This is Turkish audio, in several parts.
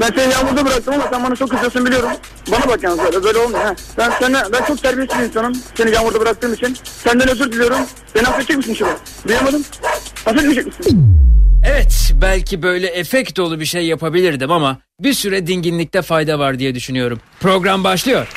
Ben seni yağmurda bıraktım ama sen bana çok kızıyorsun biliyorum. Bana bak yalnız böyle, böyle olmuyor ha. Ben, sana, ben çok terbiyesiz bir insanım. Seni yağmurda bıraktığım için. Senden özür diliyorum. Beni affedecek misin Şuba? Duyamadım. Affetmeyecek misin? Evet belki böyle efekt dolu bir şey yapabilirdim ama bir süre dinginlikte fayda var diye düşünüyorum. Program başlıyor.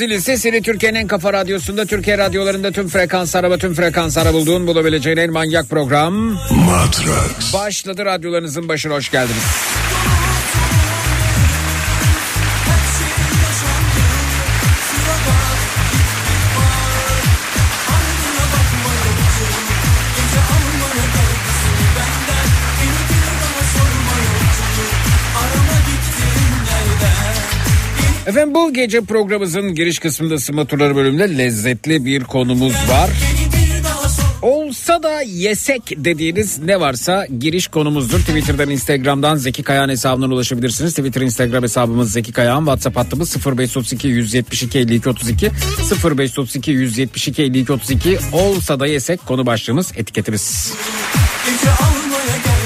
Evet duydunuz zili sesini Türkiye'nin en kafa radyosunda Türkiye radyolarında tüm frekans araba tüm frekans ara bulduğun bulabileceğin en manyak program Matrax. başladı radyolarınızın başına hoş geldiniz. Bu gece programımızın giriş kısmında ısınma turları bölümünde lezzetli bir konumuz var. Olsa da yesek dediğiniz ne varsa giriş konumuzdur. Twitter'dan, Instagram'dan Zeki Kayağan hesabından ulaşabilirsiniz. Twitter, Instagram hesabımız Zeki Kayağan. WhatsApp hattımız 0532 172 52 32 0532 172 52 32 olsa da yesek konu başlığımız etiketimiz. Gece almaya geldi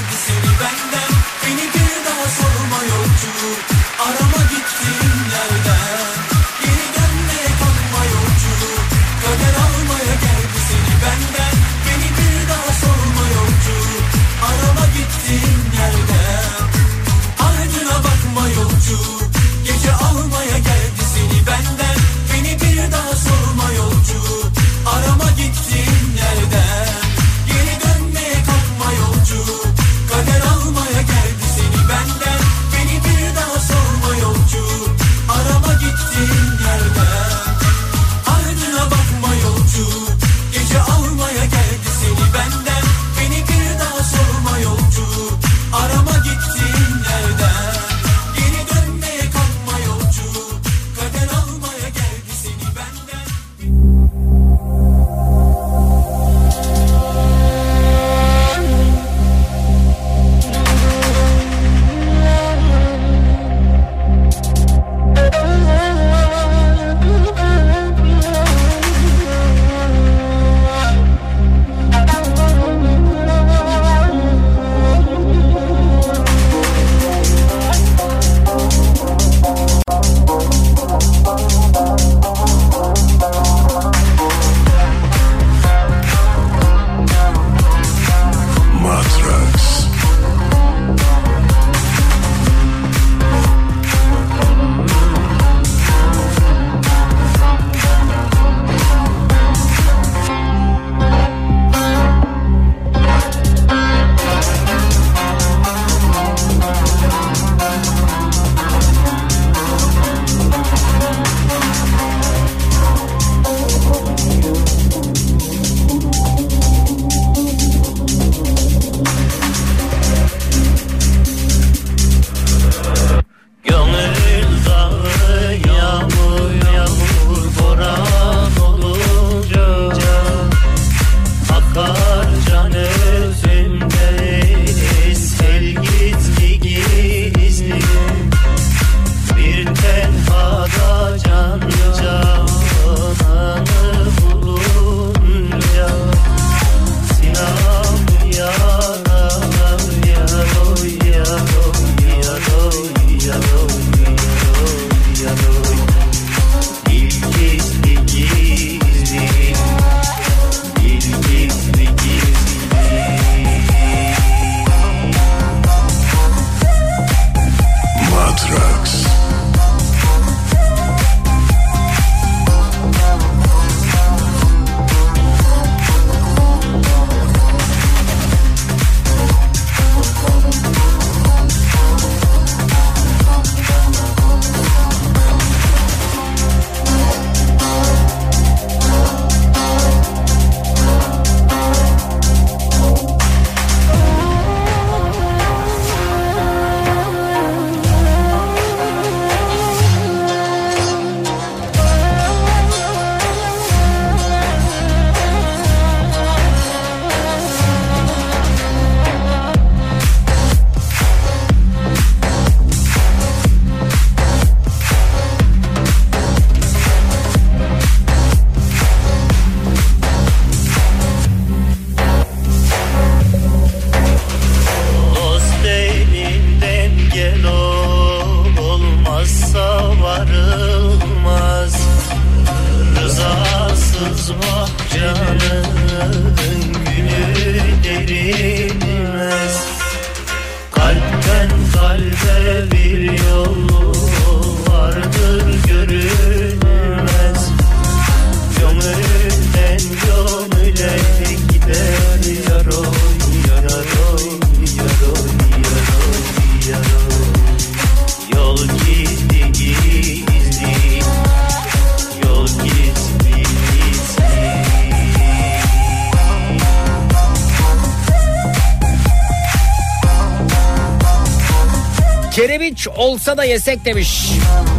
da yesek demiş.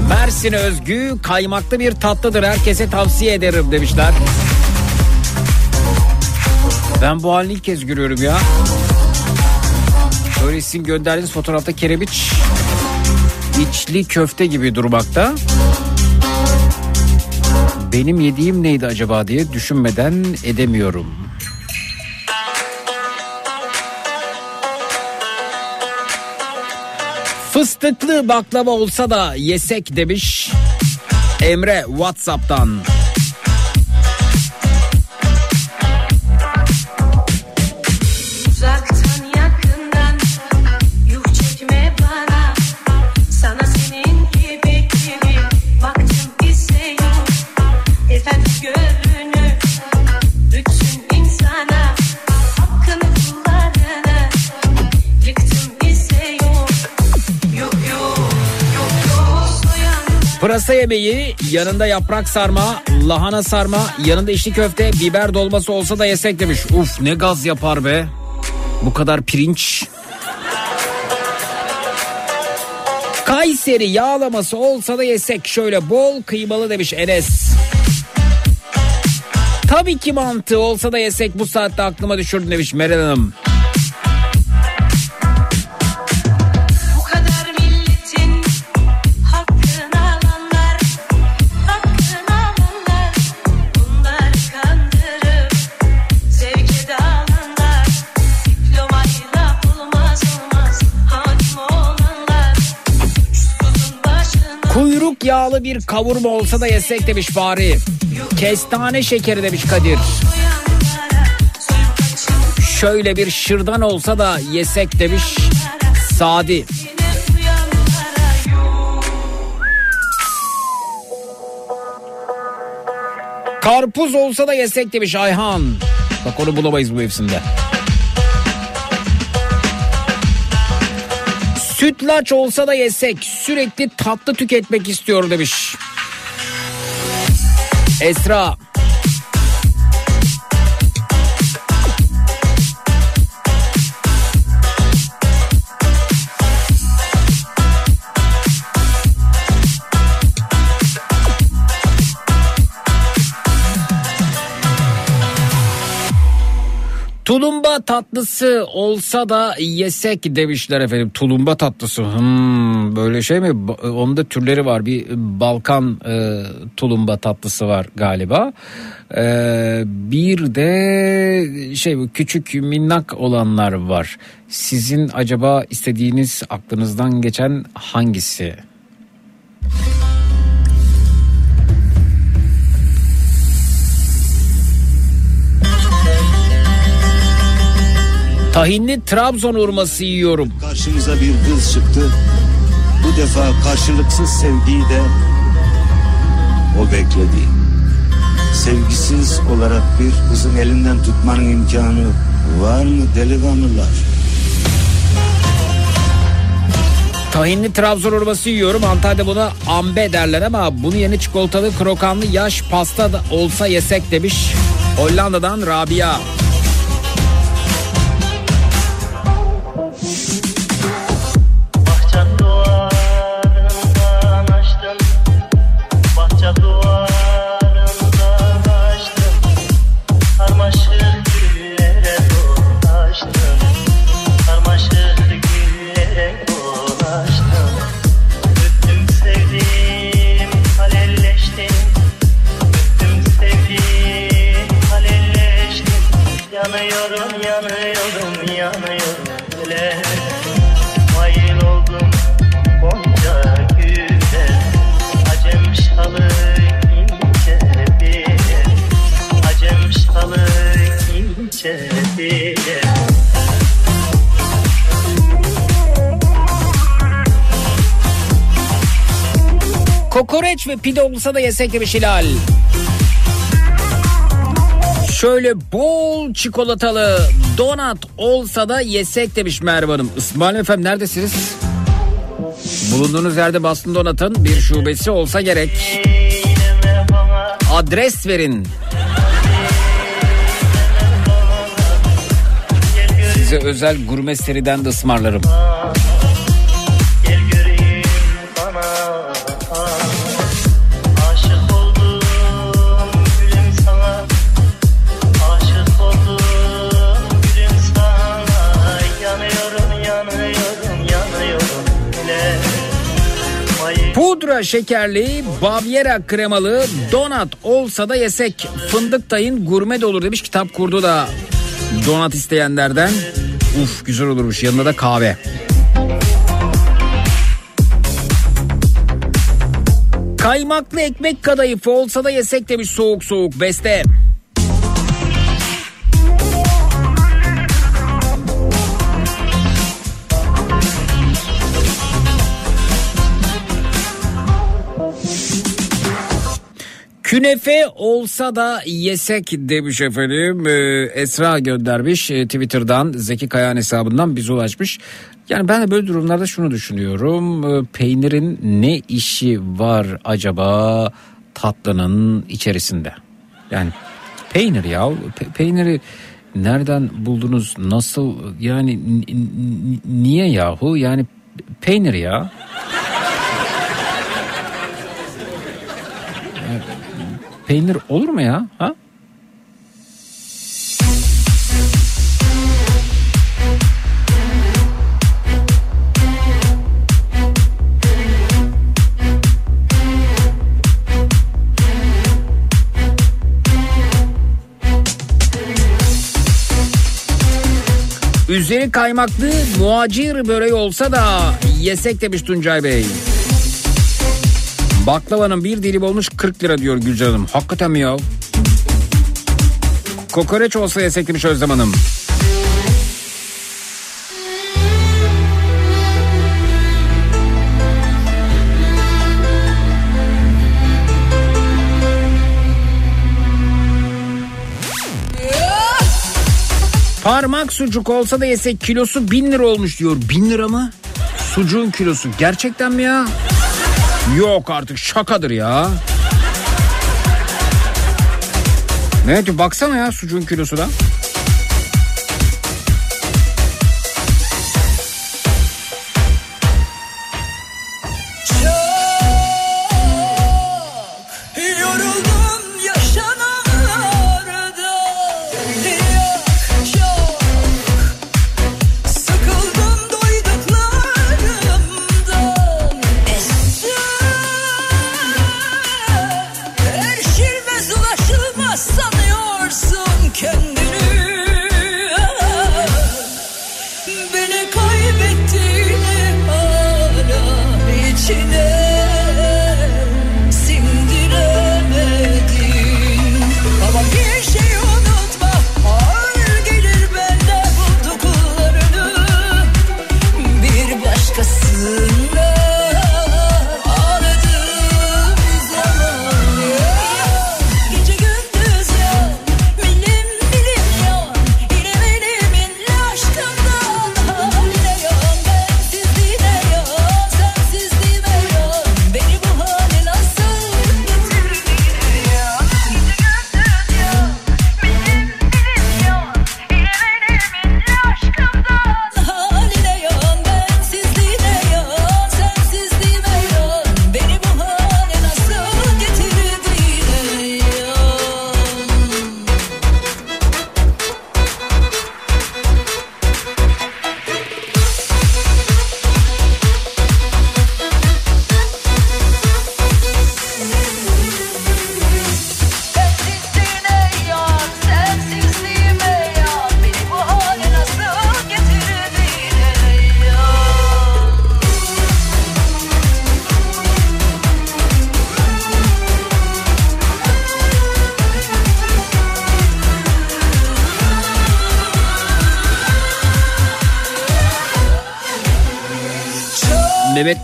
Mersin özgü kaymaklı bir tatlıdır herkese tavsiye ederim demişler. Ben bu halini ilk kez görüyorum ya. Böyle sizin gönderdiğiniz fotoğrafta kerebiç içli köfte gibi durmakta. Benim yediğim neydi acaba diye düşünmeden edemiyorum. Fıstıklı baklava olsa da yesek demiş Emre Whatsapp'tan. Yemeği yanında yaprak sarma, lahana sarma, yanında içli köfte, biber dolması olsa da yesek demiş. Uf ne gaz yapar be. Bu kadar pirinç. Kayseri yağlaması olsa da yesek şöyle bol kıymalı demiş Enes. Tabii ki mantı olsa da yesek bu saatte aklıma düşürdü demiş Meral Hanım. Yağlı bir kavurma olsa da yesek demiş Fahri. Kestane şekeri demiş Kadir. Şöyle bir şırdan olsa da yesek demiş Sadi. Karpuz olsa da yesek demiş Ayhan. Bak onu bulamayız bu mevsimde. Sütlaç olsa da yesek sürekli tatlı tüketmek istiyor demiş. Esra. Tulumba tatlısı olsa da yesek demişler efendim. Tulumba tatlısı. Hmm, böyle şey mi? Onun da türleri var. Bir Balkan e, tulumba tatlısı var galiba. E, bir de şey bu küçük minnak olanlar var. Sizin acaba istediğiniz aklınızdan geçen hangisi? Tahinli Trabzon hurması yiyorum. Karşımıza bir kız çıktı. Bu defa karşılıksız sevgiyi de o bekledi. Sevgisiz olarak bir kızın elinden tutmanın imkanı var mı delikanlılar? Tahinli Trabzon hurması yiyorum. Antalya'da buna ambe derler ama bunu yeni çikolatalı krokanlı yaş pasta da olsa yesek demiş. Hollanda'dan Rabia. Thank you. Kokoreç ve pide olsa da yesek demiş Hilal. Şöyle bol çikolatalı donat olsa da yesek demiş Merve Hanım. İsmail efendim neredesiniz? Bulunduğunuz yerde Boston Donat'ın bir şubesi olsa gerek. Adres verin. Size özel gurme seriden de ısmarlarım. Pudra şekerli Baviera kremalı donat olsa da yesek. Fındık tayın gurme de olur demiş kitap kurdu da donat isteyenlerden. Uf güzel olurmuş yanında da kahve. Kaymaklı ekmek kadayıfı olsa da yesek demiş soğuk soğuk beste. Künefe olsa da yesek demiş efendim. Ee, Esra göndermiş e, Twitter'dan Zeki Kayan hesabından bize ulaşmış. Yani ben de böyle durumlarda şunu düşünüyorum. Ee, Peynirin ne işi var acaba tatlının içerisinde? Yani peynir ya pe- peyniri nereden buldunuz nasıl yani niye yahu yani peynir ya. Peynir olur mu ya? Ha? Üzeri kaymaklı muacir böreği olsa da yesek demiş Tuncay Bey. Baklavanın bir dilim olmuş 40 lira diyor Gülcan Hanım. Hakikaten mi ya? Kokoreç olsa yesek demiş Özlem Hanım. Parmak sucuk olsa da yesek kilosu bin lira olmuş diyor. Bin lira mı? Sucuğun kilosu. Gerçekten mi ya? Yok artık şakadır ya. Ne diyor baksana ya sucuğun kilosu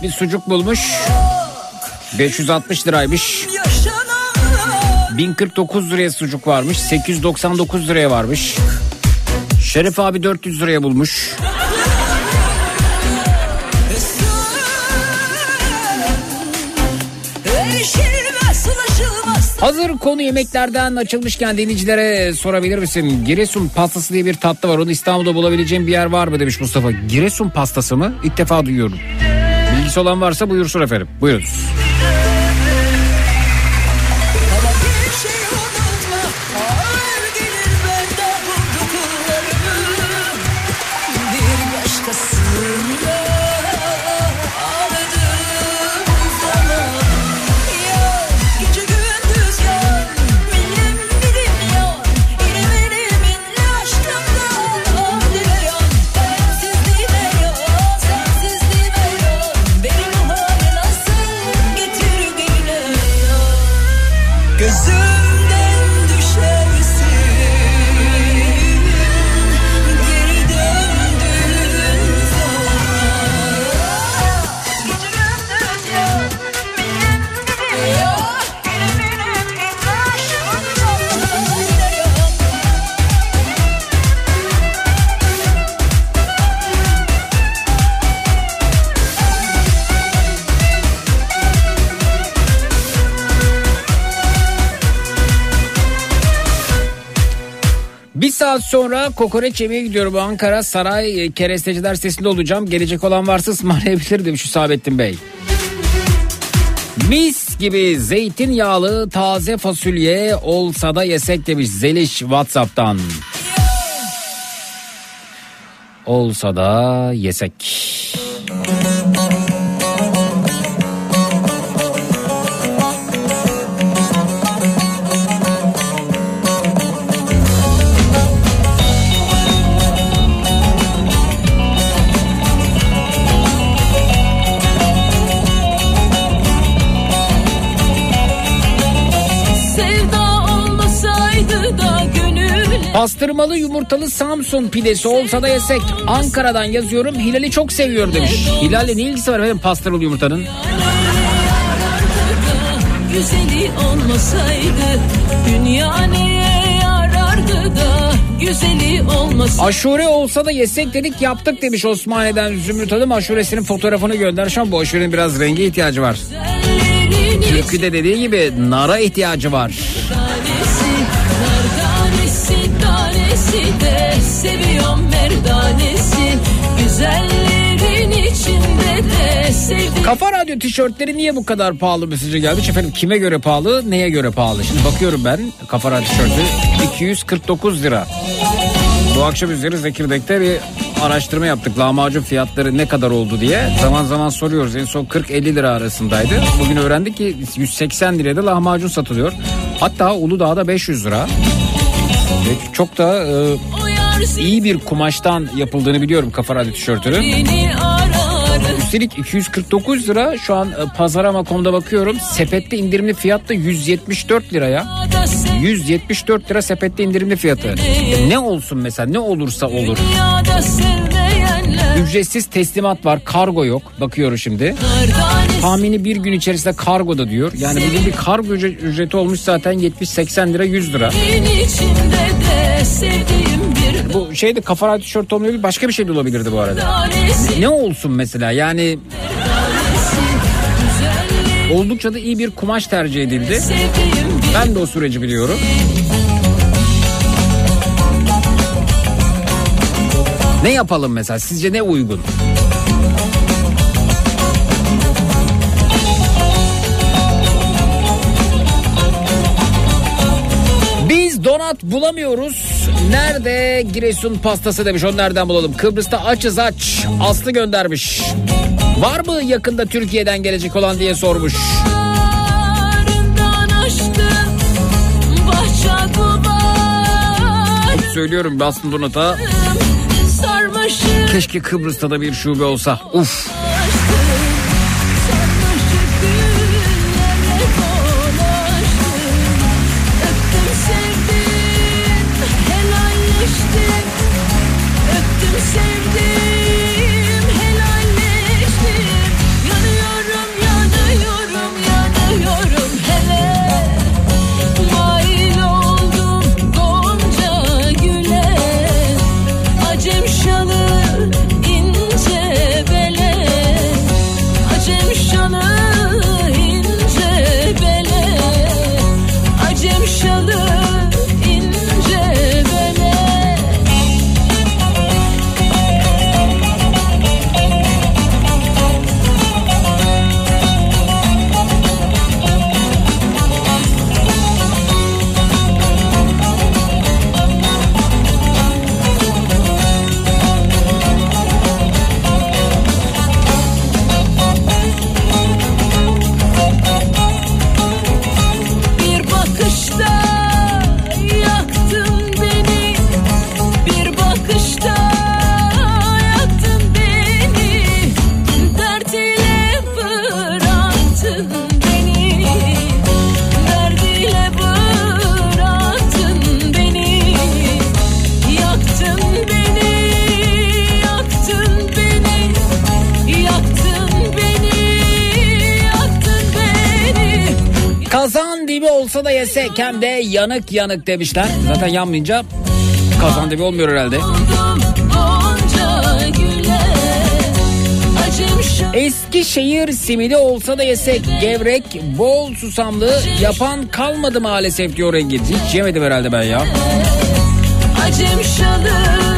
bir sucuk bulmuş. 560 liraymış. Yaşanan 1049 liraya sucuk varmış. 899 liraya varmış. Şeref abi 400 liraya bulmuş. Hazır konu yemeklerden açılmışken dinleyicilere sorabilir misin? Giresun pastası diye bir tatlı var. Onu İstanbul'da bulabileceğim bir yer var mı demiş Mustafa. Giresun pastası mı? İlk defa duyuyorum. Olan varsa buyursun efendim. Buyurunuz. Saat sonra kokoreç yemeye gidiyorum. Ankara Saray e, Keresteciler sitesinde olacağım. Gelecek olan varsa ısmarlayabilir demiş Hüsamettin Bey. Mis gibi zeytinyağlı taze fasulye olsa da yesek demiş Zeliş Whatsapp'tan. Olsa da yesek. Pastırmalı yumurtalı Samsun pidesi olsa da yesek. Ankara'dan yazıyorum Hilal'i çok seviyor demiş. Hilal'le ne ilgisi var efendim pastırmalı yumurtanın? Güzeli olmasaydı dünya neye yarardı da güzeli olmasaydı Aşure olsa da yesek dedik yaptık demiş Osmaniye'den Zümrüt Hanım. Aşuresinin fotoğrafını göndermiş ama bu aşurenin biraz rengi ihtiyacı var. Türkü de dediği gibi nara ihtiyacı var. Tanesi de seviyorum merdanesi Güzellerin içinde de sevdim Kafa Radyo tişörtleri niye bu kadar pahalı mesajı gelmiş efendim? Kime göre pahalı, neye göre pahalı? Şimdi bakıyorum ben Kafa Radyo tişörtü 249 lira. Bu akşam üzeri Zekirdek'te bir araştırma yaptık. Lahmacun fiyatları ne kadar oldu diye. Zaman zaman soruyoruz. En son 40-50 lira arasındaydı. Bugün öğrendik ki 180 liraya da lahmacun satılıyor. Hatta Uludağ'da 500 lira. Ve çok da e, iyi bir kumaştan yapıldığını biliyorum Kafa Radyo tişörtünün. Üstelik 249 lira şu an e, pazarama.com'da bakıyorum. Sepette indirimli fiyat da 174 liraya. da sen 174 lira sepette indirimli fiyatı. Ne olsun mesela ne olursa olur. dünyada Ücretsiz teslimat var kargo yok bakıyorum şimdi. Tahmini bir gün içerisinde kargo da diyor. Yani bugün bir kargo ücre- ücreti olmuş zaten 70-80 lira 100 lira. Bu şeyde kafa radyo tişört olmayabilir başka bir şey de olabilirdi bu arada. Ne olsun mesela yani oldukça da iyi bir kumaş tercih edildi. Ben de o süreci biliyorum. Ne yapalım mesela? Sizce ne uygun? Biz donat bulamıyoruz. Nerede Giresun pastası demiş. Onu nereden bulalım? Kıbrıs'ta açız aç. Aslı göndermiş. Var mı yakında Türkiye'den gelecek olan diye sormuş. Duvar Söylüyorum Aslı Donat'a keşke Kıbrıs'ta da bir şube olsa. Uf. Yanık yanık demişler. Zaten yanmayınca kazan dibi olmuyor herhalde. Eskişehir simidi olsa da yesek gevrek, bol susamlı yapan kalmadı maalesef diyor Engin. Hiç yemedim herhalde ben ya. acım şalı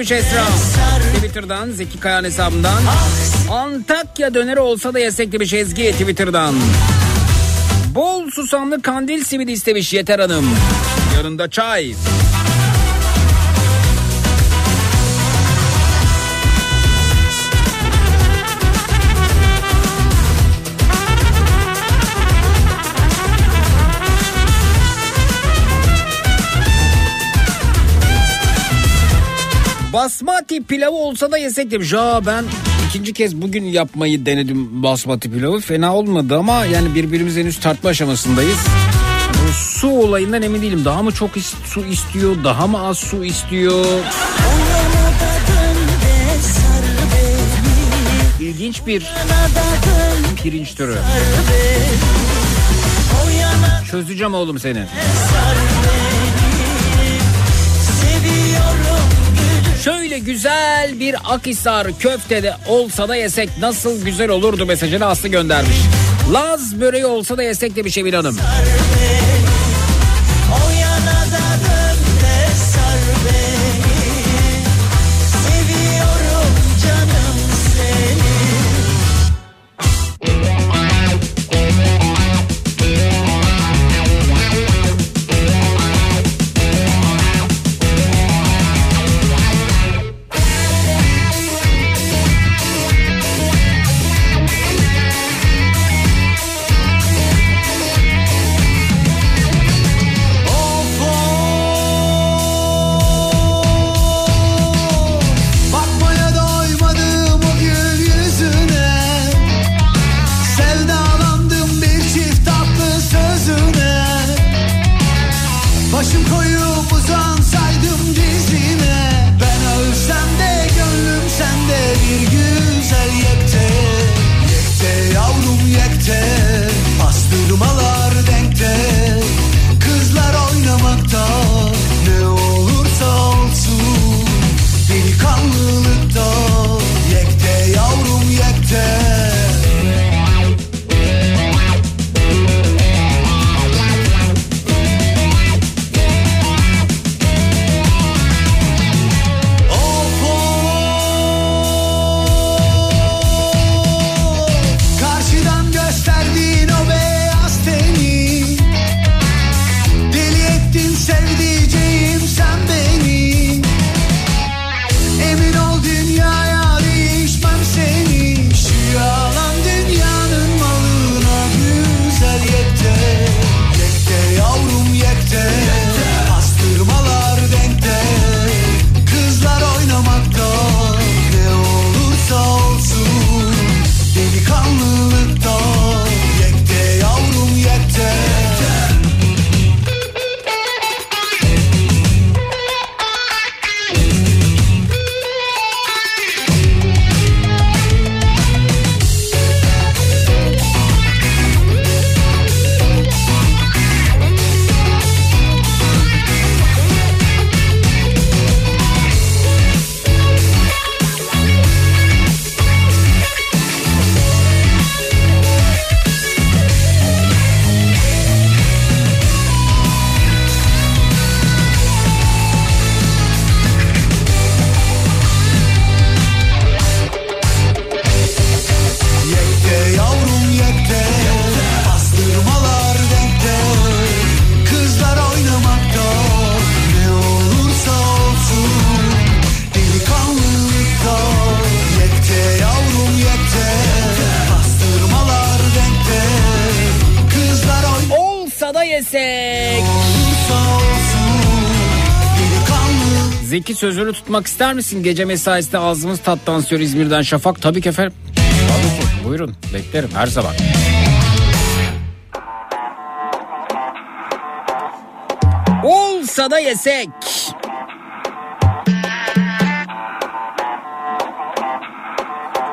demiş Esra. Twitter'dan Zeki Kayan hesabından. Antakya döneri olsa da yesek demiş Ezgi Twitter'dan. Bol susamlı kandil simidi istemiş Yeter Hanım. Yanında çay. Basmati pilavı olsa da yesek demiş. Ya ben ikinci kez bugün yapmayı denedim basmati pilavı. Fena olmadı ama yani birbirimizi henüz tartma aşamasındayız. Bu su olayından emin değilim. Daha mı çok su istiyor, daha mı az su istiyor? İlginç bir pirinç türü. Çözeceğim oğlum seni. sar Şöyle güzel bir Akhisar köftede olsa da yesek nasıl güzel olurdu mesajını Aslı göndermiş. Laz böreği olsa da yesek demiş Emine Hanım. O sözünü tutmak ister misin? Gece mesaisinde ağzımız tat tansiyon İzmir'den Şafak. Tabii ki efendim. Tabii. Buyurun beklerim her zaman. Olsa da yesek.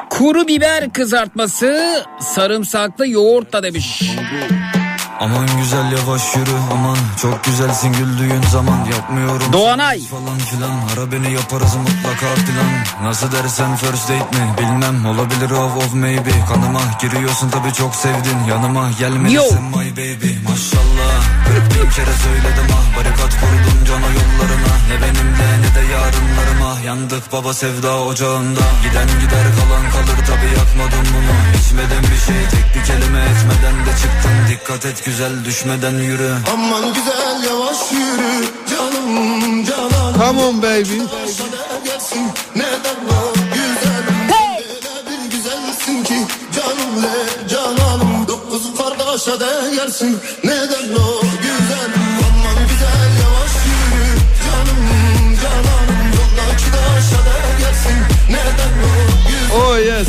Kuru biber kızartması sarımsaklı yoğurtla demiş. Aman güzel yavaş yürü aman. Çok güzelsin güldüğün zaman. Yapmıyorum Doğanay. falan filan. Ara beni yaparız mutlaka plan Nasıl dersen first date mi? Bilmem. Olabilir of of maybe. Kanıma giriyorsun tabi çok sevdin. Yanıma gelmelisin Yo. my baby. Maşallah. 40 bin kere söyledim ah. Barikat kurdum cana yollarına. Ne benimle ne de yarınlarıma. Yandık baba sevda ocağında. Giden gider kalan kalır tabi yakmadım bunu. İçmedim bir şey. Tek bir kelime etmeden de çıktın. Dikkat et güzel düşmeden yürü. Aman güzel yavaş yürü canım canan Come on baby. Aşağıda gelsin neden o güzelim. Öyle bir güzelsin ki canım le cananım. Dokuz kardeşe de gelsin neden o güzelim. Aman güzel yavaş yürü canım cananım. Yoldaki de aşağıda gelsin neden o Oh yes.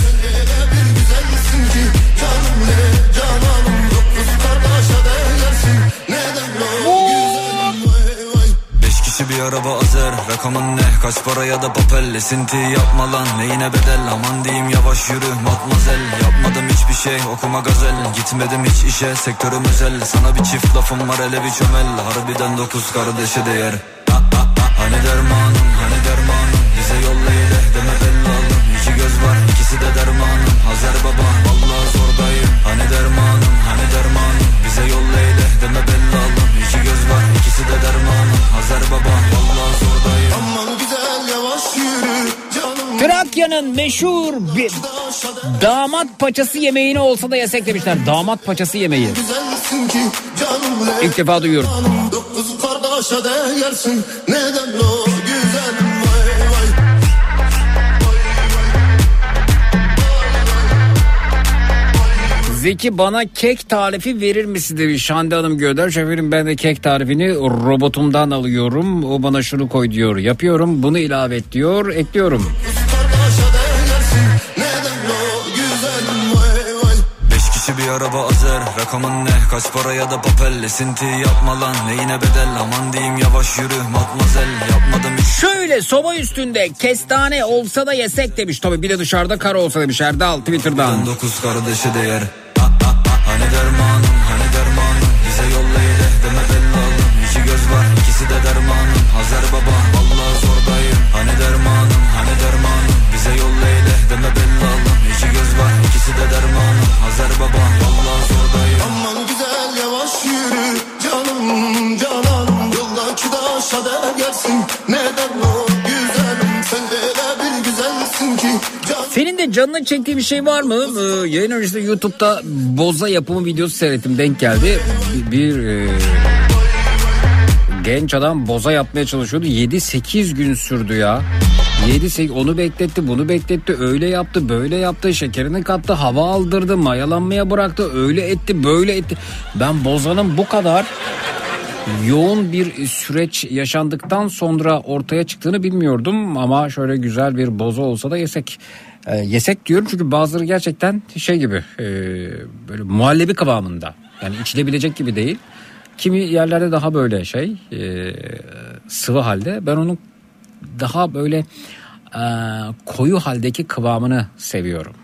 Araba azer Rakamın ne? Kaç para ya da papel? Esinti yapma lan. Neyine bedel? Aman diyeyim yavaş yürü. Matmazel Yapmadım hiçbir şey. Okuma gazel. Gitmedim hiç işe. Sektörüm özel. Sana bir çift lafım var hele bir çömel. Harbiden dokuz kardeşe değer. Ha, ha, ha. Hani dermanım hani dermanım Bize yolla ile deme bellalım. İki göz var ikisi de dermanım. Hazer baba vallahi zordayım Hani dermanım hani dermanım. Bize yolla ile deme bellalım. İki göz var ikisi de dermanım. Hazer baba Trakya'nın meşhur bir damat paçası yemeğini olsa da yesek demişler. Damat paçası yemeği. İlk defa duyuyorum. Dokuz kardeşe de Neden o Zeki bana kek tarifi verir misin demiş Hande Hanım Göder. Şefim ben de kek tarifini robotumdan alıyorum. O bana şunu koy diyor. Yapıyorum bunu ilave et diyor. Ekliyorum. Bir araba azer Rakamın ne? Kaç para ya da papel? Esinti yapma lan. Neyine bedel? Aman diyeyim yavaş yürü. Matmazel Yapmadım hiç. Şöyle soba üstünde kestane olsa da yesek demiş. Tabii bir de dışarıda kar olsa demiş Erdal Twitter'dan. Dokuz kardeşe değer. Ha, ha, ha. Hani dermanım hani dermanım Bize yolla ile deme bellalım İki göz var ikisi de dermanım canının çektiği bir şey var mı? Ee, yayın öncesinde YouTube'da boza yapımı videosu seyrettim denk geldi. Bir, bir, e, genç adam boza yapmaya çalışıyordu. 7-8 gün sürdü ya. 7 onu bekletti bunu bekletti öyle yaptı böyle yaptı şekerini kattı hava aldırdı mayalanmaya bıraktı öyle etti böyle etti. Ben bozanın bu kadar yoğun bir süreç yaşandıktan sonra ortaya çıktığını bilmiyordum ama şöyle güzel bir boza olsa da yesek. Ee, yesek diyorum çünkü bazıları gerçekten şey gibi e, böyle muhallebi kıvamında yani içilebilecek gibi değil. Kimi yerlerde daha böyle şey e, sıvı halde ben onun daha böyle e, koyu haldeki kıvamını seviyorum.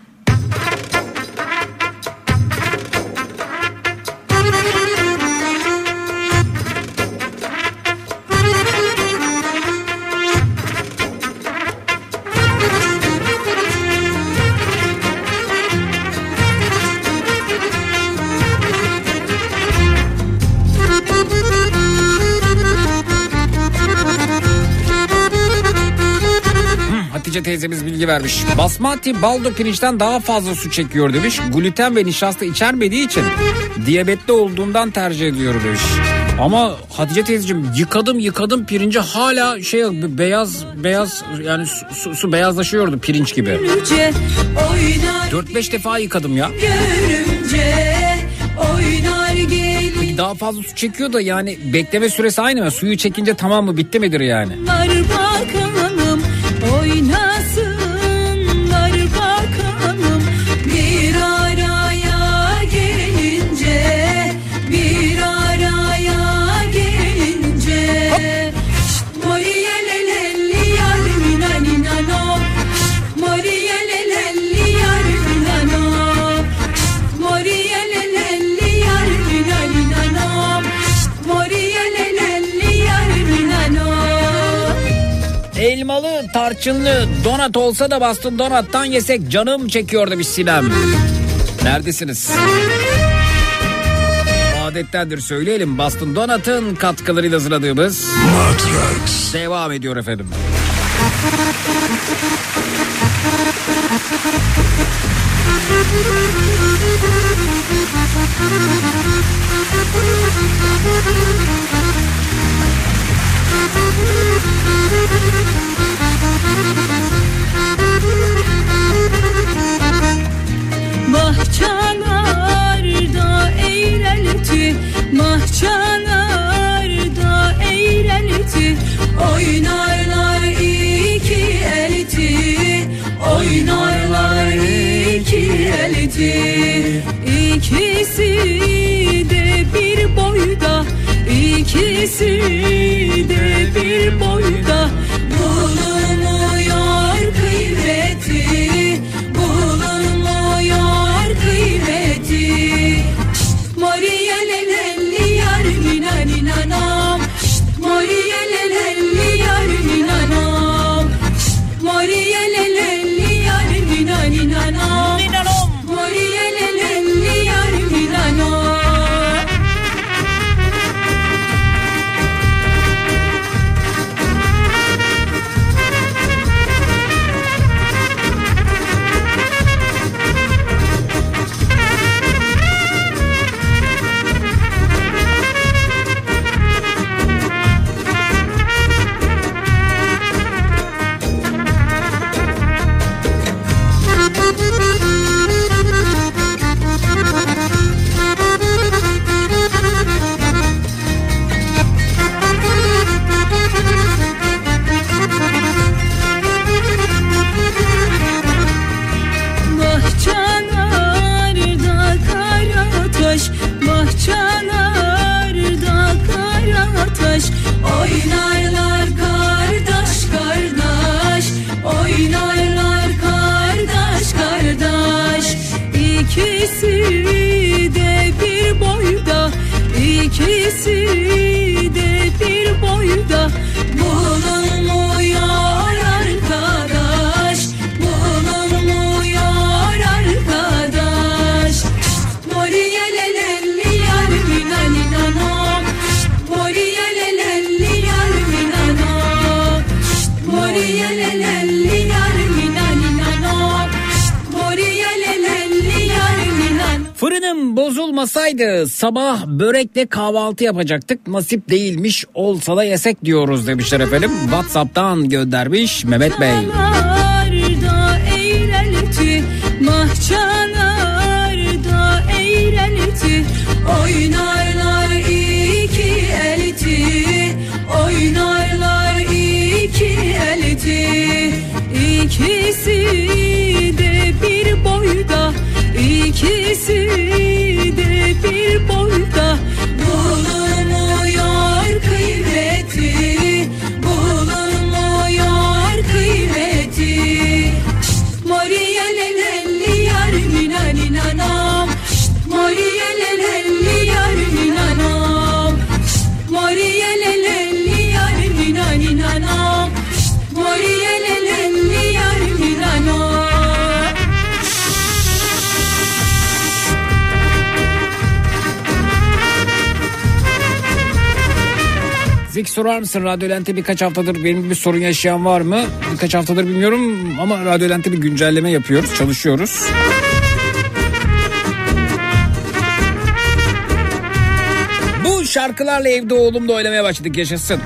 Teyzemiz bilgi vermiş. Basmati baldo pirinçten daha fazla su çekiyor demiş. Gluten ve nişasta içermediği için diyabetli olduğundan tercih ediyor demiş. Ama Hatice teyzeciğim yıkadım yıkadım pirinci hala şey beyaz beyaz yani su, su, beyazlaşıyordu pirinç gibi. Görünce oynar 4-5 defa yıkadım ya. görünce daha fazla su çekiyor da yani bekleme süresi aynı mı? Suyu çekince tamam mı bitti midir yani? Var tarçınlı, donat olsa da bastın donattan yesek canım çekiyor demiş Sinem. Neredesiniz? Adettendir söyleyelim Bastın Donat'ın katkılarıyla hazırladığımız Matrax. devam ediyor efendim. Oynarlar iki elti. Oynarlar iki elti. İkisi de bir boyda İkisi de bir boyda. Bulunmuyor bozulmasaydı sabah börekle kahvaltı yapacaktık. Nasip değilmiş olsa da yesek diyoruz demişler efendim. Whatsapp'tan göndermiş Mehmet Bey. Mahçalarda Zik sorar mısın Radyo Lent'te birkaç haftadır benim gibi sorun yaşayan var mı? Birkaç haftadır bilmiyorum ama Radyo Lent'te bir güncelleme yapıyoruz, çalışıyoruz. Bu şarkılarla evde oğlumla oynamaya başladık yaşasın.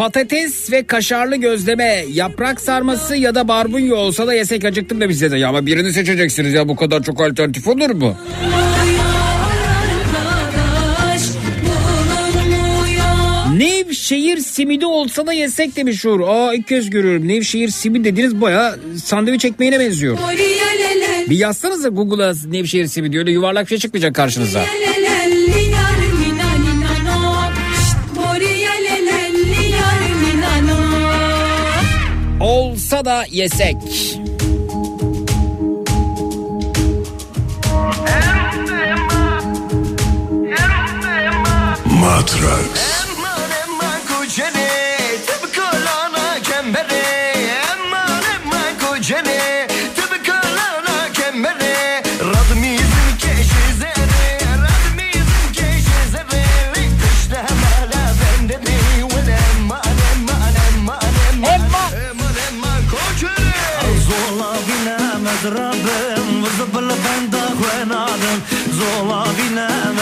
Patates ve kaşarlı gözleme, yaprak sarması ya da barbunya olsa da yesek acıktım da demiş Zeydan. Ya ama birini seçeceksiniz ya bu kadar çok alternatif olur mu? Nevşehir simidi olsa da yesek demiş Uğur. Aa ilk kez görüyorum. Nevşehir simidi dediniz baya sandviç ekmeğine benziyor. Bir yazsanıza Google'a Nevşehir simidi öyle yuvarlak şey çıkmayacak karşınıza. olsa da yesek. Matrax.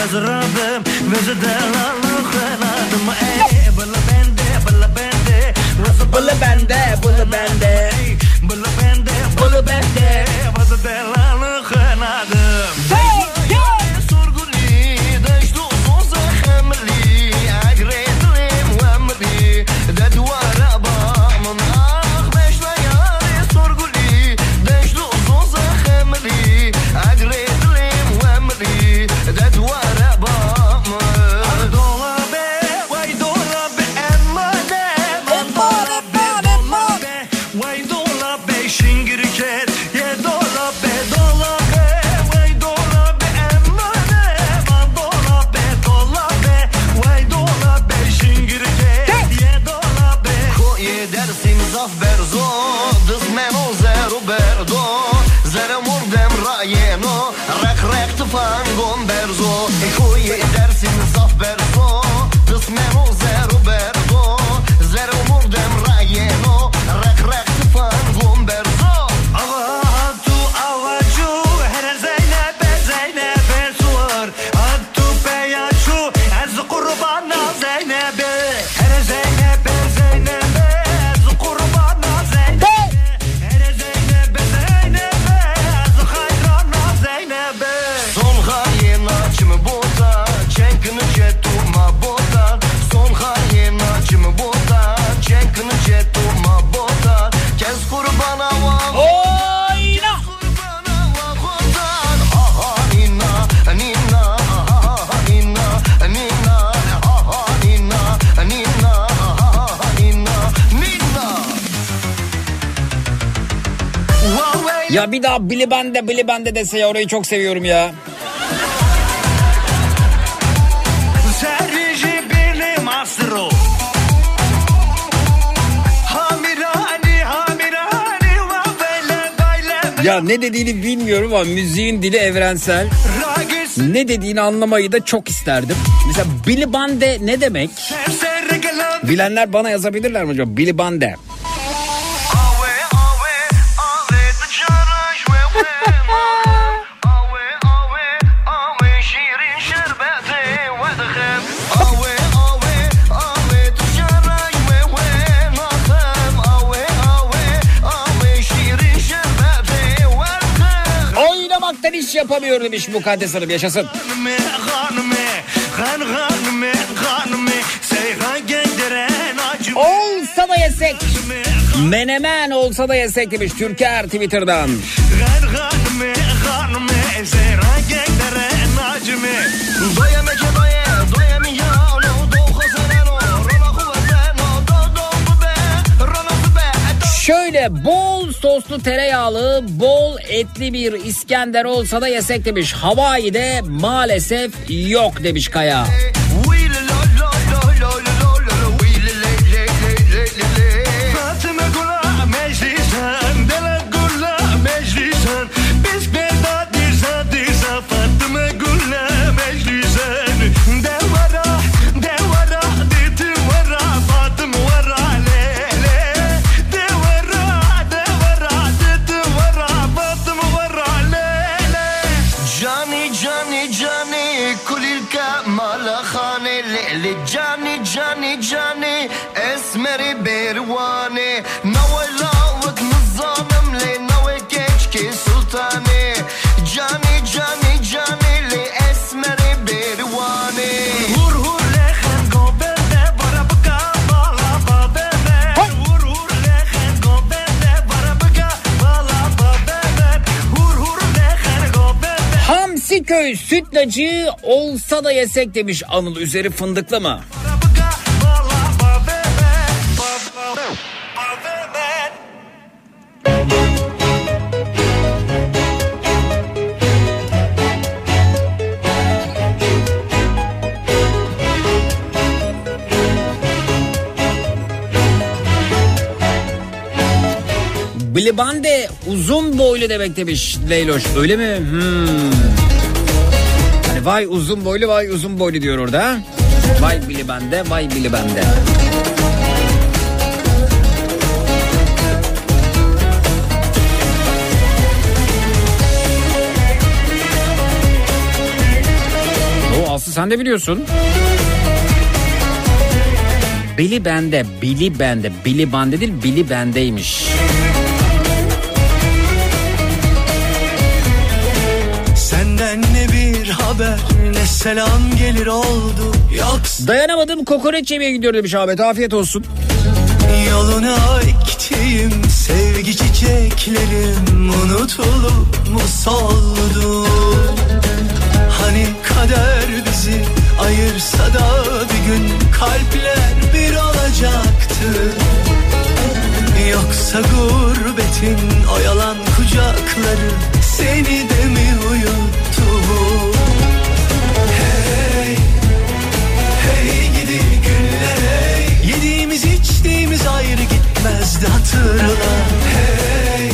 مزربة مزد لالخنا دم اي بلا بندي بلا بندي بلا بندي بلا بندي بلا بندي بلا بندي daha Bilibende Bilibende dese ya orayı çok seviyorum ya. Ya ne dediğini bilmiyorum ama müziğin dili evrensel. Ne dediğini anlamayı da çok isterdim. Mesela Bilibande ne demek? Bilenler bana yazabilirler mi acaba? Bilibande. Bande. alamıyor demiş Mukaddes Hanım yaşasın. Olsa da yesek. Menemen olsa da yesek demiş Türker Twitter'dan. Şöyle bol soslu tereyağlı bol etli bir İskender olsa da yesek demiş. Hawaii'de maalesef yok demiş Kaya. We Yassiköy sütlacı olsa da yesek demiş Anıl üzeri fındıklı mı? Blibande uzun boylu demek demiş Leyloş öyle mi? Hmm. Vay uzun boylu vay uzun boylu diyor orada. Vay Blibande vay Blibande. O Aslı sen de biliyorsun. Bili bende, bili bende, bili bende değil, bili bendeymiş. Haber ne selam gelir oldu Yoksa Dayanamadım kokoreç yemeye gidiyor demiş Ahmet. Afiyet olsun. yoluna ektiğim sevgi çiçeklerim Unutulup mu soldu Hani kader bizi ayırsa da bir gün kalpler bir olacaktı Yoksa gurbetin o yalan kucakları seni de mi uyuttu? Gitmezdi hatırla Hey,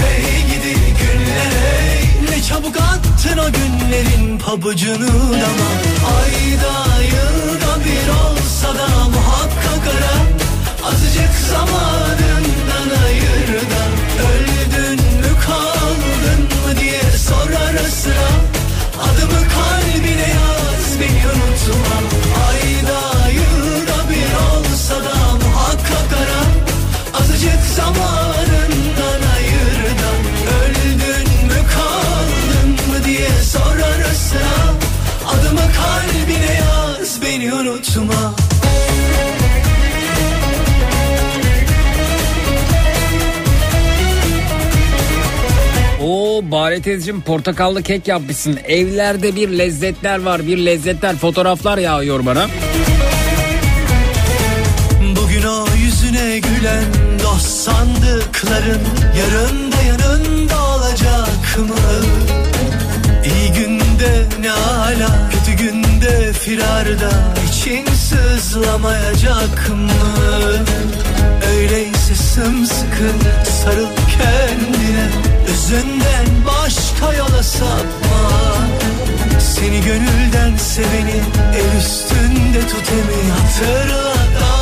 hey gidi günler hey Ne çabuk attın o günlerin pabucunu dama. Ayda yılda bir olsa da muhakkak ara. Azıcık zamanından ayır da Öldün mü kaldın mı diye sor ara sıra. Adımı kalbine yaz beni unutma Azıcık zamanından ayır da Öldün mü kaldın mı diye sor ara sıra Adımı kalbine yaz beni unutma Oo Bari teyzeciğim portakallı kek yapmışsın. Evlerde bir lezzetler var bir lezzetler fotoğraflar yağıyor bana. Bugün o yüzüne gülen sandıkların Yarın da yanında olacak mı? İyi günde ne ala Kötü günde firarda için sızlamayacak mı? Öyleyse sımsıkı sarıl kendine Özünden başka yola sapma Seni gönülden seveni el üstünde tut emi hatırla daima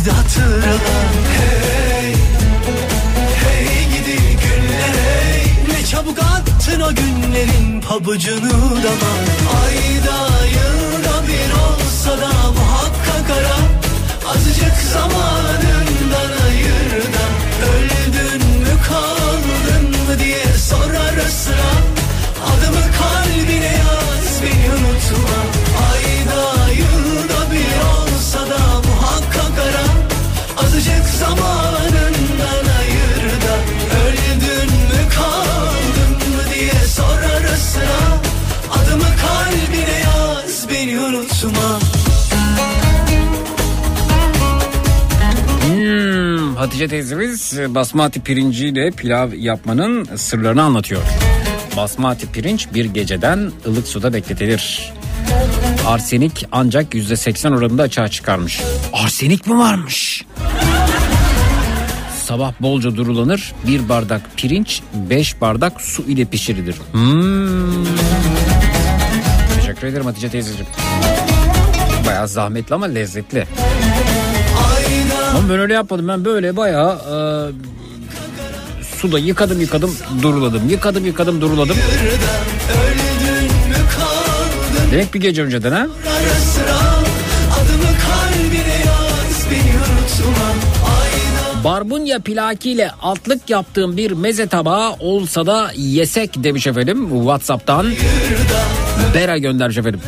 gitmezdi hatırla. Hey, hey gidi günler hey Ne çabuk attın o günlerin pabucunu dama. Ayda yılda bir olsa da muhakkak ara. Azıcık zamanından ayır da Öldün mü kaldın mı diye sor ara sıra. Adımı kalbine yaz beni unutma. Ayda yılda bir olsa da Azıcık zamanından ayır da Öldün mü kaldın mı diye sor ara sıra Adımı kalbine yaz beni unutma Hmm, Hatice teyzemiz basmati pirinciyle pilav yapmanın sırlarını anlatıyor. Basmati pirinç bir geceden ılık suda bekletilir. Arsenik ancak %80 oranında açığa çıkarmış. Arsenik mi varmış? Sabah bolca durulanır. Bir bardak pirinç, beş bardak su ile pişirilir. Hmm. Teşekkür ederim Hatice teyzeciğim. Bayağı zahmetli ama lezzetli. Ama ben öyle yapmadım. Ben böyle bayağı e, suda yıkadım yıkadım duruladım. Yıkadım yıkadım duruladım. Demek bir gece önceden ha? Barbunya plakiyle altlık yaptığım bir meze tabağı olsa da yesek demiş efendim Whatsapp'tan. Bera göndermiş efendim.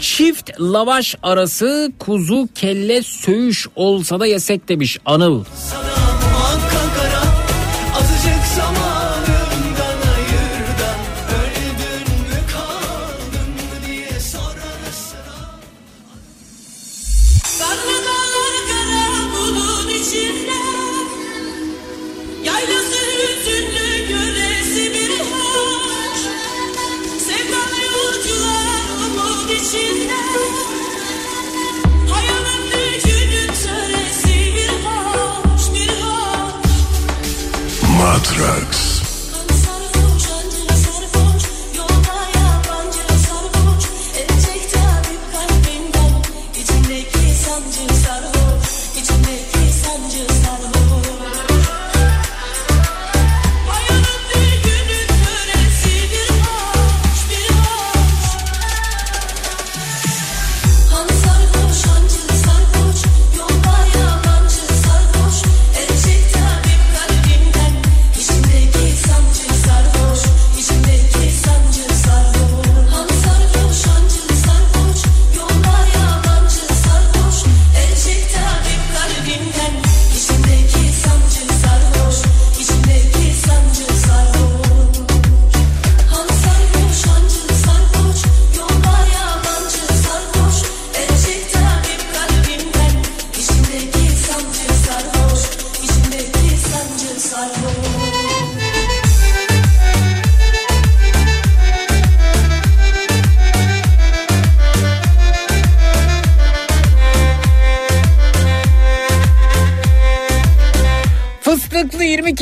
Çift lavaş arası kuzu kelle söğüş olsa da yesek demiş Anıl. Sana Matrax.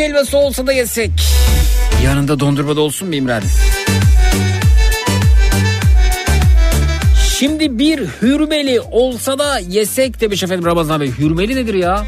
Türk helvası olsa da yesek. Yanında dondurma da olsun mu İmran? Şimdi bir hürmeli olsa da yesek demiş efendim Ramazan Bey. Hürmeli nedir ya?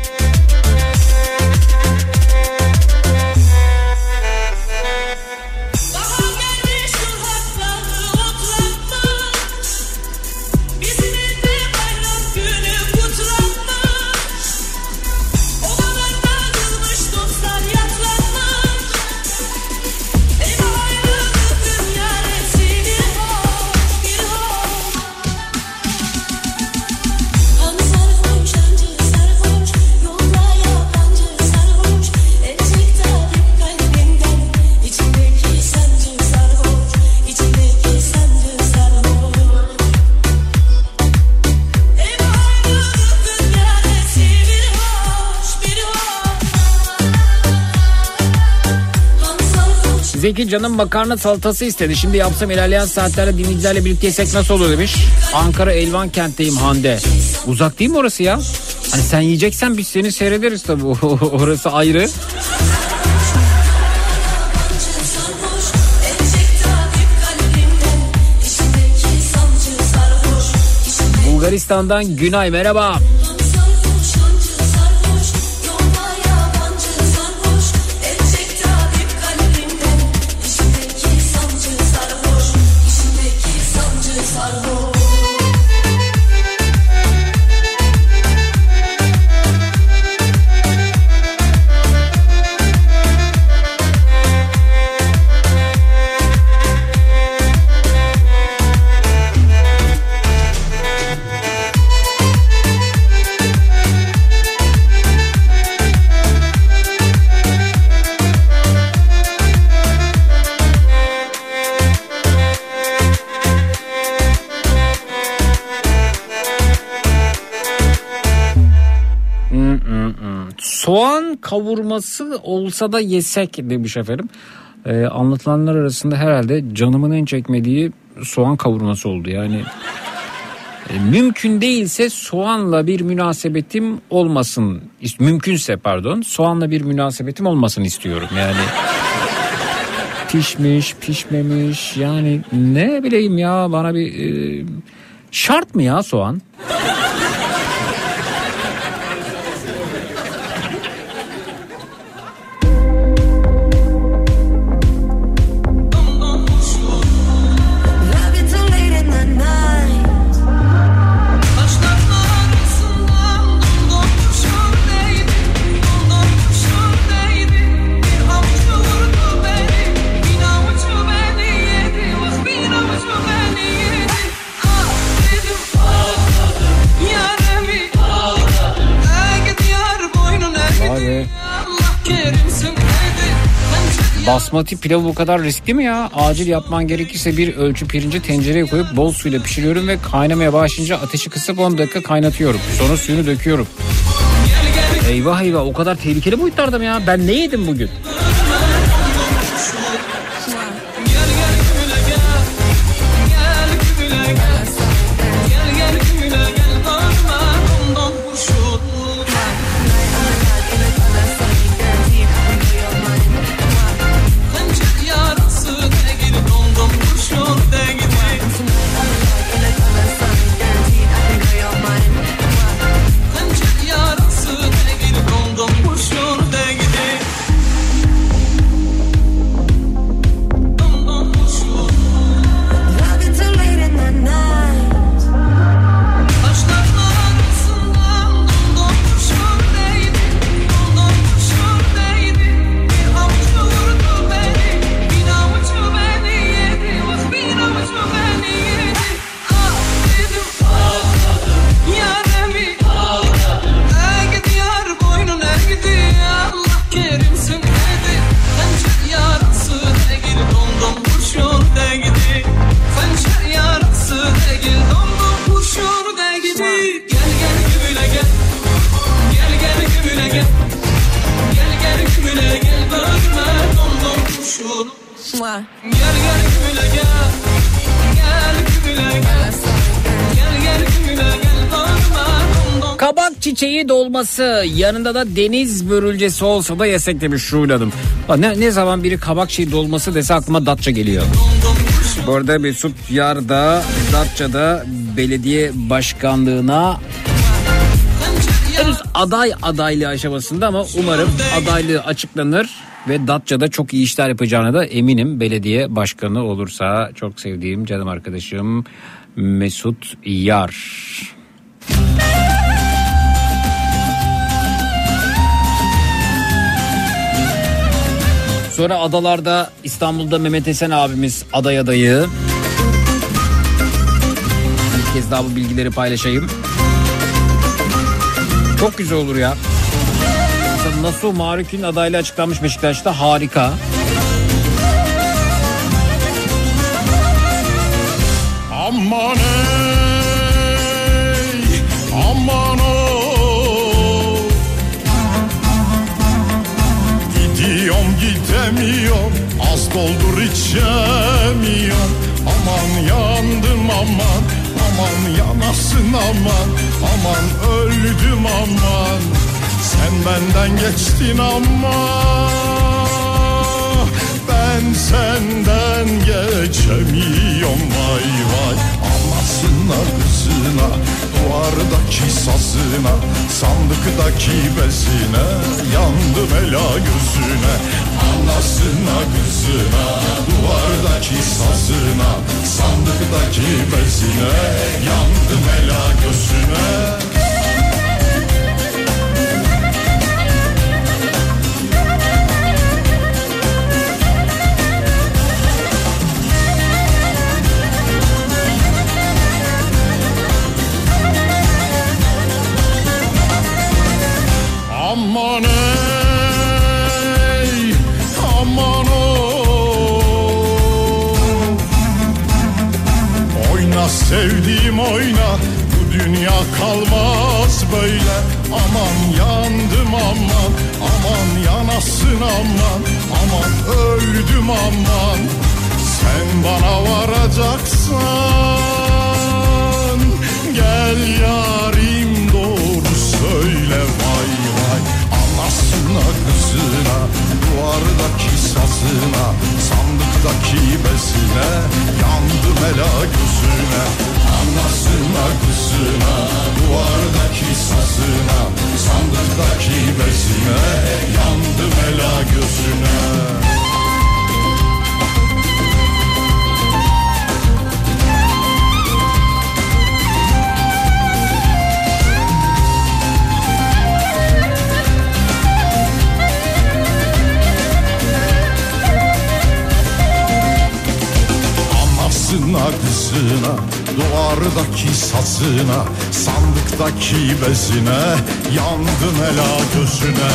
Belki canım makarna salatası istedi. Şimdi yapsam ilerleyen saatlerde dinleyicilerle birlikte yesek nasıl olur demiş. Ankara Elvan kentteyim Hande. Uzak değil mi orası ya? Hani sen yiyeceksen biz seni seyrederiz tabii. orası ayrı. Bulgaristan'dan Günay merhaba. Merhaba. kavurması olsa da yesek demiş efendim. Ee, anlatılanlar arasında herhalde canımın en çekmediği soğan kavurması oldu. Yani e, mümkün değilse soğanla bir münasebetim olmasın. Mümkünse pardon soğanla bir münasebetim olmasın istiyorum yani. Pişmiş pişmemiş yani ne bileyim ya bana bir e, şart mı ya soğan? Basmati pilavı bu kadar riskli mi ya? Acil yapman gerekirse bir ölçü pirinci tencereye koyup bol suyla pişiriyorum ve kaynamaya başlayınca ateşi kısıp 10 dakika kaynatıyorum. Sonra suyunu döküyorum. Eyvah eyvah o kadar tehlikeli boyutlarda mı ya? Ben ne yedim bugün? Yanında da deniz börülcesi olsa da yesek demiş Şule Hanım. Ne, ne zaman biri kabak çiçeği dolması dese aklıma Datça geliyor. Bu arada Mesut Yar da Datça'da belediye başkanlığına henüz aday adaylığı aşamasında ama umarım adaylığı açıklanır ve Datça'da çok iyi işler yapacağına da eminim belediye başkanı olursa çok sevdiğim canım arkadaşım Mesut Yar. Sonra adalarda İstanbul'da Mehmet Esen abimiz aday adayı. Bir kez daha bu bilgileri paylaşayım. Çok güzel olur ya. Mesela Nasuh Marük'ün adaylığı açıklanmış Beşiktaş'ta harika. Aman gidemiyorum, az doldur içemiyorum. Aman yandım aman, aman yanasın aman, aman öldüm aman. Sen benden geçtin ama ben senden geçemiyorum vay vay Anasına kızına duvardaki sazına sandıktaki bezine yandım ela gözüne Anasına kızına duvardaki sazına sandıktaki bezine yandım ela gözüne Aman ey, aman o. Oyna sevdiğim oyna, bu dünya kalmaz böyle. Aman yandım aman, aman yanasın aman, aman öldüm aman. Sen bana varacaksan, gel yarim kızına duvardaki sazına sandıktaki bezine yandım ela gözüne Anasına kızına duvardaki sazına sandıktaki bezine yandım ela gözüne Anasına kızına Duvardaki sazına Sandıktaki bezine Yandım ela gözüne.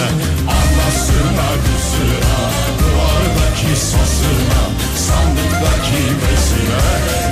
Anasına kızına Duvardaki sazına Sandıktaki göz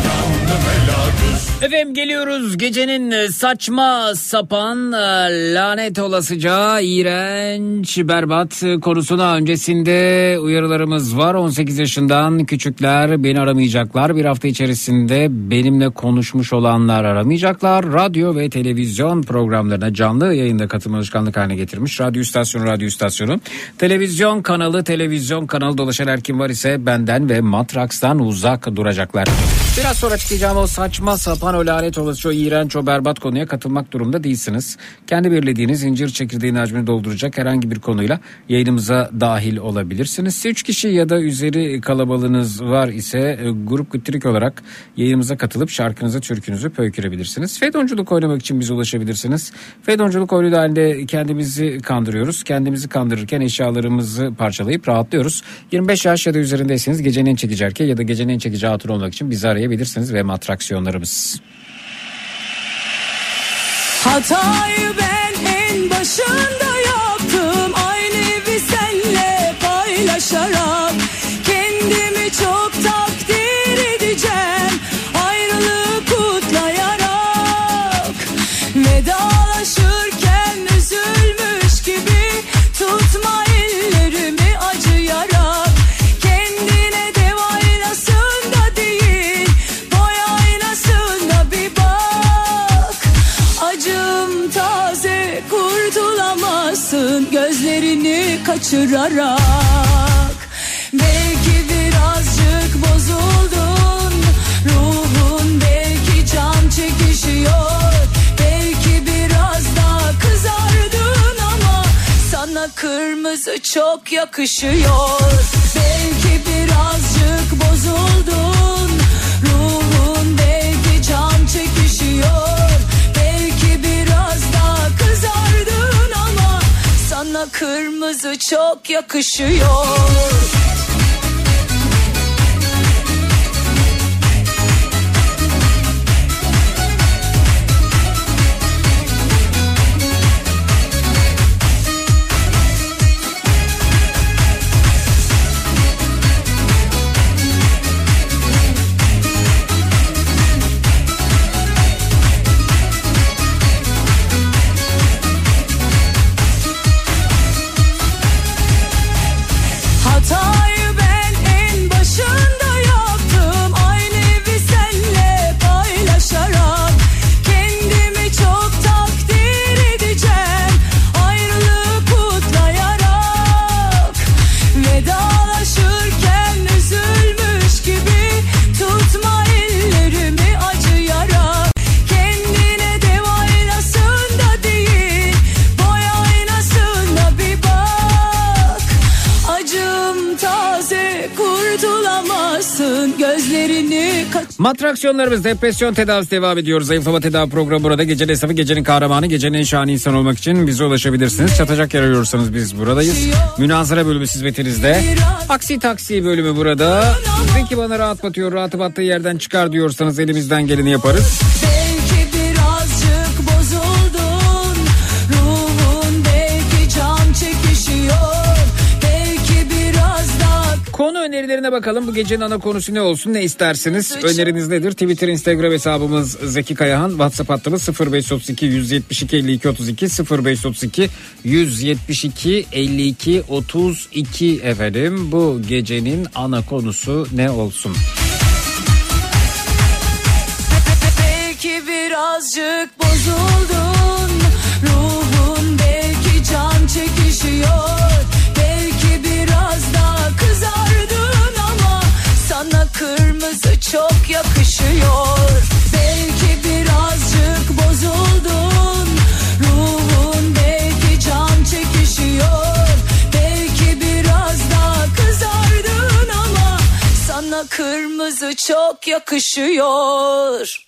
Efendim geliyoruz gecenin e, saçma sapan e, lanet olasıca iğrenç berbat konusuna. Öncesinde uyarılarımız var. 18 yaşından küçükler beni aramayacaklar. Bir hafta içerisinde benimle konuşmuş olanlar aramayacaklar. Radyo ve televizyon programlarına canlı yayında katılma alışkanlık haline getirmiş radyo istasyonu radyo istasyonu. Televizyon kanalı televizyon kanalı dolaşan her kim var ise benden ve Matraks'tan uzak duracaklar. Biraz sonra çıkacağım o saçma sapan o lanet olası o iğrenç o berbat konuya katılmak durumunda değilsiniz. Kendi belirlediğiniz incir çekirdeğinin hacmini dolduracak herhangi bir konuyla yayınımıza dahil olabilirsiniz. 3 kişi ya da üzeri kalabalığınız var ise e, grup gıttirik olarak yayınımıza katılıp şarkınızı türkünüzü pöykürebilirsiniz. Fedonculuk oynamak için bize ulaşabilirsiniz. Fedonculuk oyunu halinde kendimizi kandırıyoruz. Kendimizi kandırırken eşyalarımızı parçalayıp rahatlıyoruz. 25 yaş ya da üzerindeyseniz gecenin en çekici erkeği ya da gecenin en çekici hatun olmak için bizi arayabilirsiniz ve matraksiyonlarımız. Hatayı ben en başında yaptım Aynı evi senle paylaşarak kaçırarak Belki birazcık bozuldun ruhun belki can çekişiyor Belki biraz daha kızardın ama sana kırmızı çok yakışıyor Belki birazcık bozuldun kırmızı çok yakışıyor Matraksiyonlarımız depresyon tedavisi devam ediyoruz. Zayıflama tedavi programı burada. Gecenin esnafı, gecenin kahramanı, gecenin en şahane insan olmak için bize ulaşabilirsiniz. Çatacak yer arıyorsanız biz buradayız. Münazara bölümü hizmetinizde. Aksi taksi bölümü burada. Zeki bana rahat batıyor, rahatı battığı yerden çıkar diyorsanız elimizden geleni yaparız. Önerilerine bakalım. Bu gecenin ana konusu ne olsun ne istersiniz? Öneriniz nedir? Twitter, Instagram hesabımız Zeki Kayahan. WhatsApp hattımız 0532 172 52 32 0532 172 52 32 efendim. Bu gecenin ana konusu ne olsun? Belki birazcık bozuldun Ruhun belki can çekişiyor kırmızı çok yakışıyor. Belki birazcık bozuldun. Ruhun belki can çekişiyor. Belki biraz daha kızardın ama Sana kırmızı çok yakışıyor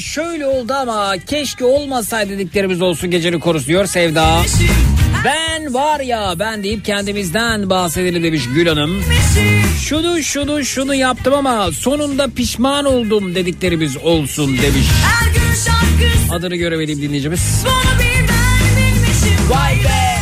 şöyle oldu ama keşke olmasaydı dediklerimiz olsun gecenin korusu diyor Sevda. Ben var ya ben deyip kendimizden bahsedelim demiş Gül Hanım. Şunu şunu şunu yaptım ama sonunda pişman oldum dediklerimiz olsun demiş. Adını göremediğim dinleyicimiz. Vay be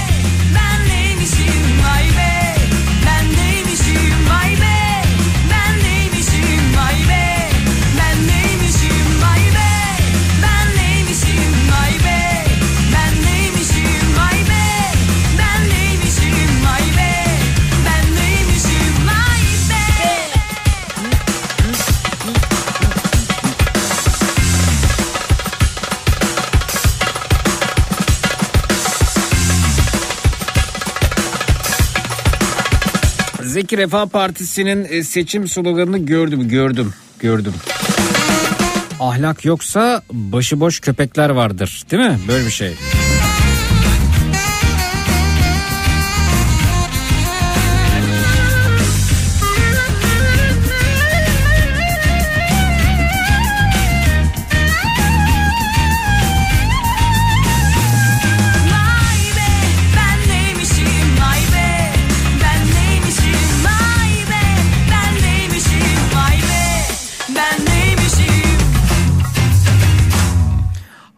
Zeki Refah Partisi'nin e, seçim sloganını gördüm gördüm gördüm. Ahlak yoksa başıboş köpekler vardır değil mi? Böyle bir şey.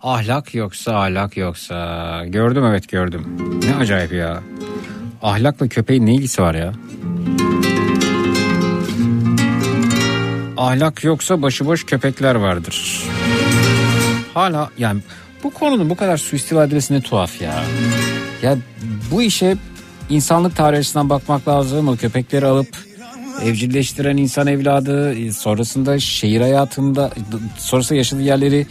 Ahlak yoksa ahlak yoksa. Gördüm evet gördüm. Ne acayip ya. Ahlakla köpeğin ne ilgisi var ya? Ahlak yoksa başıboş köpekler vardır. Hala yani bu konunun bu kadar suistimal edilmesi ne tuhaf ya. Ya bu işe insanlık tarihi açısından bakmak lazım. O köpekleri alıp evcilleştiren insan evladı sonrasında şehir hayatında sonrasında yaşadığı yerleri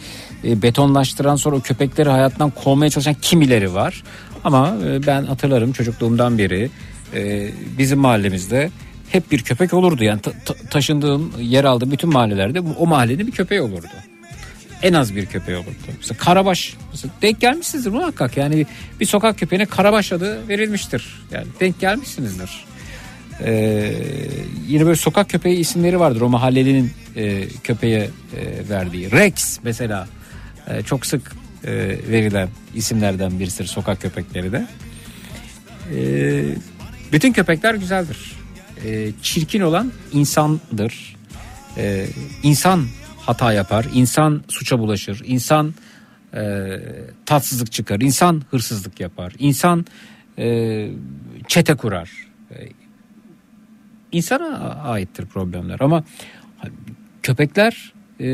e, betonlaştıran sonra o köpekleri hayattan kovmaya çalışan kimileri var. Ama e, ben hatırlarım çocukluğumdan beri e, bizim mahallemizde hep bir köpek olurdu. Yani ta- ta- taşındığım yer aldığım bütün mahallelerde o mahallede bir köpeği olurdu en az bir köpeği olurdu. Mesela Karabaş mesela denk gelmişsinizdir muhakkak yani bir sokak köpeğine Karabaş adı verilmiştir. Yani denk gelmişsinizdir. Ee, yine böyle sokak köpeği isimleri vardır o mahallenin e, köpeğe e, verdiği. Rex mesela e, çok sık e, verilen isimlerden birisidir sokak köpekleri de. Ee, bütün köpekler güzeldir. Ee, çirkin olan insandır. Ee, insan hata yapar, insan suça bulaşır, insan e, tatsızlık çıkar, insan hırsızlık yapar, insan e, çete kurar. E, insana aittir problemler ama köpekler e,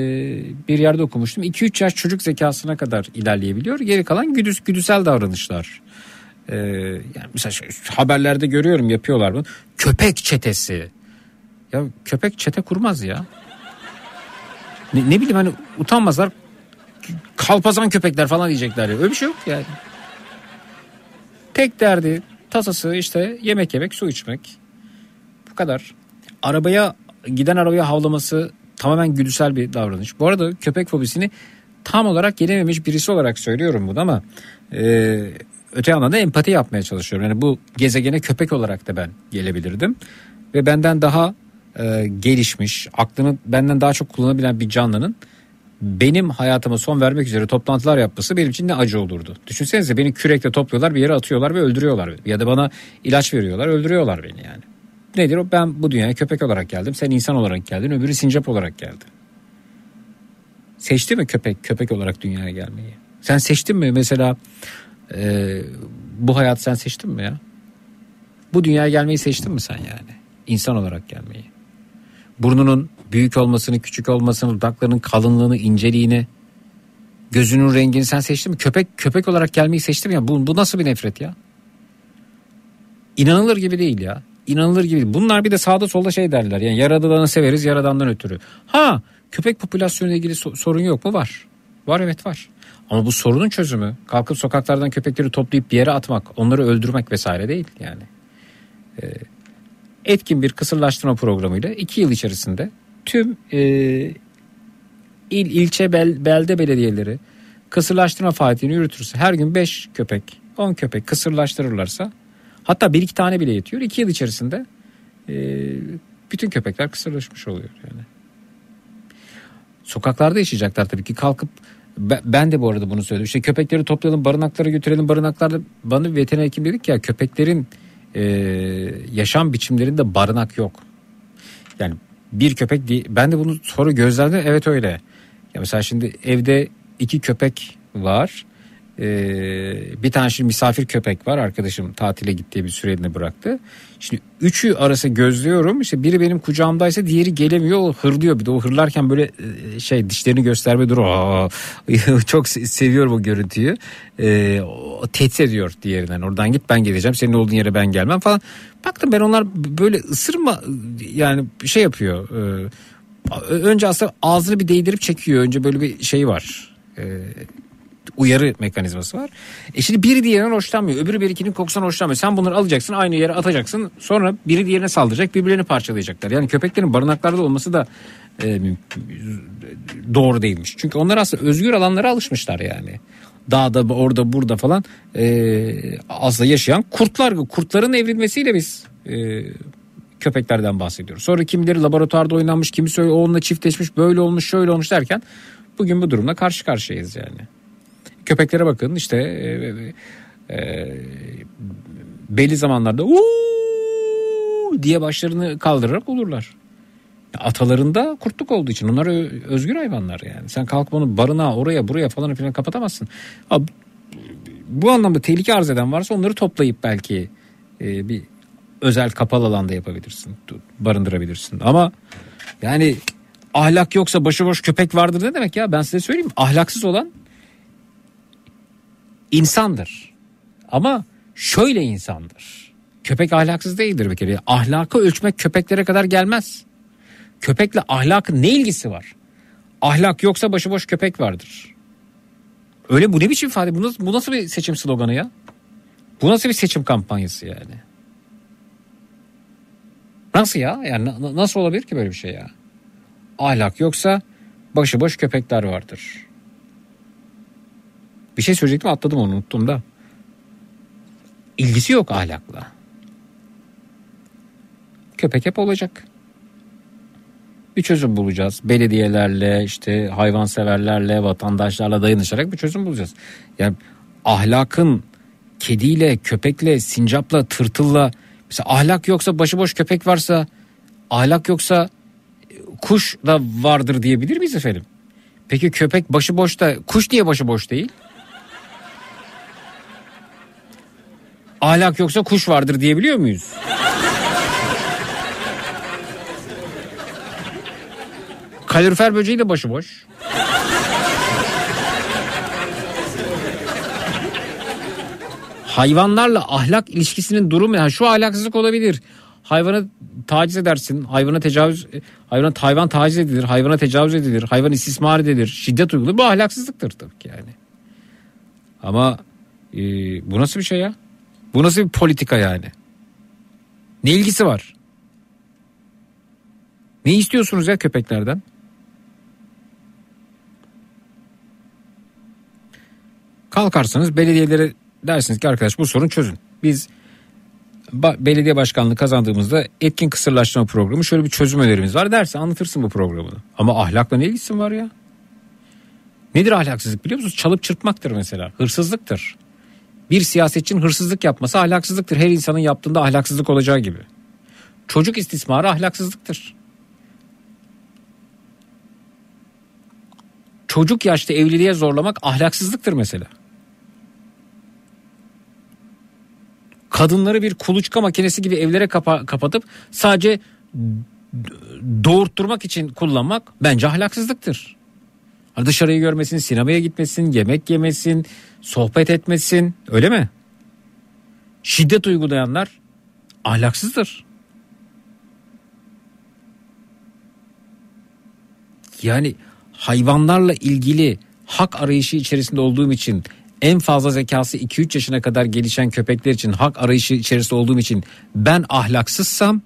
bir yerde okumuştum 2-3 yaş çocuk zekasına kadar ilerleyebiliyor. Geri kalan güdüs, güdüsel davranışlar. E, yani mesela şu haberlerde görüyorum yapıyorlar bunu. Köpek çetesi. Ya köpek çete kurmaz ya. Ne, ne bileyim hani utanmazlar. Kalpazan köpekler falan diyecekler. ya. Öyle bir şey yok yani. Tek derdi tasası işte yemek yemek su içmek. Bu kadar. Arabaya giden arabaya havlaması tamamen güdüsel bir davranış. Bu arada köpek fobisini tam olarak yenememiş birisi olarak söylüyorum bunu ama e, öte yandan da empati yapmaya çalışıyorum. Yani bu gezegene köpek olarak da ben gelebilirdim. Ve benden daha e, gelişmiş, aklını benden daha çok kullanabilen bir canlının benim hayatıma son vermek üzere toplantılar yapması benim için ne acı olurdu. Düşünsenize beni kürekle topluyorlar bir yere atıyorlar ve öldürüyorlar. Ya da bana ilaç veriyorlar öldürüyorlar beni yani. Nedir o? Ben bu dünyaya köpek olarak geldim. Sen insan olarak geldin. Öbürü sincap olarak geldi. Seçti mi köpek köpek olarak dünyaya gelmeyi? Sen seçtin mi mesela e, bu hayatı sen seçtin mi ya? Bu dünyaya gelmeyi seçtin mi sen yani? İnsan olarak gelmeyi. Burnunun büyük olmasını, küçük olmasını, dudaklarının kalınlığını, inceliğini, gözünün rengini sen seçtin mi? Köpek köpek olarak gelmeyi seçtin mi ya? Bu, bu nasıl bir nefret ya? İnanılır gibi değil ya. İnanılır gibi. Bunlar bir de sağda solda şey derler. Yani yaradanı severiz yaradandan ötürü. Ha köpek popülasyonu ile ilgili so- sorun yok mu? Var. Var evet var. Ama bu sorunun çözümü kalkıp sokaklardan köpekleri toplayıp bir yere atmak, onları öldürmek vesaire değil yani. Ee, etkin bir kısırlaştırma programıyla iki yıl içerisinde tüm e, il, ilçe, bel, belde belediyeleri kısırlaştırma faaliyetini yürütürse her gün 5 köpek, 10 köpek kısırlaştırırlarsa hatta bir iki tane bile yetiyor. iki yıl içerisinde e, bütün köpekler kısırlaşmış oluyor yani. Sokaklarda yaşayacaklar tabii ki kalkıp ben, de bu arada bunu söyledim. İşte köpekleri toplayalım barınaklara götürelim barınaklarda bana veteriner hekim dedik ya köpeklerin e, yaşam biçimlerinde barınak yok. Yani bir köpek değil. Ben de bunu sonra gözlemledim. Evet öyle. Ya mesela şimdi evde iki köpek var. Ee, bir tane şimdi misafir köpek var. Arkadaşım tatile gittiği bir süreliğine bıraktı. Şimdi üçü arası gözlüyorum. İşte biri benim kucağımdaysa diğeri gelemiyor. O hırlıyor. Bir de o hırlarken böyle e, şey dişlerini gösterme duru çok se- seviyorum o görüntüyü. Ee, o tehdit ediyor diğerinden. Oradan git ben geleceğim. Senin olduğun yere ben gelmem falan. Baktım ben onlar böyle ısırma yani şey yapıyor. Ee, önce aslında ağzını bir değdirip çekiyor. Önce böyle bir şey var. Ee, uyarı mekanizması var. E şimdi biri diğerinden hoşlanmıyor. Öbürü berikinin kokusundan hoşlanmıyor. Sen bunları alacaksın aynı yere atacaksın. Sonra biri diğerine saldıracak birbirlerini parçalayacaklar. Yani köpeklerin barınaklarda olması da e, doğru değilmiş. Çünkü onlar aslında özgür alanlara alışmışlar yani. Dağda orada burada falan e, aslında yaşayan kurtlar. Kurtların evrilmesiyle biz e, köpeklerden bahsediyoruz. Sonra kimileri laboratuvarda oynanmış, kimisi onunla çiftleşmiş, böyle olmuş, şöyle olmuş derken bugün bu durumla karşı karşıyayız yani. Köpeklere bakın işte e, e, belli zamanlarda uuu diye başlarını kaldırarak olurlar. Atalarında kurtluk olduğu için onlar özgür hayvanlar yani. Sen kalkıp onu barınağa oraya buraya falan filan kapatamazsın. Bu anlamda tehlike arz eden varsa onları toplayıp belki e, bir özel kapalı alanda yapabilirsin. Barındırabilirsin. Ama yani ahlak yoksa başıboş köpek vardır ne demek ya? Ben size söyleyeyim. Ahlaksız olan insandır. Ama şöyle insandır. Köpek ahlaksız değildir bir kere. Ahlakı ölçmek köpeklere kadar gelmez. Köpekle ahlakın ne ilgisi var? Ahlak yoksa başıboş köpek vardır. Öyle bu ne biçim ifade? Bu nasıl, bu nasıl bir seçim sloganı ya? Bu nasıl bir seçim kampanyası yani? Nasıl ya? Yani na- na- nasıl olabilir ki böyle bir şey ya? Ahlak yoksa başıboş köpekler vardır. Bir şey söyleyecektim atladım onu unuttum da. İlgisi yok ahlakla. Köpek hep olacak. Bir çözüm bulacağız. Belediyelerle, işte hayvanseverlerle, vatandaşlarla dayanışarak bir çözüm bulacağız. Yani ahlakın kediyle, köpekle, sincapla, tırtılla mesela ahlak yoksa başıboş köpek varsa ahlak yoksa kuş da vardır diyebilir miyiz efendim? Peki köpek başıboş da kuş niye başıboş değil? Ahlak yoksa kuş vardır diyebiliyor muyuz? Kalorifer böceği de başıboş. Hayvanlarla ahlak ilişkisinin durumu yani şu ahlaksızlık olabilir. Hayvanı taciz edersin, hayvana tecavüz, hayvana hayvan taciz edilir, hayvana tecavüz edilir, hayvan istismar edilir, şiddet uygulanır. Bu ahlaksızlıktır tabii ki yani. Ama e, bu nasıl bir şey ya? Bu nasıl bir politika yani? Ne ilgisi var? Ne istiyorsunuz ya köpeklerden? Kalkarsanız belediyelere dersiniz ki arkadaş bu sorun çözün. Biz belediye başkanlığı kazandığımızda etkin kısırlaştırma programı şöyle bir çözüm önerimiz var derse anlatırsın bu programını. Ama ahlakla ne ilgisi var ya? Nedir ahlaksızlık biliyor musunuz? Çalıp çırpmaktır mesela. Hırsızlıktır. Bir siyasetçinin hırsızlık yapması ahlaksızlıktır. Her insanın yaptığında ahlaksızlık olacağı gibi. Çocuk istismarı ahlaksızlıktır. Çocuk yaşta evliliğe zorlamak ahlaksızlıktır mesela. Kadınları bir kuluçka makinesi gibi evlere kapa- kapatıp sadece doğurtturmak için kullanmak bence ahlaksızlıktır. Dışarıyı görmesin, sinemaya gitmesin, yemek yemesin, sohbet etmesin. Öyle mi? Şiddet uygulayanlar ahlaksızdır. Yani hayvanlarla ilgili hak arayışı içerisinde olduğum için en fazla zekası 2-3 yaşına kadar gelişen köpekler için hak arayışı içerisinde olduğum için ben ahlaksızsam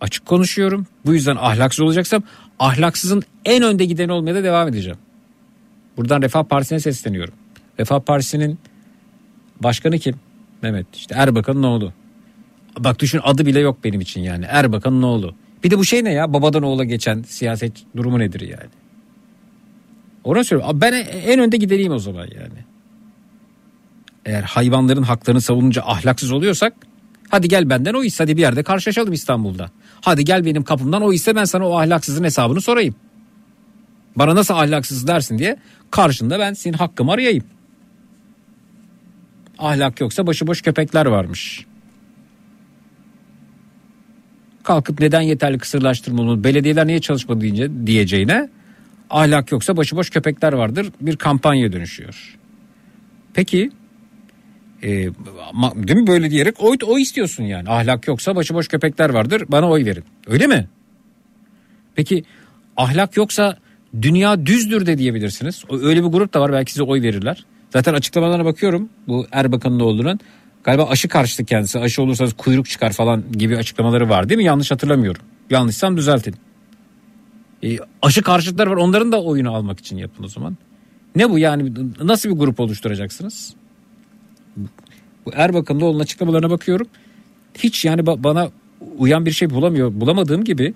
açık konuşuyorum. Bu yüzden ahlaksız olacaksam ahlaksızın en önde gideni olmaya da devam edeceğim. Buradan Refah Partisi'ne sesleniyorum. Refah Partisi'nin başkanı kim? Mehmet işte Erbakan'ın oğlu. Bak düşün adı bile yok benim için yani. Erbakan'ın oğlu. Bir de bu şey ne ya babadan oğula geçen siyaset durumu nedir yani? Ona söylüyorum. Ben en önde gideleyim o zaman yani. Eğer hayvanların haklarını savununca ahlaksız oluyorsak hadi gel benden o iste hadi bir yerde karşılaşalım İstanbul'da. Hadi gel benim kapımdan o iste ben sana o ahlaksızın hesabını sorayım. Bana nasıl ahlaksız dersin diye karşında ben senin hakkımı arayayım. Ahlak yoksa başıboş köpekler varmış. Kalkıp neden yeterli kısırlaştırmalı belediyeler niye çalışmadı deyince diyeceğine ahlak yoksa başıboş köpekler vardır bir kampanya dönüşüyor. Peki e, değil mi böyle diyerek oy, oy istiyorsun yani ahlak yoksa başıboş köpekler vardır bana oy verin öyle mi? Peki ahlak yoksa dünya düzdür de diyebilirsiniz. Öyle bir grup da var belki size oy verirler. Zaten açıklamalarına bakıyorum bu Erbakan'ın oğlunun. Galiba aşı karşıtı kendisi. Aşı olursanız kuyruk çıkar falan gibi açıklamaları var değil mi? Yanlış hatırlamıyorum. Yanlışsam düzeltin. E, aşı karşıtlar var onların da oyunu almak için yapın o zaman. Ne bu yani nasıl bir grup oluşturacaksınız? Bu Erbakan'ın oğlunun açıklamalarına bakıyorum. Hiç yani ba- bana uyan bir şey bulamıyor. Bulamadığım gibi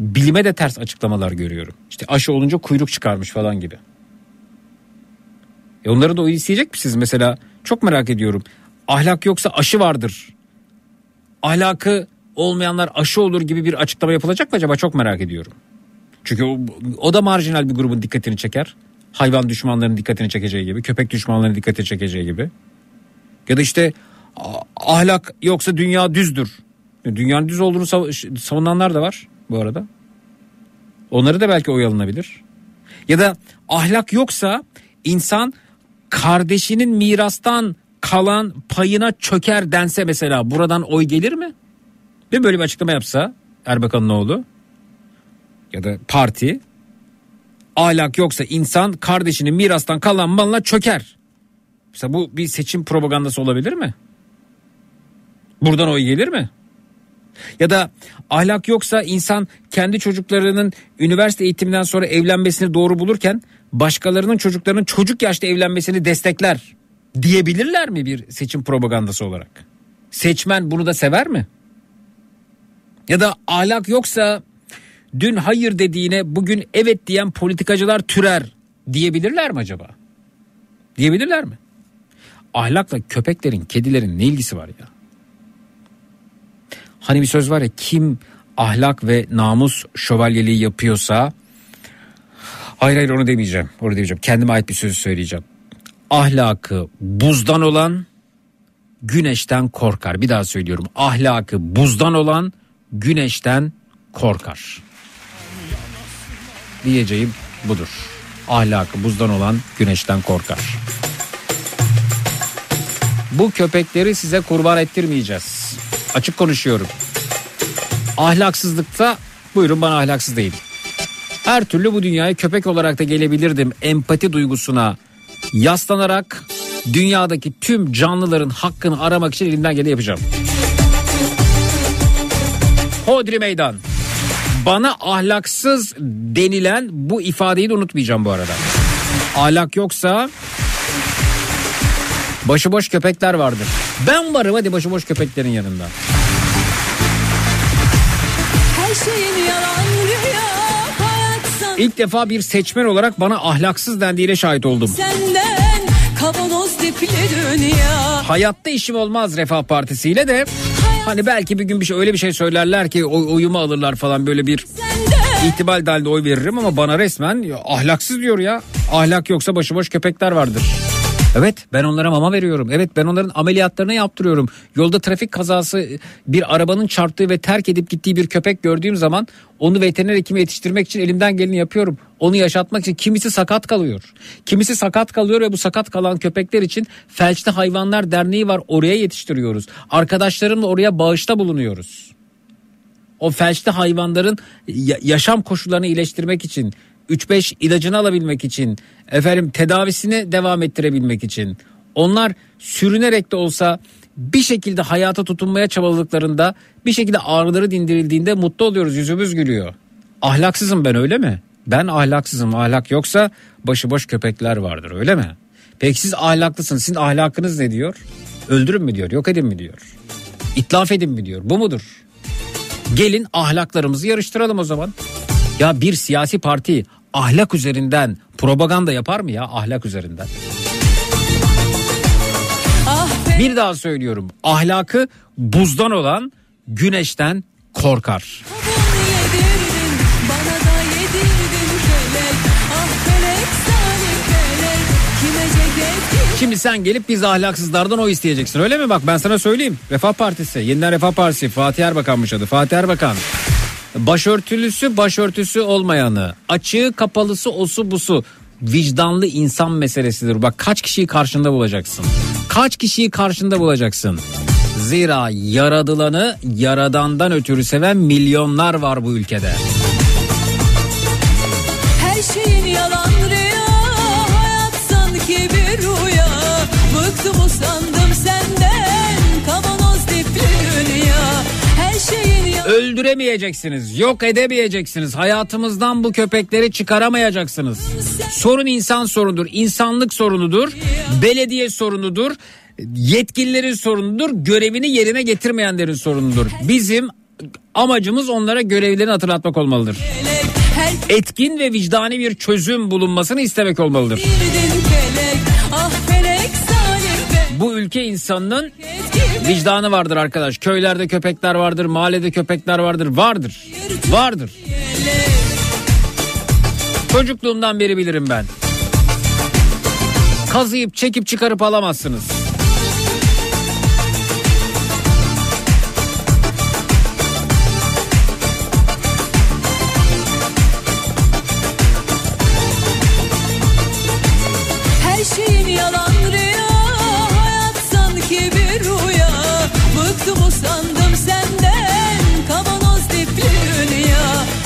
bilime de ters açıklamalar görüyorum. İşte aşı olunca kuyruk çıkarmış falan gibi. E onları da isteyecek misiniz mesela? Çok merak ediyorum. Ahlak yoksa aşı vardır. Ahlakı olmayanlar aşı olur gibi bir açıklama yapılacak mı acaba? Çok merak ediyorum. Çünkü o, o da marjinal bir grubun dikkatini çeker. Hayvan düşmanlarının dikkatini çekeceği gibi, köpek düşmanlarının dikkatini çekeceği gibi. Ya da işte ahlak yoksa dünya düzdür. Dünyanın düz olduğunu sav- savunanlar da var bu arada. Onları da belki oy alınabilir. Ya da ahlak yoksa insan kardeşinin mirastan kalan payına çöker dense mesela buradan oy gelir mi? Ve böyle bir açıklama yapsa Erbakan'ın oğlu ya da parti ahlak yoksa insan kardeşinin mirastan kalan malına çöker. Mesela bu bir seçim propagandası olabilir mi? Buradan oy gelir mi? Ya da ahlak yoksa insan kendi çocuklarının üniversite eğitiminden sonra evlenmesini doğru bulurken başkalarının çocuklarının çocuk yaşta evlenmesini destekler diyebilirler mi bir seçim propagandası olarak? Seçmen bunu da sever mi? Ya da ahlak yoksa dün hayır dediğine bugün evet diyen politikacılar türer diyebilirler mi acaba? Diyebilirler mi? Ahlakla köpeklerin, kedilerin ne ilgisi var ya? Hani bir söz var ya kim ahlak ve namus şövalyeliği yapıyorsa hayır hayır onu demeyeceğim. Onu demeyeceğim. Kendime ait bir söz söyleyeceğim. Ahlakı buzdan olan güneşten korkar. Bir daha söylüyorum. Ahlakı buzdan olan güneşten korkar. Diyeceğim budur. Ahlakı buzdan olan güneşten korkar. Bu köpekleri size kurban ettirmeyeceğiz. Açık konuşuyorum. Ahlaksızlıkta buyurun bana ahlaksız değil. Her türlü bu dünyaya köpek olarak da gelebilirdim. Empati duygusuna yaslanarak dünyadaki tüm canlıların hakkını aramak için elimden geleni yapacağım. Hodri meydan. Bana ahlaksız denilen bu ifadeyi de unutmayacağım bu arada. Ahlak yoksa başıboş köpekler vardır. Ben varım hadi başıboş köpeklerin yanında. Yalan İlk defa bir seçmen olarak bana ahlaksız dendiğine şahit oldum. senden kavanoz dünya Hayatta işim olmaz Refah Partisi ile de hani belki bir gün bir şey öyle bir şey söylerler ki oy, oyumu alırlar falan böyle bir senden ihtimal dahilinde oy veririm ama bana resmen ya, ahlaksız diyor ya. Ahlak yoksa başıboş köpekler vardır. Evet ben onlara mama veriyorum. Evet ben onların ameliyatlarını yaptırıyorum. Yolda trafik kazası bir arabanın çarptığı ve terk edip gittiği bir köpek gördüğüm zaman onu veteriner hekime yetiştirmek için elimden geleni yapıyorum. Onu yaşatmak için kimisi sakat kalıyor. Kimisi sakat kalıyor ve bu sakat kalan köpekler için Felçli Hayvanlar Derneği var oraya yetiştiriyoruz. Arkadaşlarımla oraya bağışta bulunuyoruz o felçli hayvanların ya- yaşam koşullarını iyileştirmek için 3-5 ilacını alabilmek için efendim tedavisini devam ettirebilmek için onlar sürünerek de olsa bir şekilde hayata tutunmaya çabaladıklarında bir şekilde ağrıları dindirildiğinde mutlu oluyoruz yüzümüz gülüyor. Ahlaksızım ben öyle mi? Ben ahlaksızım ahlak yoksa başıboş köpekler vardır öyle mi? Peki siz ahlaklısınız sizin ahlakınız ne diyor? Öldürün mü diyor yok edin mi diyor? İtlaf edin mi diyor bu mudur? Gelin ahlaklarımızı yarıştıralım o zaman. Ya bir siyasi parti ahlak üzerinden propaganda yapar mı ya ahlak üzerinden? Bir daha söylüyorum. Ahlakı buzdan olan güneşten korkar. Ah? Şimdi sen gelip biz ahlaksızlardan o isteyeceksin öyle mi? Bak ben sana söyleyeyim. Refah Partisi, yeniden Refah Partisi, Fatih Erbakan'mış adı. Fatih Erbakan. Başörtülüsü, başörtüsü olmayanı, açığı, kapalısı, osu, busu. Vicdanlı insan meselesidir. Bak kaç kişiyi karşında bulacaksın. Kaç kişiyi karşında bulacaksın. Zira yaradılanı yaradandan ötürü seven milyonlar var bu ülkede. Her şeyin yalan rüya, hayat sanki bir rüya. Bıktım usandım Öldüremeyeceksiniz, yok edemeyeceksiniz. Hayatımızdan bu köpekleri çıkaramayacaksınız. Sorun insan sorunudur, insanlık sorunudur, belediye sorunudur, yetkililerin sorunudur, görevini yerine getirmeyenlerin sorunudur. Bizim amacımız onlara görevlerini hatırlatmak olmalıdır. Etkin ve vicdani bir çözüm bulunmasını istemek olmalıdır. Ah felek, Bu ülke insanının vicdanı vardır arkadaş. Köylerde köpekler vardır, mahallede köpekler vardır. Vardır. Vardır. Çocukluğumdan beri bilirim ben. Kazıyıp çekip çıkarıp alamazsınız.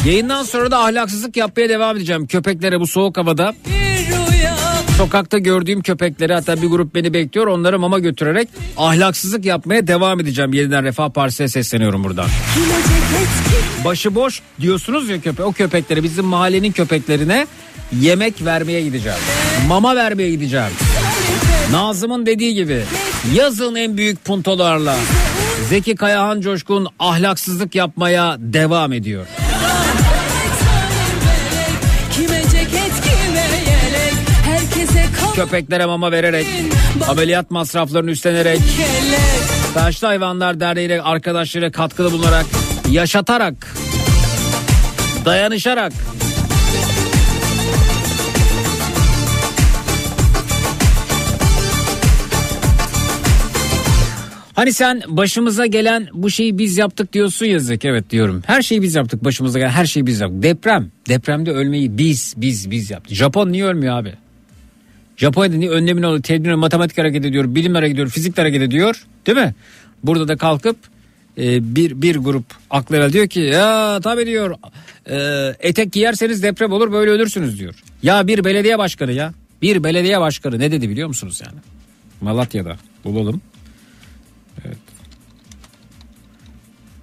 Yayından sonra da ahlaksızlık yapmaya devam edeceğim. Köpeklere bu soğuk havada sokakta gördüğüm köpekleri hatta bir grup beni bekliyor. Onları mama götürerek ahlaksızlık yapmaya devam edeceğim. Yeniden Refah Partisi'ne sesleniyorum buradan. Başıboş diyorsunuz ya köpek. O köpekleri bizim mahallenin köpeklerine yemek vermeye gideceğim. Mama vermeye gideceğim. Nazım'ın dediği gibi yazın en büyük puntolarla Zeki Kayahan Coşkun ahlaksızlık yapmaya devam ediyor. Köpeklere mama vererek, ameliyat masraflarını üstlenerek, Taşlı Hayvanlar Derneği'yle arkadaşları katkıda bulunarak, yaşatarak, dayanışarak Hani sen başımıza gelen bu şeyi biz yaptık diyorsun yazık evet diyorum. Her şeyi biz yaptık başımıza gelen her şeyi biz yaptık. Deprem depremde ölmeyi biz biz biz yaptık. Japon niye ölmüyor abi? Japonya'da niye önlemini alıyor, tedbirini matematik hareket ediyor, bilim hareket ediyor, fizik hareket ediyor. Değil mi? Burada da kalkıp e, bir bir grup aklı evvel diyor ki ya tabii diyor e, etek giyerseniz deprem olur böyle ölürsünüz diyor. Ya bir belediye başkanı ya bir belediye başkanı ne dedi biliyor musunuz yani? Malatya'da bulalım. Evet.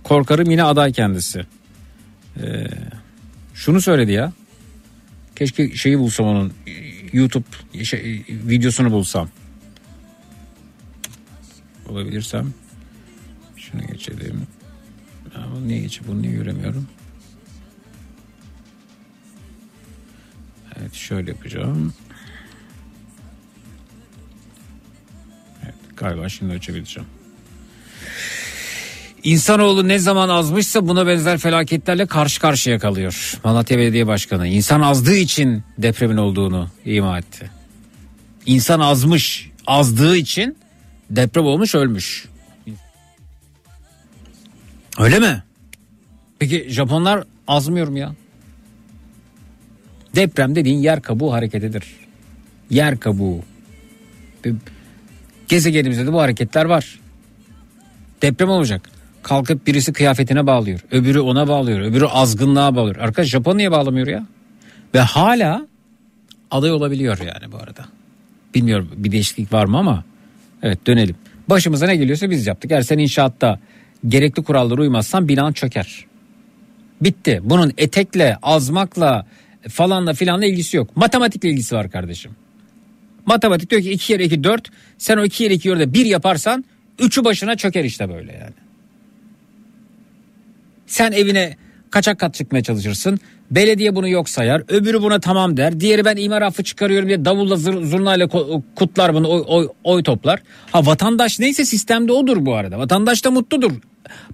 Korkarım yine aday kendisi. Ee, şunu söyledi ya. Keşke şeyi bulsam onun YouTube şey, videosunu bulsam. Bulabilirsem. Şunu geçelim. Ya bunu niye geçeyim? Bunu niye göremiyorum? Evet şöyle yapacağım. Evet galiba şimdi açabileceğim. İnsanoğlu ne zaman azmışsa buna benzer felaketlerle karşı karşıya kalıyor. Malatya Belediye Başkanı insan azdığı için depremin olduğunu ima etti. İnsan azmış, azdığı için deprem olmuş ölmüş. Öyle mi? Peki Japonlar azmıyor mu ya? Deprem dediğin yer kabuğu hareketidir. Yer kabuğu. Gezegenimizde de bu hareketler var. Deprem olacak. Kalkıp birisi kıyafetine bağlıyor. Öbürü ona bağlıyor. Öbürü azgınlığa bağlıyor. Arkadaş Japon niye bağlamıyor ya? Ve hala aday olabiliyor yani bu arada. Bilmiyorum bir değişiklik var mı ama evet dönelim. Başımıza ne geliyorsa biz yaptık. Eğer sen inşaatta gerekli kurallara uymazsan binan çöker. Bitti. Bunun etekle, azmakla falanla filanla ilgisi yok. Matematikle ilgisi var kardeşim. Matematik diyor ki 2 kere 2 4. Sen o 2 kere 2 4'e 1 yaparsan 3'ü başına çöker işte böyle yani. Sen evine kaçak kat çıkmaya çalışırsın. Belediye bunu yok sayar. Öbürü buna tamam der. Diğeri ben imar affı çıkarıyorum diye davulla zır, zurnayla kutlar bunu oy, oy, oy toplar. Ha vatandaş neyse sistemde odur bu arada. Vatandaş da mutludur.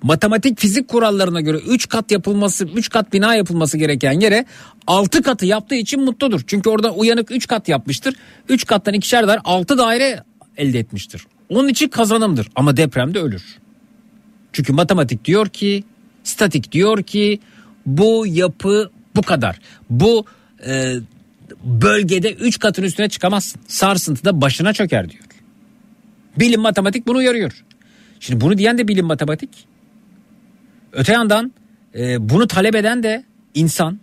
Matematik fizik kurallarına göre 3 kat yapılması 3 kat bina yapılması gereken yere 6 katı yaptığı için mutludur. Çünkü orada uyanık 3 kat yapmıştır. 3 kattan ikişer daire 6 daire elde etmiştir. Onun için kazanımdır ama depremde ölür. Çünkü matematik diyor ki, statik diyor ki bu yapı bu kadar. Bu e, bölgede 3 katın üstüne çıkamazsın. Sarsıntıda başına çöker diyor. Bilim matematik bunu uyarıyor. Şimdi bunu diyen de bilim matematik. Öte yandan e, bunu talep eden de insan.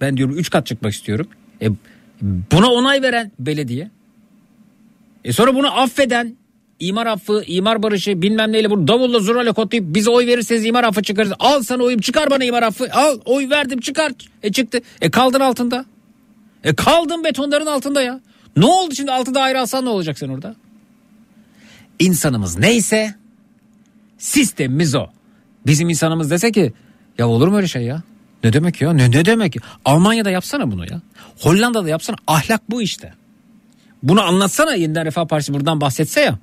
Ben diyorum 3 kat çıkmak istiyorum. E, buna onay veren belediye. E sonra bunu affeden imar affı, imar barışı bilmem neyle bunu davulla zurayla kodlayıp bize oy verirseniz imar affı çıkarız. Al sana oyum çıkar bana imar affı. Al oy verdim çıkar. E çıktı. E kaldın altında. E kaldın betonların altında ya. Ne oldu şimdi altı daire alsan ne olacak sen orada? İnsanımız neyse sistemimiz o. Bizim insanımız dese ki ya olur mu öyle şey ya? Ne demek ya? Ne, ne demek? Almanya'da yapsana bunu ya. Hollanda'da yapsana. Ahlak bu işte. Bunu anlatsana yeniden Refah Partisi buradan bahsetse ya.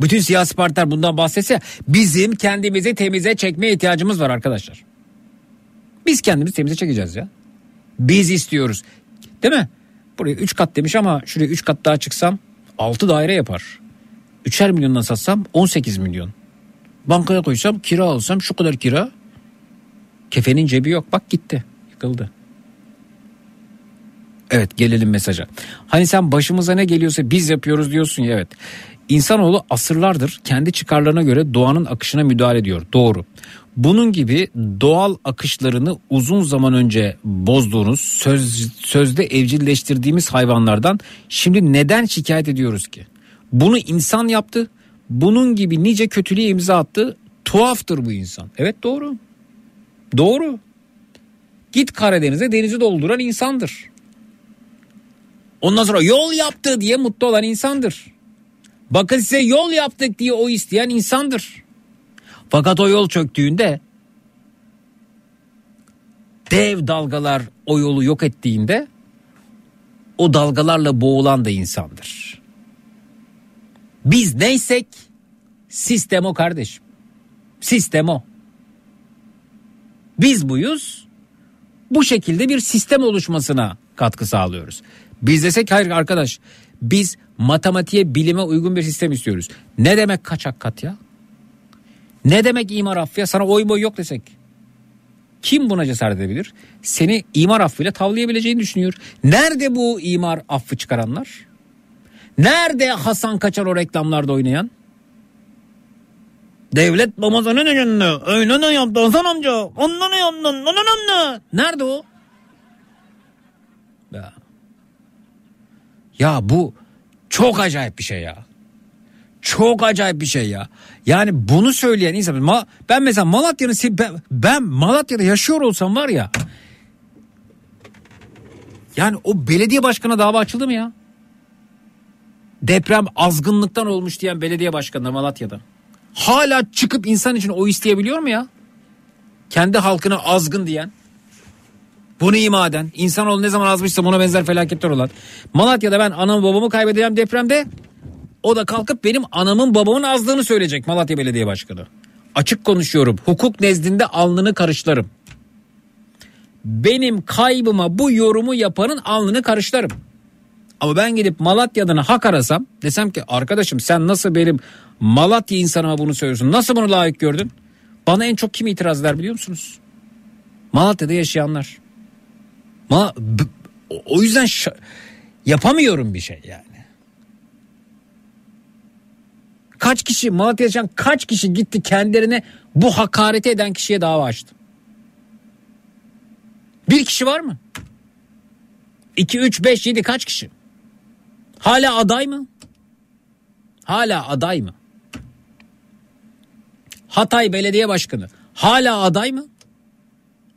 Bütün siyasi partiler bundan bahsetse. Bizim kendimizi temize çekmeye ihtiyacımız var arkadaşlar. Biz kendimizi temize çekeceğiz ya. Biz istiyoruz. Değil mi? Buraya 3 kat demiş ama şuraya 3 kat daha çıksam 6 daire yapar. 3'er milyondan satsam 18 milyon. Bankaya koysam kira alsam şu kadar kira. Kefenin cebi yok bak gitti yıkıldı. Evet gelelim mesaja. Hani sen başımıza ne geliyorsa biz yapıyoruz diyorsun ya evet. İnsanoğlu asırlardır kendi çıkarlarına göre doğanın akışına müdahale ediyor. Doğru. Bunun gibi doğal akışlarını uzun zaman önce bozduğunuz, söz, sözde evcilleştirdiğimiz hayvanlardan şimdi neden şikayet ediyoruz ki? Bunu insan yaptı. Bunun gibi nice kötülüğe imza attı. Tuhaftır bu insan. Evet doğru. Doğru. Git Karadeniz'e denizi dolduran insandır. Ondan sonra yol yaptı diye mutlu olan insandır. Bakın size yol yaptık diye o isteyen insandır. Fakat o yol çöktüğünde dev dalgalar o yolu yok ettiğinde o dalgalarla boğulan da insandır. Biz neysek sistem o kardeşim. Sistem o. Biz buyuz. Bu şekilde bir sistem oluşmasına katkı sağlıyoruz. Biz desek hayır arkadaş biz matematiğe bilime uygun bir sistem istiyoruz. Ne demek kaçak kat ya? Ne demek imar affı ya? Sana oy boy yok desek. Kim buna cesaret edebilir? Seni imar affıyla tavlayabileceğini düşünüyor. Nerede bu imar affı çıkaranlar? Nerede Hasan Kaçar o reklamlarda oynayan? Devlet babasının önünde. Öyle ne yaptı Hasan amca? Ondan ne yaptın? Ondan ne? Nerede o? Ya. ya bu çok acayip bir şey ya. Çok acayip bir şey ya. Yani bunu söyleyen insan ben mesela Malatya'nın ben, ben Malatya'da yaşıyor olsam var ya yani o belediye başkanına dava açıldı mı ya? Deprem azgınlıktan olmuş diyen belediye başkanı Malatya'da. Hala çıkıp insan için o isteyebiliyor mu ya? Kendi halkına azgın diyen. Bunu ima eden. İnsanoğlu ne zaman azmışsa buna benzer felaketler olan. Malatya'da ben anamı babamı kaybedeceğim depremde. O da kalkıp benim anamın babamın azlığını söyleyecek Malatya Belediye Başkanı. Açık konuşuyorum. Hukuk nezdinde alnını karışlarım. Benim kaybıma bu yorumu yapanın alnını karışlarım. Ama ben gidip Malatya'dan hak arasam desem ki arkadaşım sen nasıl benim Malatya insanıma bunu söylüyorsun? Nasıl bunu layık gördün? Bana en çok kim itiraz eder biliyor musunuz? Malatya'da yaşayanlar. Ma o yüzden yapamıyorum bir şey yani. Kaç kişi Malatya'da yaşayan kaç kişi gitti kendilerine bu hakareti eden kişiye dava açtı? Bir kişi var mı? 2, 3, 5, 7 kaç kişi? Hala aday mı? Hala aday mı? Hatay Belediye Başkanı hala aday mı?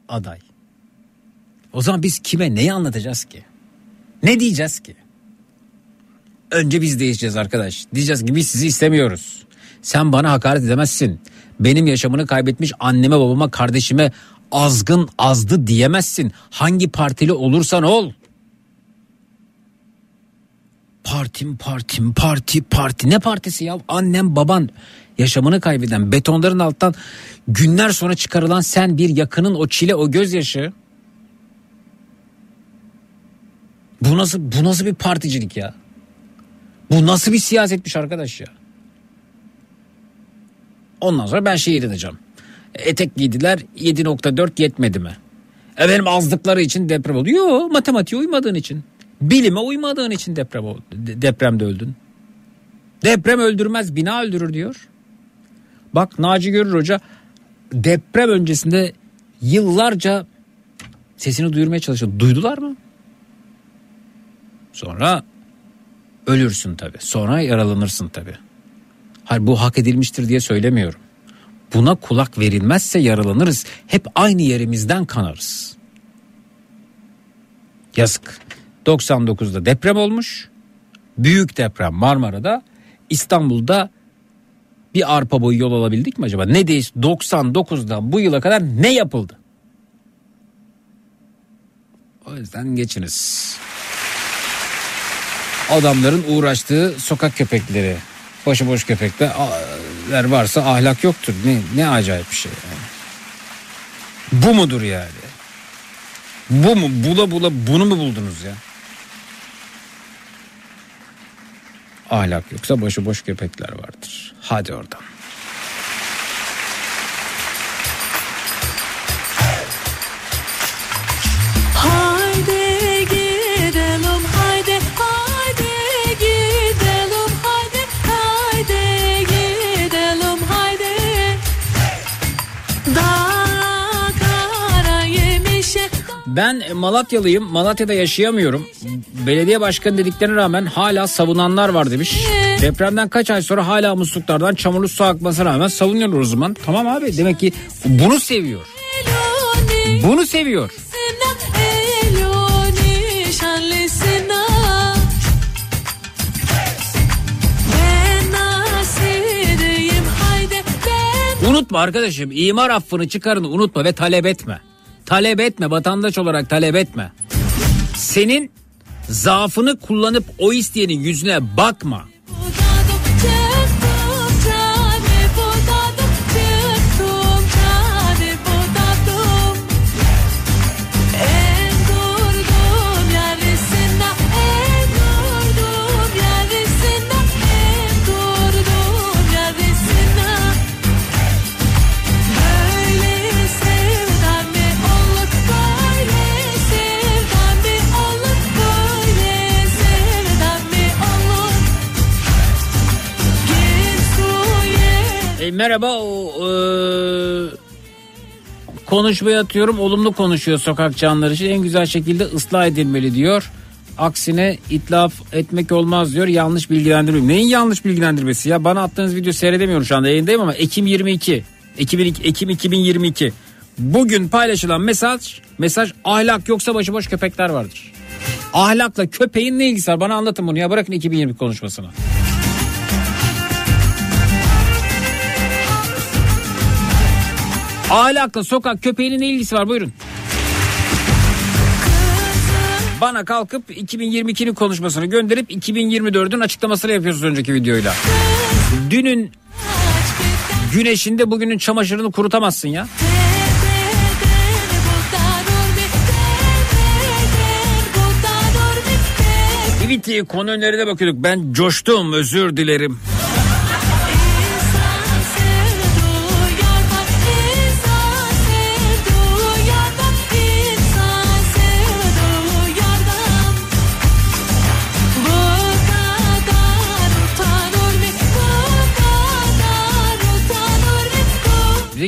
Aday. O zaman biz kime neyi anlatacağız ki? Ne diyeceğiz ki? Önce biz değişeceğiz arkadaş. Diyeceğiz ki biz sizi istemiyoruz. Sen bana hakaret edemezsin. Benim yaşamını kaybetmiş anneme babama kardeşime azgın azdı diyemezsin. Hangi partili olursan ol. Partim partim parti parti ne partisi ya annem baban yaşamını kaybeden betonların alttan günler sonra çıkarılan sen bir yakının o çile o gözyaşı. Bu nasıl bu nasıl bir particilik ya? Bu nasıl bir siyasetmiş arkadaş ya? Ondan sonra ben şehir edeceğim. Etek giydiler 7.4 yetmedi mi? Efendim azdıkları için deprem oldu. Yok matematiğe uymadığın için. Bilime uymadığın için deprem oldu. De- depremde öldün. Deprem öldürmez bina öldürür diyor. Bak Naci Görür Hoca deprem öncesinde yıllarca sesini duyurmaya çalışıyor. Duydular mı? Sonra ölürsün tabii. Sonra yaralanırsın tabii. Hayır bu hak edilmiştir diye söylemiyorum. Buna kulak verilmezse yaralanırız. Hep aynı yerimizden kanarız. Yazık. 99'da deprem olmuş. Büyük deprem Marmara'da. İstanbul'da bir arpa boyu yol alabildik mi acaba? Ne değiş 99'dan bu yıla kadar ne yapıldı? O yüzden geçiniz. Adamların uğraştığı sokak köpekleri, başıboş köpekler varsa ahlak yoktur. Ne ne acayip bir şey yani. Bu mudur yani? Bu mu? Bula bula bunu mu buldunuz ya? Ahlak yoksa başıboş köpekler vardır. Hadi oradan. Ben Malatyalıyım. Malatya'da yaşayamıyorum. Belediye başkanı dediklerine rağmen hala savunanlar var demiş. Depremden kaç ay sonra hala musluklardan çamurlu su akmasına rağmen savunuyorlar o zaman. Tamam abi demek ki bunu seviyor. Bunu seviyor. Unutma arkadaşım imar affını çıkarın unutma ve talep etme. Talep etme vatandaş olarak talep etme. Senin zaafını kullanıp o isteyenin yüzüne bakma. Merhaba o e, konuşmaya atıyorum olumlu konuşuyor sokak canlıları için en güzel şekilde ıslah edilmeli diyor. Aksine itlaf etmek olmaz diyor yanlış bilgilendirme. Neyin yanlış bilgilendirmesi ya bana attığınız video seyredemiyorum şu anda yayındayım ama Ekim 22 Ekim, Ekim 2022 bugün paylaşılan mesaj mesaj ahlak yoksa başıboş köpekler vardır. Ahlakla köpeğin ne ilgisi var bana anlatın bunu ya bırakın 2020 konuşmasını. Ahlakla sokak köpeğinin ne ilgisi var buyurun. Bana kalkıp 2022'nin konuşmasını gönderip 2024'ün açıklamasını yapıyorsunuz önceki videoyla. Dünün güneşinde bugünün çamaşırını kurutamazsın ya. Tweet'i konu önerilerine bakıyorduk. Ben coştum özür dilerim.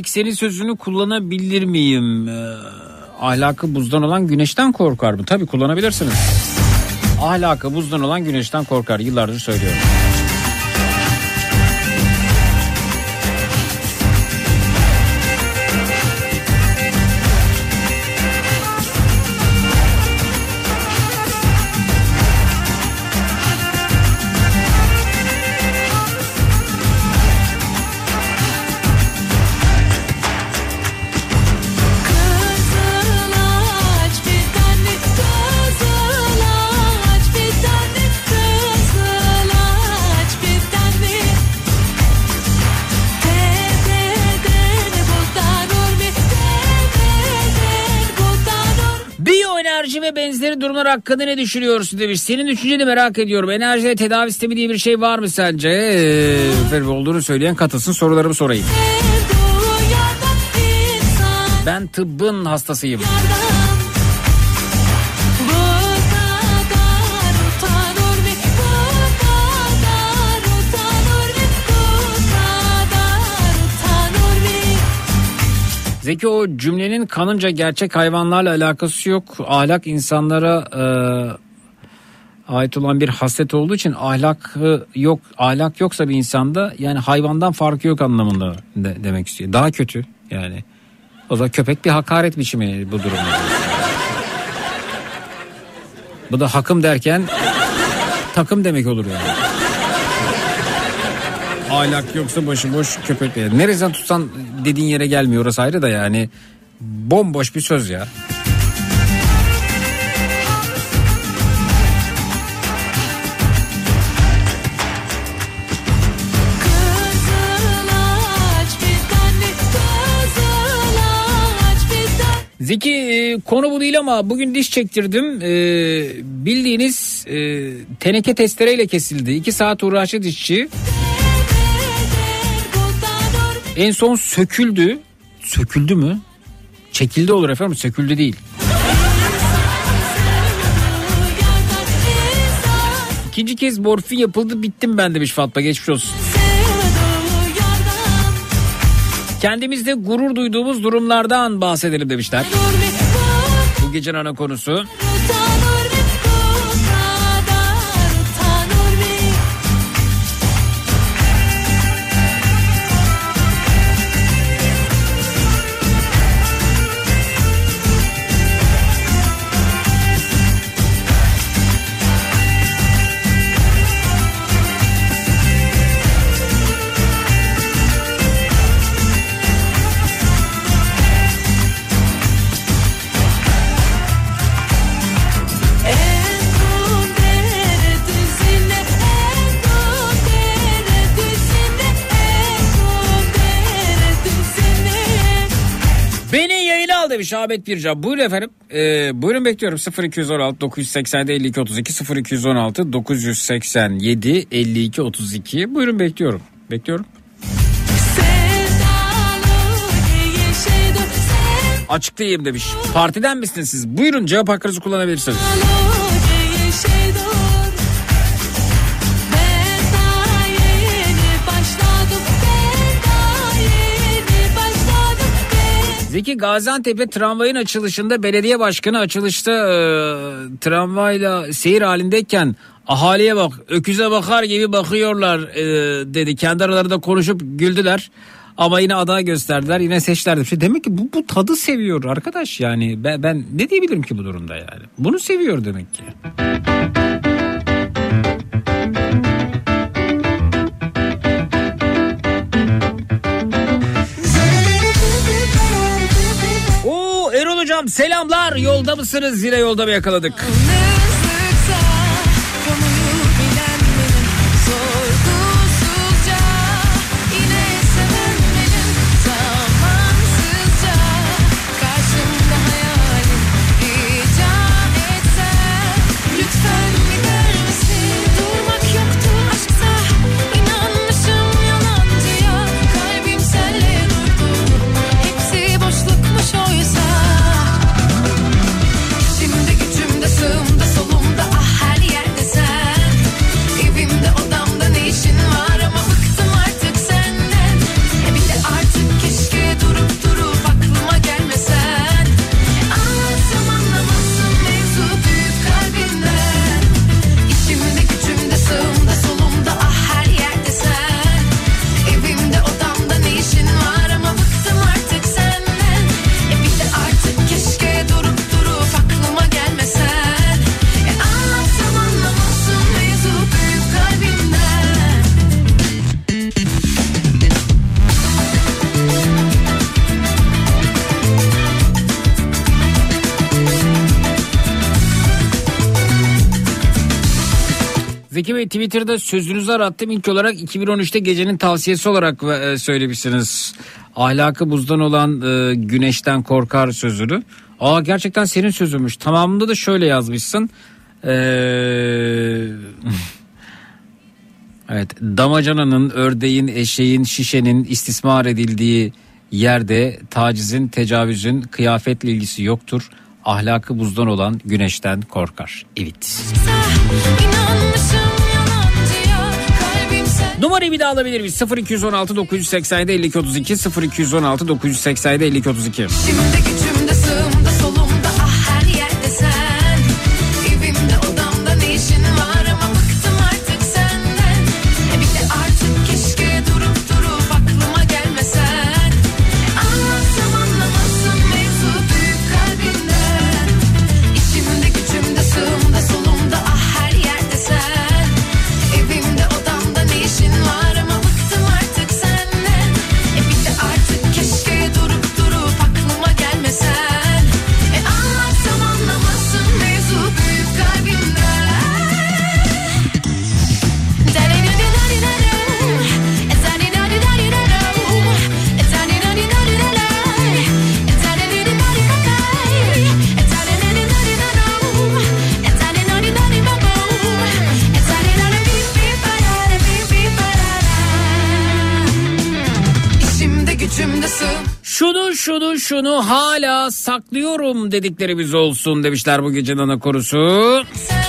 Zeki senin sözünü kullanabilir miyim? Ee, ahlakı buzdan olan güneşten korkar mı? Tabii kullanabilirsiniz. Ahlakı buzdan olan güneşten korkar. Yıllardır söylüyorum. Durumlar hakkında ne düşünüyorsun demiş. Senin düşünceni merak ediyorum. Enerji ve tedavi sistemi diye bir şey var mı sence? Ee, olduğunu söyleyen katılsın sorularımı sorayım. Ben tıbbın hastasıyım. Zeki o cümlenin kanınca gerçek hayvanlarla alakası yok. Ahlak insanlara e, ait olan bir haslet olduğu için ahlak yok. Ahlak yoksa bir insanda yani hayvandan farkı yok anlamında de, demek istiyor. Daha kötü yani. O zaman köpek bir hakaret biçimi bu durumda. bu da hakım derken takım demek olur yani. Ahlak yoksa başıboş köpek. Nereden tutsan dediğin yere gelmiyor orası ayrı da yani. Bomboş bir söz ya. Zeki e, konu bu değil ama bugün diş çektirdim. E, bildiğiniz e, teneke testereyle kesildi. 2 saat uğraştı dişçi. En son söküldü. Söküldü mü? Çekildi olur efendim söküldü değil. İkinci kez morfin yapıldı bittim ben demiş Fatma geçmiş olsun. Kendimizde gurur duyduğumuz durumlardan bahsedelim demişler. Bu gecenin ana konusu. Yayına al demiş Ahmet Bircan. Buyurun efendim. Ee, buyurun bekliyorum 0216 987 52 32 0216 987 52 32. Buyurun bekliyorum. Bekliyorum. Açıklayayım demiş. Partiden misiniz siz? Buyurun cevap hakkınızı kullanabilirsiniz. Zeki Gaziantep'te tramvayın açılışında belediye başkanı açılışta e, tramvayla seyir halindeyken ahaliye bak öküze bakar gibi bakıyorlar e, dedi. Kendi aralarında konuşup güldüler. Ama yine aday gösterdiler yine seçtiler. demiş. Demek ki bu, bu tadı seviyor arkadaş yani ben, ben ne diyebilirim ki bu durumda yani. Bunu seviyor demek ki. Hocam selamlar yolda mısınız yine yolda mı yakaladık? Twitter'da sözünüzü arattım. İlk olarak 2013'te gecenin tavsiyesi olarak e, söylemişsiniz. Ahlakı buzdan olan e, güneşten korkar sözünü. Aa gerçekten senin sözünmüş. Tamamında da şöyle yazmışsın. Ee, evet damacananın, ördeğin, eşeğin, şişenin istismar edildiği yerde tacizin, tecavüzün kıyafetle ilgisi yoktur. Ahlakı buzdan olan güneşten korkar. Evet. Sen Numarayı bir daha alabilir miyiz? 0216 987 52 32 0216 987 52 32. Şimdi gücümde sığımda şunu hala saklıyorum dediklerimiz olsun demişler bu gecenin ana korusu. senden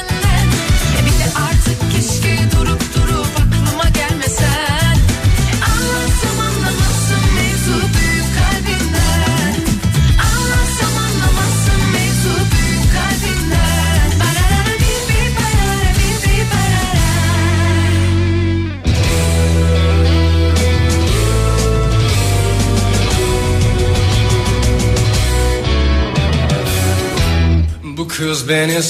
Bu kız beni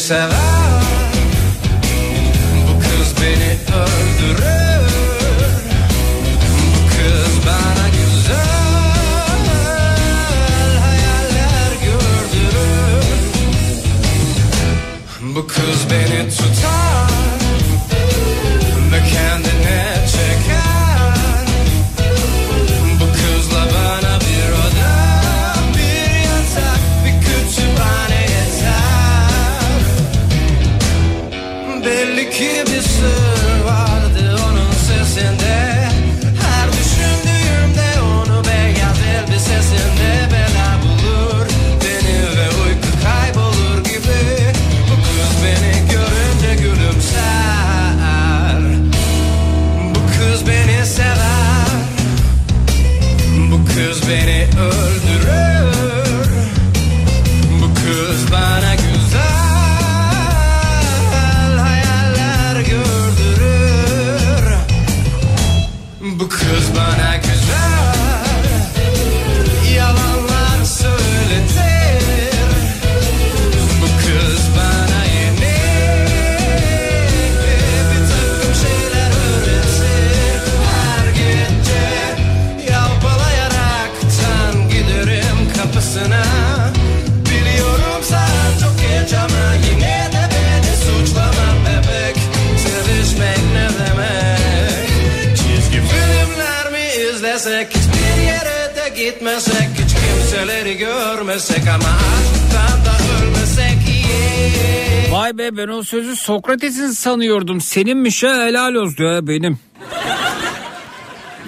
Sokrates'in sanıyordum. Seninmiş ha helal olsun ya benim.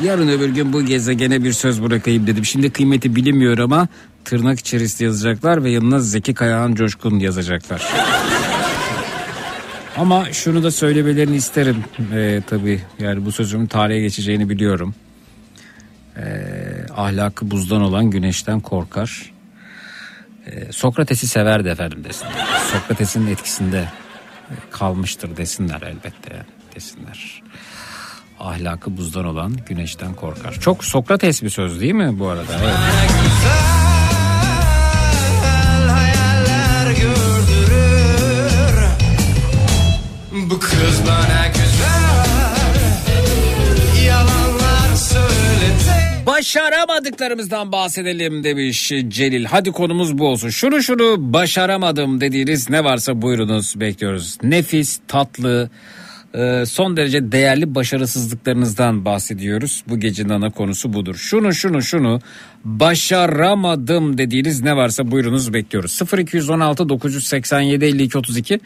Yarın öbür gün bu gezegene bir söz bırakayım dedim. Şimdi kıymeti bilinmiyor ama tırnak içerisinde yazacaklar ve yanına Zeki Kayağan Coşkun yazacaklar. ama şunu da söylemelerini isterim ee, tabii. Yani bu sözümün tarihe geçeceğini biliyorum. Ee, ahlakı buzdan olan güneşten korkar. Ee, Sokrates'i severdi efendim desinler. Sokrates'in etkisinde kalmıştır desinler elbette desinler. Ahlakı buzdan olan güneşten korkar. Çok Sokrates bir söz değil mi bu arada? Evet. Başaramadıklarımızdan bahsedelim demiş Celil. Hadi konumuz bu olsun. Şunu şunu başaramadım dediğiniz ne varsa buyurunuz bekliyoruz. Nefis, tatlı, Ee, son derece değerli başarısızlıklarınızdan bahsediyoruz. Bu gecenin ana konusu budur. Şunu şunu şunu başaramadım dediğiniz ne varsa buyurunuz bekliyoruz. 0216 987 52 32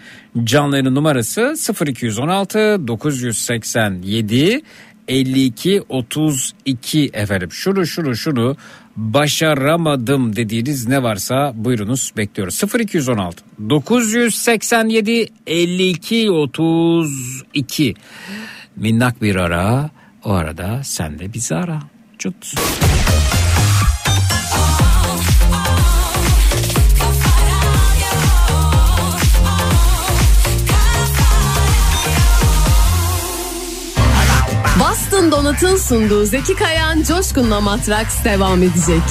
canlı numarası 0216 987 52 32 efendim. Şunu şunu şunu başaramadım dediğiniz ne varsa buyurunuz bekliyoruz. 0216 987 52 32 minnak bir ara o arada sen de bizi ara. Çut. Boston Donat'ın sunduğu Zeki Kayan Coşkun'la Matraks devam edecek.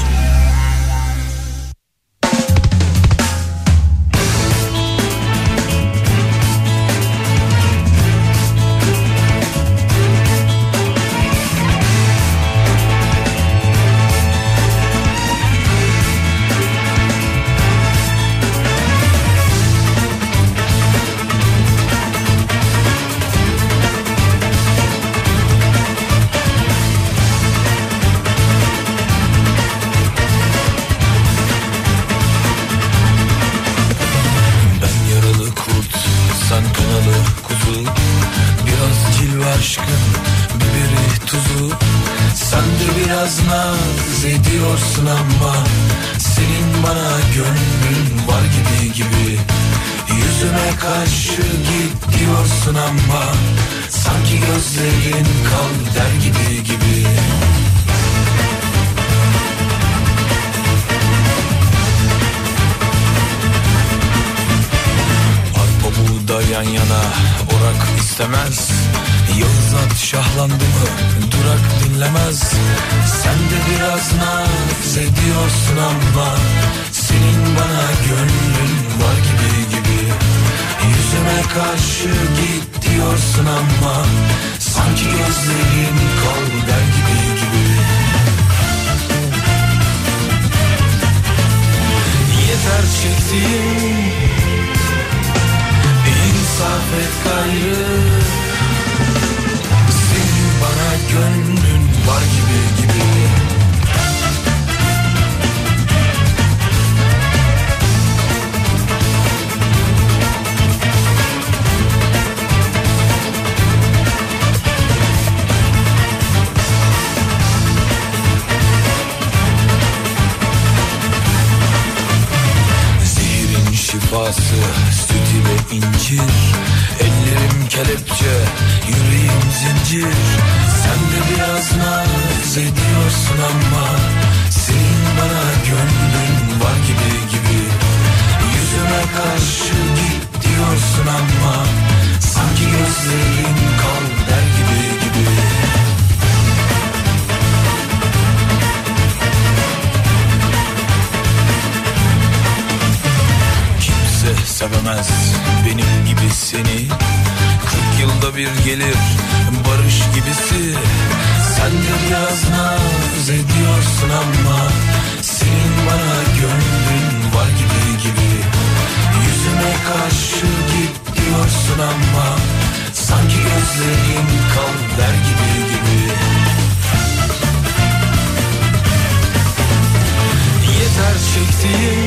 see you.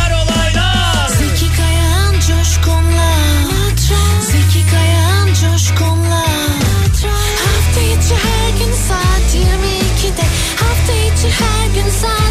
hide inside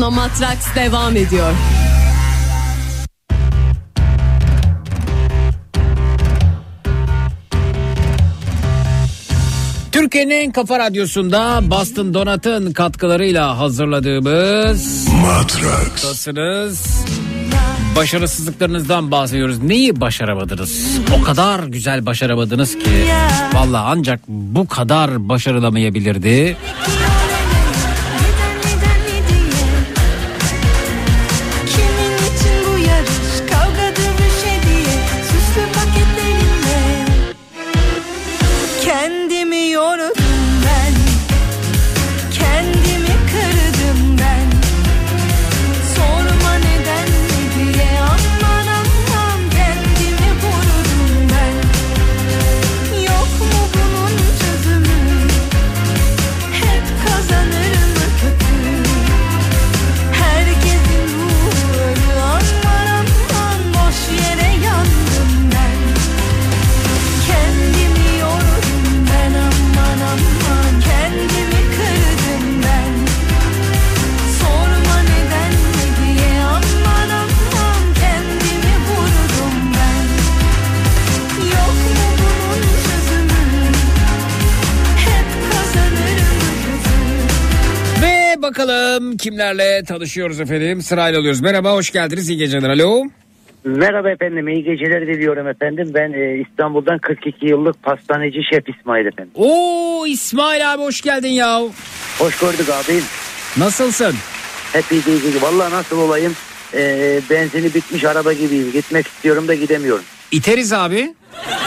Coşkun'la Matraks devam ediyor. Türkiye'nin en kafa radyosunda Boston Donat'ın katkılarıyla hazırladığımız Matraks'tasınız. Başarısızlıklarınızdan bahsediyoruz. Neyi başaramadınız? O kadar güzel başaramadınız ki. Valla ancak bu kadar başarılamayabilirdi. Kimlerle tanışıyoruz efendim. Sırayla alıyoruz. Merhaba hoş geldiniz. İyi geceler. Alo. Merhaba efendim, iyi geceler diliyorum efendim. Ben e, İstanbul'dan 42 yıllık pastaneci şef İsmail efendim. Oo İsmail abi hoş geldin ya. Hoş gördük abim. Nasılsın? Hep iyi değil. iyi. Vallahi nasıl olayım? E, benzini bitmiş araba gibiyim. Gitmek istiyorum da gidemiyorum. İteriz abi.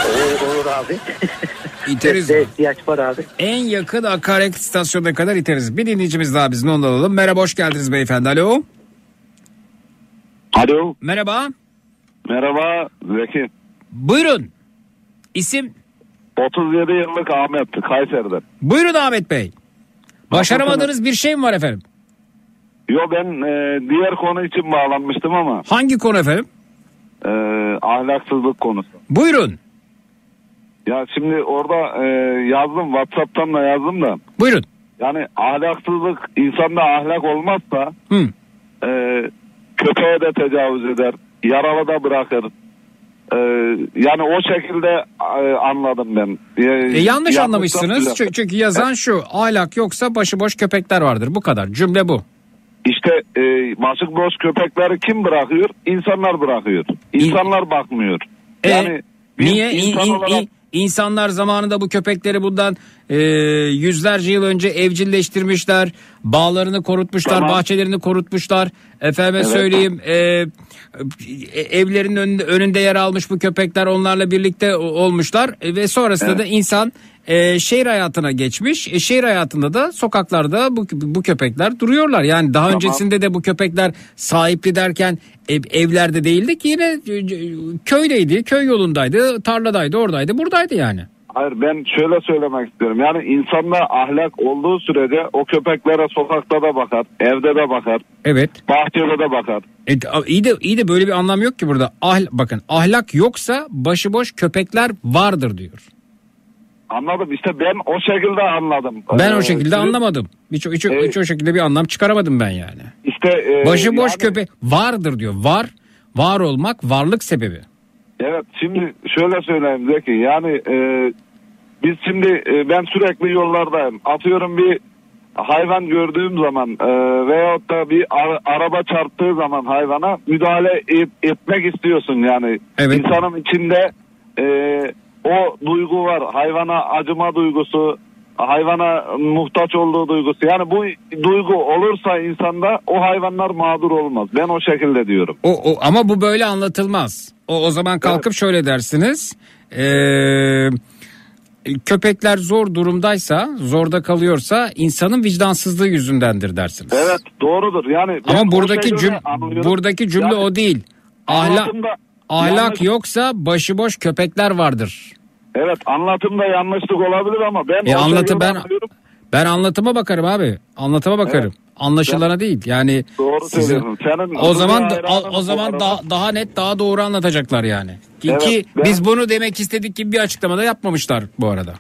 Olur, olur abi. İteriz. Desteğe ihtiyaç var abi. En yakın akaryakıt istasyonuna kadar iteriz. Bir dinleyicimiz daha bizden onu alalım. Merhaba hoş geldiniz beyefendi. Alo. Alo. Merhaba. Merhaba Zeki. Buyurun. İsim? 37 yıllık Ahmet Kayseri'den. Buyurun Ahmet Bey. Başaramadığınız bir şey mi var efendim? Yo ben e, diğer konu için bağlanmıştım ama Hangi konu efendim? e, ahlaksızlık konusu. Buyurun. Ya şimdi orada e, yazdım Whatsapp'tan da yazdım da. Buyurun. Yani ahlaksızlık insanda ahlak olmazsa Hı. e, köpeğe de tecavüz eder, yaralı da bırakır. E, yani o şekilde e, anladım ben. E, E, yanlış anlamışsınız. bile- Çünkü, yazan şu. Ahlak yoksa başıboş köpekler vardır. Bu kadar. Cümle bu. İşte e, başık boş köpekleri kim bırakıyor? İnsanlar bırakıyor. İnsanlar bakmıyor. E, Yani biz Niye? İn- insan in- olarak in- insanlar zamanında bu köpekleri bundan e, yüzlerce yıl önce evcilleştirmişler. Bağlarını korutmuşlar, Tamam. bahçelerini korutmuşlar. Efendime Evet. söyleyeyim e, e, evlerin önünde, önünde yer almış bu köpekler onlarla birlikte olmuşlar. E, ve sonrasında Evet. da insan e, şehir hayatına geçmiş. E, şehir hayatında da sokaklarda bu, bu köpekler duruyorlar. Yani daha Tamam. öncesinde de bu köpekler sahipli derken ev- evlerde değildi ki yine köydeydi, köy yolundaydı, tarladaydı, oradaydı, buradaydı yani. Hayır ben şöyle söylemek istiyorum. Yani insanda ahlak olduğu sürece o köpeklere sokakta da bakar, evde de bakar, Evet. bahçede de bakar. E, iyi de iyi de böyle bir anlam yok ki burada. Ahl bakın ahlak yoksa başıboş köpekler vardır diyor. Anladım işte ben o şekilde anladım. Ben Ee, o şekilde siz- anlamadım. Hiç, hiç, Evet. hiç o şekilde bir anlam çıkaramadım ben yani. İşte e, Başıboş yani- köpek vardır diyor. Var, var olmak varlık sebebi. Evet şimdi şöyle söyleyeyim Zeki yani e, biz şimdi e, ben sürekli yollardayım atıyorum bir hayvan gördüğüm zaman e, veyahut da bir ara- araba çarptığı zaman hayvana müdahale et- etmek istiyorsun yani Evet. insanın içinde e, o duygu var hayvana acıma duygusu hayvana muhtaç olduğu duygusu yani bu duygu olursa insanda o hayvanlar mağdur olmaz ben o şekilde diyorum. O, o ama bu böyle anlatılmaz. O o zaman kalkıp şöyle dersiniz. Ee, köpekler zor durumdaysa, zorda kalıyorsa insanın vicdansızlığı yüzündendir dersiniz. Evet doğrudur. Yani Ama buradaki şeyleri cüm anlıyorum. buradaki cümle Yani o değil. Ahlak ahlak yanlış- yoksa başıboş köpekler vardır. Evet anlatımda yanlışlık olabilir ama ben E anlatı ben anlıyorum. ben anlatıma bakarım abi. Anlatıma bakarım. Anlaşılana değil. Yani Doğru sizin- söylüyorsun. Senin o zaman o, zaman daha, daha net daha doğru anlatacaklar yani. Ki, Evet, ki ben- biz bunu demek istedik gibi bir açıklamada yapmamışlar bu arada.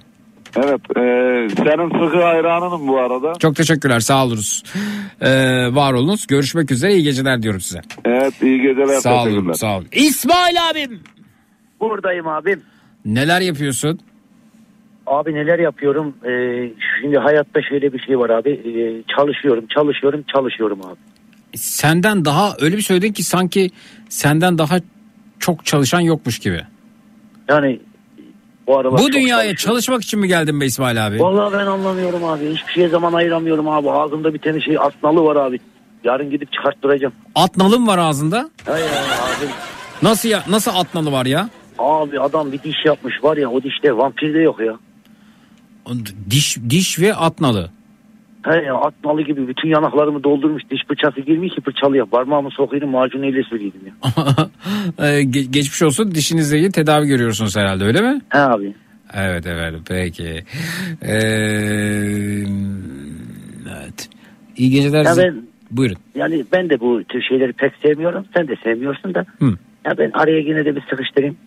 Evet. e, senin sıkı hayranınım bu arada. Çok teşekkürler sağ oluruz. Ee, var olunuz. Görüşmek üzere iyi geceler diyorum size. Evet iyi geceler. Sağ olun sağ olun. İsmail abim Buradayım abim. neler yapıyorsun? Abi neler yapıyorum? Ee, şimdi hayatta şöyle bir şey var abi. Ee, çalışıyorum, çalışıyorum, çalışıyorum abi. Senden daha öyle bir söyledin ki sanki senden daha çok çalışan yokmuş gibi. Yani bu aralar Bu dünyaya çalışmak için mi geldin be İsmail abi? Vallahi ben anlamıyorum abi. Hiçbir şeye zaman ayıramıyorum abi. Ağzımda bir tane şey atnalı var abi. Yarın gidip çıkarttıracağım. Atnalı mı var ağzında? Hay ya abi. Nasıl ya nasıl atnalı var ya? Abi adam bir diş yapmış var ya o dişte vampir de yok ya. Diş diş ve atnalı. He ya atnalı gibi bütün yanaklarımı doldurmuş. Diş fırçası girmiş ki fırçalıyor. Parmağımı sokuyordum macunu ile sürüyordum ya. Ee, ge- geçmiş olsun dişinizle ilgili tedavi görüyorsunuz herhalde öyle mi? He abi. Evet evet peki. Ee, evet. İyi geceler. Ya ben- Buyurun. Yani ben de bu tür şeyleri pek sevmiyorum. Sen de sevmiyorsun da. Hı. Ya ben araya yine de bir sıkıştırayım.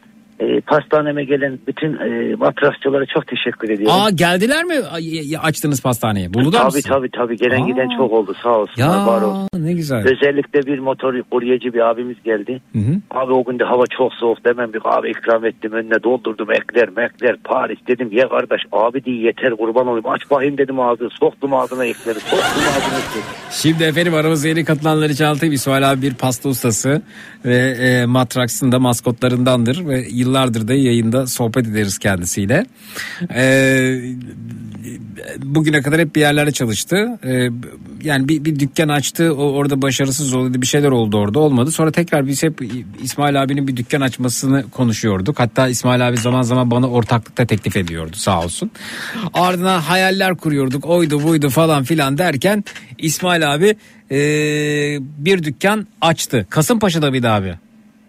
E, pastaneme gelen bütün e, matrasçılara çok teşekkür ediyorum. Aa geldiler mi Ay- açtığınız pastaneyi? Buldular tabii sizi? tabii tabii gelen Aa. giden çok oldu sağ olsunlar Ya var olsun. ne güzel. Özellikle bir motor kuryeci bir abimiz geldi. Hı hı. Abi o gün de hava çok soğuk demem bir kahve ikram ettim önüne doldurdum ekler mekler Paris dedim ye kardeş abi diye yeter kurban olayım aç bakayım dedim ağzı soktum ağzına ekleri soktum ağzına ekleri. Şimdi efendim aramıza yeni katılanları için anlatayım. İsmail abi bir pasta ustası ve e, Matraks'ın da maskotlarındandır ve yıllardır da yayında sohbet ederiz kendisiyle. E, bugüne kadar hep bir yerlerde çalıştı. E, yani bir, bir dükkan açtı orada başarısız oldu bir şeyler oldu orada olmadı. Sonra tekrar biz hep İsmail abinin bir dükkan açmasını konuşuyorduk. Hatta İsmail abi zaman zaman bana ortaklıkta teklif ediyordu sağ olsun. Ardından hayaller kuruyorduk oydu buydu falan filan derken İsmail abi e, bir dükkan açtı. Kasımpaşa'da bir abi.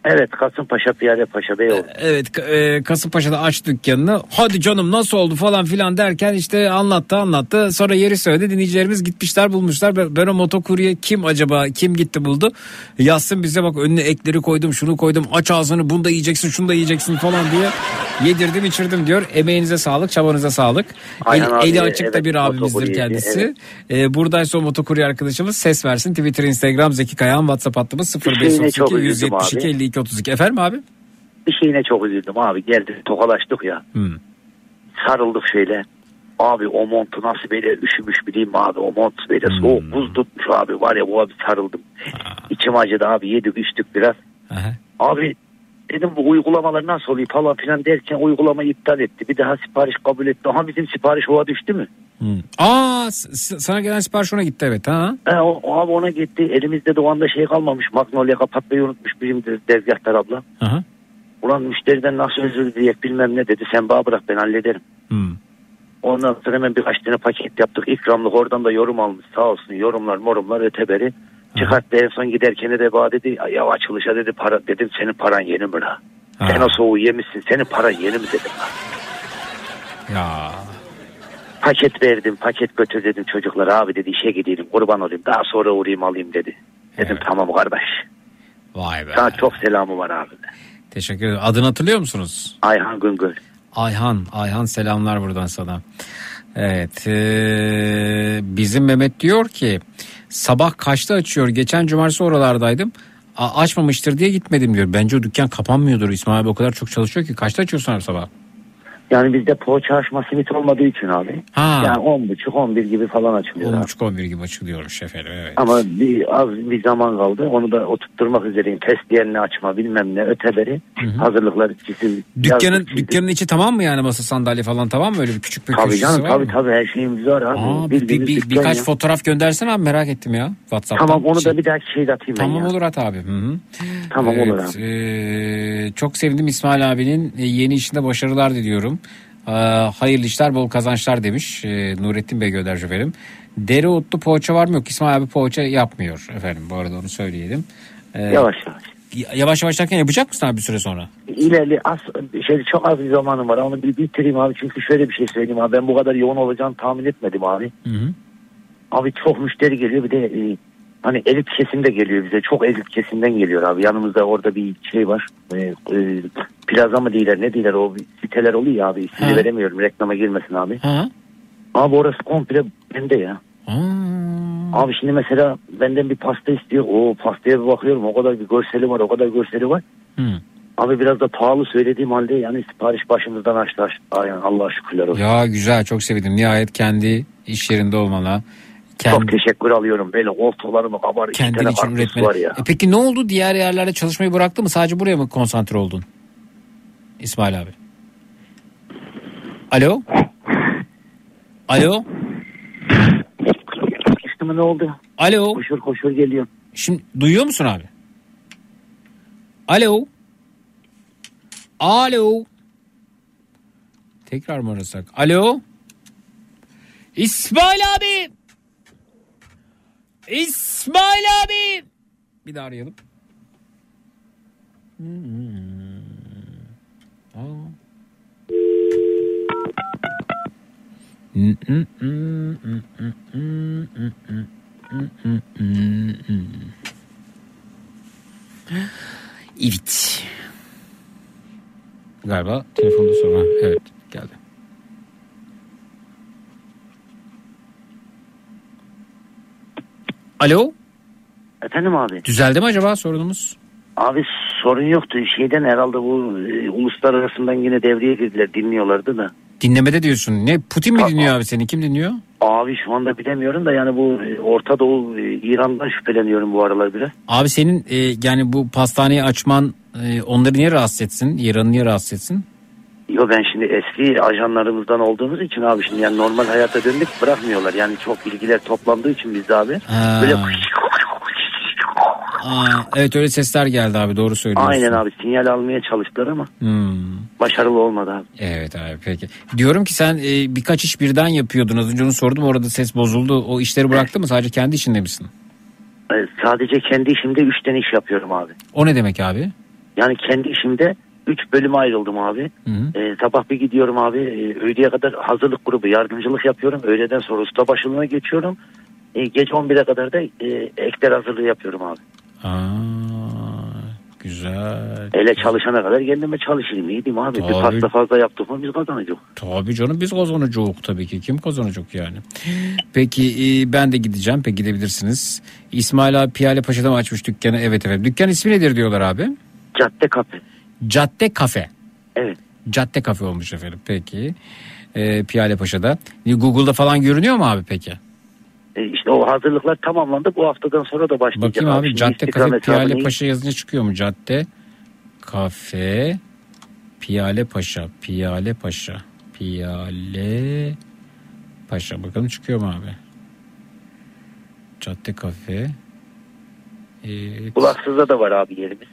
Evet Kasımpaşa Piyade Paşa Bey oldu. E, evet e, Kasımpaşa'da aç dükkanını. Hadi canım nasıl oldu falan filan derken işte anlattı anlattı. Sonra yeri söyledi dinleyicilerimiz gitmişler bulmuşlar. Ben, ben o motokurye kim acaba kim gitti buldu. Yazsın bize bak önüne ekleri koydum şunu koydum aç ağzını bunu da yiyeceksin şunu da yiyeceksin falan diye. Yedirdim içirdim diyor. Emeğinize sağlık çabanıza sağlık. Aynen El, abi, eli açık evet, bir abimizdir kendisi. Evet. E, buradaysa o motokurye arkadaşımız ses versin. Twitter, Instagram, Zeki Kayan, WhatsApp hattımız 0532 172 52 Emekli 32. Efendim abi? Bir şeyine çok üzüldüm abi. Geldi tokalaştık ya. Hmm. Sarıldık şöyle. Abi o montu nasıl böyle üşümüş bileyim abi o mont böyle hmm. soğuk buz tutmuş abi var ya bu abi sarıldım. Aa. İçim acıdı abi yedik içtik biraz. Aha. Abi dedim bu uygulamalar nasıl oluyor falan filan derken uygulamayı iptal etti. Bir daha sipariş kabul etti. Aha bizim sipariş ova düştü mü? Hmm. Aa sana gelen sipariş ona gitti evet ha. He, o, o abi ona gitti. Elimizde de o anda şey kalmamış. Magnolia kapatmayı unutmuş bizim tezgahtar abla. Aha. Ulan müşteriden nasıl özür dileyek bilmem ne dedi. Sen bana bırak ben hallederim. Hmm. Ondan sonra hemen birkaç tane paket yaptık. İkramlık oradan da yorum almış. Sağ olsun yorumlar morumlar öteberi. Çıkarttı en son giderken de bana dedi ya açılışa dedi para dedim senin paran yeni mi la? Sen o soğuğu yemişsin senin paran yeni mi dedim la. Ya. Paket verdim paket götür dedim çocuklara abi dedi işe gidelim kurban olayım daha sonra uğrayayım alayım dedi. Dedim tamam kardeş. Vay be. Sana çok selamı var abi. Teşekkür ederim. Adını hatırlıyor musunuz? Ayhan Güngör. Ayhan. Ayhan selamlar buradan sana. Evet. eee, bizim Mehmet diyor ki sabah kaçta açıyor? Geçen cumartesi oralardaydım. A- açmamıştır diye gitmedim diyor. Bence o dükkan kapanmıyordur. İsmail abi o kadar çok çalışıyor ki. Kaçta açıyorsun abi sabah? Yani bizde poğaça açma simit olmadığı için abi. Ha. Yani 10.30 11 gibi falan açılıyor. abi. 10.30-11 gibi açılıyormuş efendim. Evet. Ama bir, az bir zaman kaldı. Onu da oturtturmak üzereyim. Test yerini açma bilmem ne öteberi. Hazırlıklar çizim. Dükkanın dükkanın içi tamam mı yani masa sandalye falan tamam mı? Öyle bir küçük bir Tabii canım var tabii mı? tabii her şeyimiz var abi. Aa, bir, bir- bir- birkaç ya. fotoğraf göndersen abi merak ettim ya. WhatsApp'tan. Tamam onu Şey- da bir dahaki şeyde atayım ben Tamam olur at abi. Hı hı. Tamam olur Evet, abi. eee, çok sevdim İsmail abinin e, yeni işinde başarılar diliyorum. Ee, hayırlı işler bol kazançlar demiş Ee, Nurettin Bey göndermiş efendim. Dereotlu poğaça var mı yok İsmail abi poğaça yapmıyor efendim bu arada onu söyleyelim. Ee, Yavaş yavaş. Yavaş yavaş derken yapacak mısın abi bir süre sonra? İlerli az, şey, çok az bir zamanım var. Onu bir bitireyim abi. Çünkü şöyle bir şey söyleyeyim abi. Ben bu kadar yoğun olacağını tahmin etmedim abi. Hı hı. Abi çok müşteri geliyor bir de e, hani elit kesim de geliyor bize. Çok elit kesimden geliyor abi. Yanımızda orada bir şey var. E, e, plaza mı değiller ne değiller o siteler oluyor ya abi. İsmini veremiyorum reklama girmesin abi. Ha? Abi orası komple bende ya. Abi şimdi mesela benden bir pasta istiyor. O pastaya bir bakıyorum o kadar bir görseli var o kadar görseli var. Hı. Abi biraz da pahalı söylediğim halde yani sipariş başımızdan açtı. Ay, Allah'a şükürler olsun. Ya güzel çok sevindim. Nihayet kendi iş yerinde olmana. Kendi, Çok teşekkür alıyorum. Böyle koltuklarımı kabar. iki kendin tane için karpuz üretmene. var ya. E peki ne oldu? Diğer yerlerde çalışmayı bıraktı mı? Sadece buraya mı konsantre oldun? İsmail abi. Alo? Alo? İşte mi ne oldu? Alo? Koşur koşur geliyor. Şimdi duyuyor musun abi? Alo? Alo? Tekrar mı arasak? Alo? İsmail abi! İsmail abi! Bir daha arayalım. Aa. Evet. Galiba telefonda sorun. var. Evet geldi. Alo. Efendim abi. Düzeldi mi acaba sorunumuz? Abi sorun yoktu. Şeyden herhalde bu e, uluslararasından yine devreye girdiler. Dinliyorlardı da. Dinlemede diyorsun. Ne Putin mi dinliyor abi seni? Kim dinliyor? Abi şu anda bilemiyorum da yani bu e, Orta Doğu e, İran'dan şüpheleniyorum bu aralar biraz. Abi senin e, yani bu pastaneyi açman e, onları niye rahatsız etsin? İran'ı niye rahatsız etsin? Yo ben şimdi eski ajanlarımızdan olduğumuz için abi şimdi yani normal hayata döndük bırakmıyorlar. Yani çok bilgiler toplandığı için bizde abi. Ha. Böyle Aa, evet öyle sesler geldi abi doğru söylüyorsun. aynen abi sinyal almaya çalıştılar ama Hmm. başarılı olmadı abi. Evet abi peki. Diyorum ki sen e, birkaç iş birden yapıyordun. Az önce onu sordum orada ses bozuldu. O işleri bıraktı mı? Sadece kendi işinde misin? E, sadece kendi işimde 3 tane iş yapıyorum abi. O ne demek abi? Yani kendi işimde 3 bölüme ayrıldım abi. Hı hı. E, sabah bir gidiyorum abi. E, öğleye kadar hazırlık grubu yardımcılık yapıyorum. Öğleden sonra usta başlığına geçiyorum. E, gece 11'e kadar da e, ekler hazırlığı yapıyorum abi. Aa, güzel. Ele çalışana kadar kendime çalışayım. İyi değil mi abi? Bir Tabii. pasta fazla yaptık mı biz kazanacağız. Tabii canım biz kazanacağız tabii ki. Kim kazanacak yani? Peki e, ben de gideceğim. Peki gidebilirsiniz. İsmail abi Piyale Paşa'da mı açmış dükkanı? Evet evet. Dükkan ismi nedir diyorlar abi? Cadde kafe. Cadde Kafe. Evet. Cadde Kafe olmuş efendim. Peki. E, Piyale Paşa'da. Google'da falan görünüyor mu abi peki? E, işte o hazırlıklar tamamlandı. Bu haftadan sonra da başlayacak. Bakayım abi Şimdi Cadde Kafe Piyale Paşa yazınca çıkıyor mu? Cadde Kafe Piyale Paşa Piyale Paşa Piyale Paşa bakalım çıkıyor mu abi? Cadde Kafe Evet. Kulaksızda da var abi yerimiz.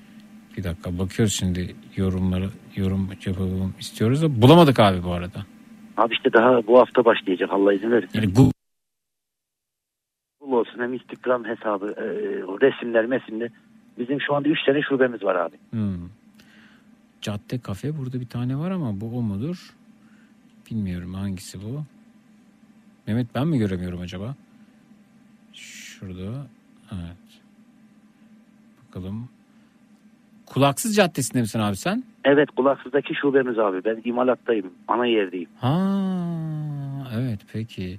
Bir dakika bakıyoruz şimdi yorumları yorum yapalım istiyoruz da bulamadık abi bu arada. Abi işte daha bu hafta başlayacak Allah izin verirse. Yani Google Google olsun hem Instagram hesabı, e, resimler, mesimler. Bizim şu anda 3 tane şubemiz var abi. Hmm. Cadde kafe burada bir tane var ama bu o mudur? Bilmiyorum hangisi bu. Mehmet ben mi göremiyorum acaba? Şurada. Evet. Bakalım. Kulaksız Caddesi'nde misin abi sen? Evet kulaksızdaki şubemiz abi. Ben imalattayım. Ana yerdeyim. Ha evet peki.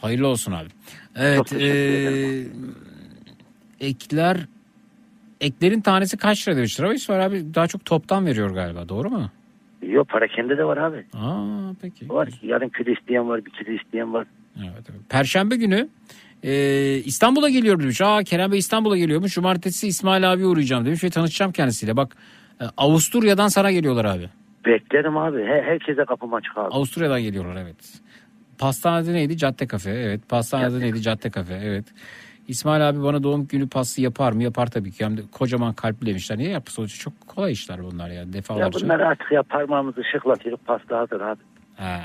Hayırlı olsun abi. Evet. Eee, ekler eklerin tanesi kaç lira demiştir ama İsmail abi daha çok toptan veriyor galiba doğru mu? Yok para kendi de var abi. Aa peki. Var. Yarın kilo isteyen var, bir kilo isteyen var. Evet, evet. Perşembe günü e, İstanbul'a geliyorum demiş. Aa Kerem Bey İstanbul'a geliyormuş. Cumartesi İsmail abi uğrayacağım demiş ve tanışacağım kendisiyle. Bak e, Avusturya'dan sana geliyorlar abi. Beklerim abi. He, herkese kapım açık abi. Avusturya'dan geliyorlar evet. Pastane adı neydi? Cadde Kafe. Evet. Pastane adı neydi? Cadde Kafe. Evet. İsmail abi bana doğum günü pastası yapar mı? Yapar tabii ki. Hem de kocaman kalpli demişler. Niye yapı sonuçta çok kolay işler bunlar ya. Ya Defalarca. bunlar artık ya parmağımızı şıklatıyoruz pasta hazır abi. Ha.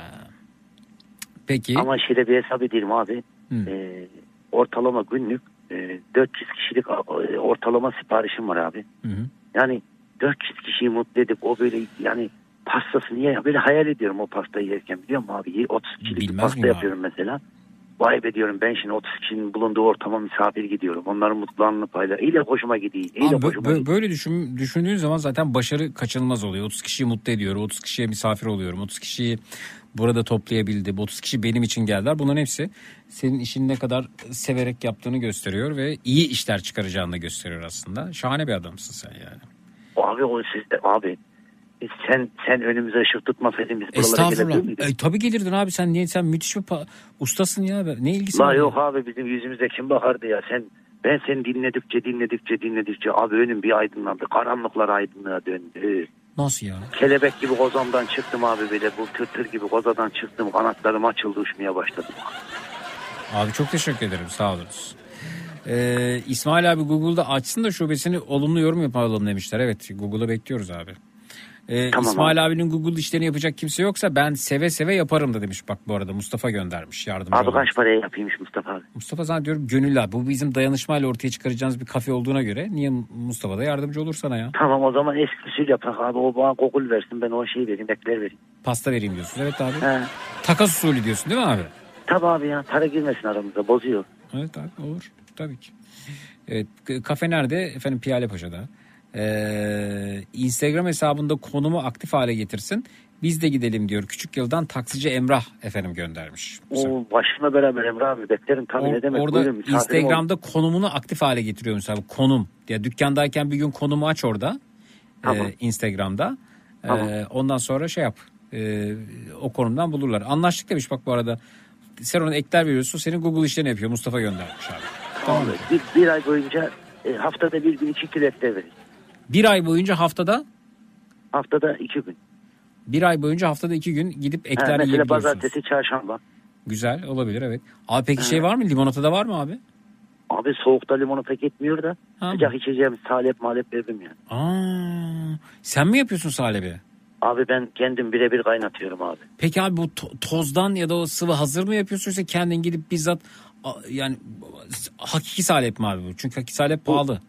Peki. Ama şöyle bir hesap edeyim abi. Ee, ortalama günlük e, 400 kişilik e, ortalama siparişim var abi. Hı hı. Yani 400 kişiyi mutlu edip o böyle yani pastası niye böyle hayal ediyorum o pastayı yerken biliyor musun abi? 30 kişilik Bilmez pasta miyim abi? yapıyorum mesela. Vay be diyorum ben şimdi 30 kişinin bulunduğu ortama misafir gidiyorum. Onların mutluluğunu payla. İyice hoşuma gidiyor. İyice Abi, hoşuma bö- gidiyor. böyle düşün, düşündüğün zaman zaten başarı kaçınılmaz oluyor. 30 kişiyi mutlu ediyorum. 30 kişiye misafir oluyorum. 30 kişiyi burada toplayabildim. 30 kişi benim için geldiler. Bunların hepsi senin işini ne kadar severek yaptığını gösteriyor ve iyi işler çıkaracağını da gösteriyor aslında. Şahane bir adamsın sen yani. Abi o sizde abi. Sen sen önümüze ışık tutmasaydın biz buralara gelebilir miydik? E, tabii gelirdin abi sen niye sen müthiş bir ustasın ya. Ne ilgisi La var? yok abi bizim yüzümüzde kim bakardı ya sen ben seni dinledikçe dinledikçe dinledikçe abi önüm bir aydınlandı karanlıklar aydınlığa döndü. Nasıl ya? Kelebek gibi kozamdan çıktım abi böyle bu tır tır gibi kozadan çıktım kanatlarım açıldı uçmaya başladım. Abi çok teşekkür ederim sağ olunuz. Ee, İsmail abi Google'da açsın da şubesini olumlu yorum yapalım demişler. Evet Google'a bekliyoruz abi. Ee, Tamam İsmail abinin Google işlerini yapacak kimse yoksa ben seve seve yaparım da demiş. Bak bu arada Mustafa göndermiş yardımcı Abi kaç paraya yapayımmış Mustafa abi? Mustafa zannediyorum gönüllü abi. Bu bizim dayanışmayla ortaya çıkaracağımız bir kafe olduğuna göre niye Mustafa da yardımcı olur sana ya? Tamam o zaman eski usul yapak abi o bana Google versin ben o şeyi vereyim ekler vereyim. Pasta vereyim diyorsun. Evet abi. He. Takas usulü diyorsun değil mi abi? Tabii abi ya para girmesin aramıza bozuyor. Evet abi olur. Tabii ki. Evet, kafe nerede? Efendim Piyale Paşa'da. Ee, Instagram hesabında konumu aktif hale getirsin. Biz de gidelim diyor. Küçük yıldan taksici Emrah efendim göndermiş. O başımla beraber Emre abi beklerim tabii O- ne demek. orada Buyurun, Instagram'da konumunu aktif hale getiriyor mesela konum. Ya dükkandayken bir gün konumu aç orada. Tamam. Ee, Instagram'da. Tamam. ondan sonra şey yap. Ee, o konumdan bulurlar. Anlaştık demiş bak bu arada. Sen ona ekler veriyorsun. Senin Google işlerini yapıyor. Mustafa göndermiş abi. Tamam? Bir, bir ay boyunca e, haftada bir gün iki kilo ekler vereyim. Bir ay boyunca haftada Haftada iki gün. bir ay boyunca haftada iki gün gidip Ha, ekler mesela yiyebiliyorsunuz. pazartesi çarşamba. Güzel olabilir evet. Abi peki şey var mı? Limonata da var mı abi? Abi soğukta limonata gitmiyor da Ha. sıcak içeceğimiz salep malep veririm yani. Aa, sen mi yapıyorsun Salebi? Abi ben kendim birebir kaynatıyorum abi. Peki abi bu to- tozdan ya da o sıvı hazır mı yapıyorsun yoksa kendin gidip bizzat yani hakiki salep mi abi bu? Çünkü hakiki salep pahalı.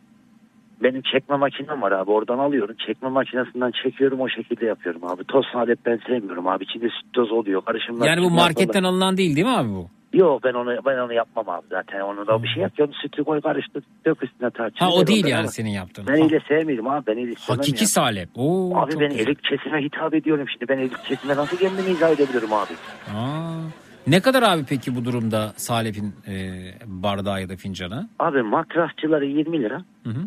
Benim çekme makinem var abi oradan alıyorum. Çekme makinesinden çekiyorum o şekilde yapıyorum abi. Toz salep ben sevmiyorum abi. İçinde süt toz oluyor. Karışımlar. Yani bu marketten alınan değil değil mi abi bu? Yok ben onu ben onu yapmam abi zaten. Onu da bir şey yap. Onu sütü koy karıştır dök üstüne tarçın. Ha o değil yani ama senin yaptığın. Ben öyle sevmiyorum abi. Ben öyle istemem hakiki ya. salep. Oo, Abi ben güzel. elik kesime hitap ediyorum şimdi. Ben elik kesime nasıl kendimi izah edebilirim abi? Aa, ne kadar abi peki bu durumda salepin e, bardağı ya da fincanı? Abi matrasçıları 20 lira. Hı hı.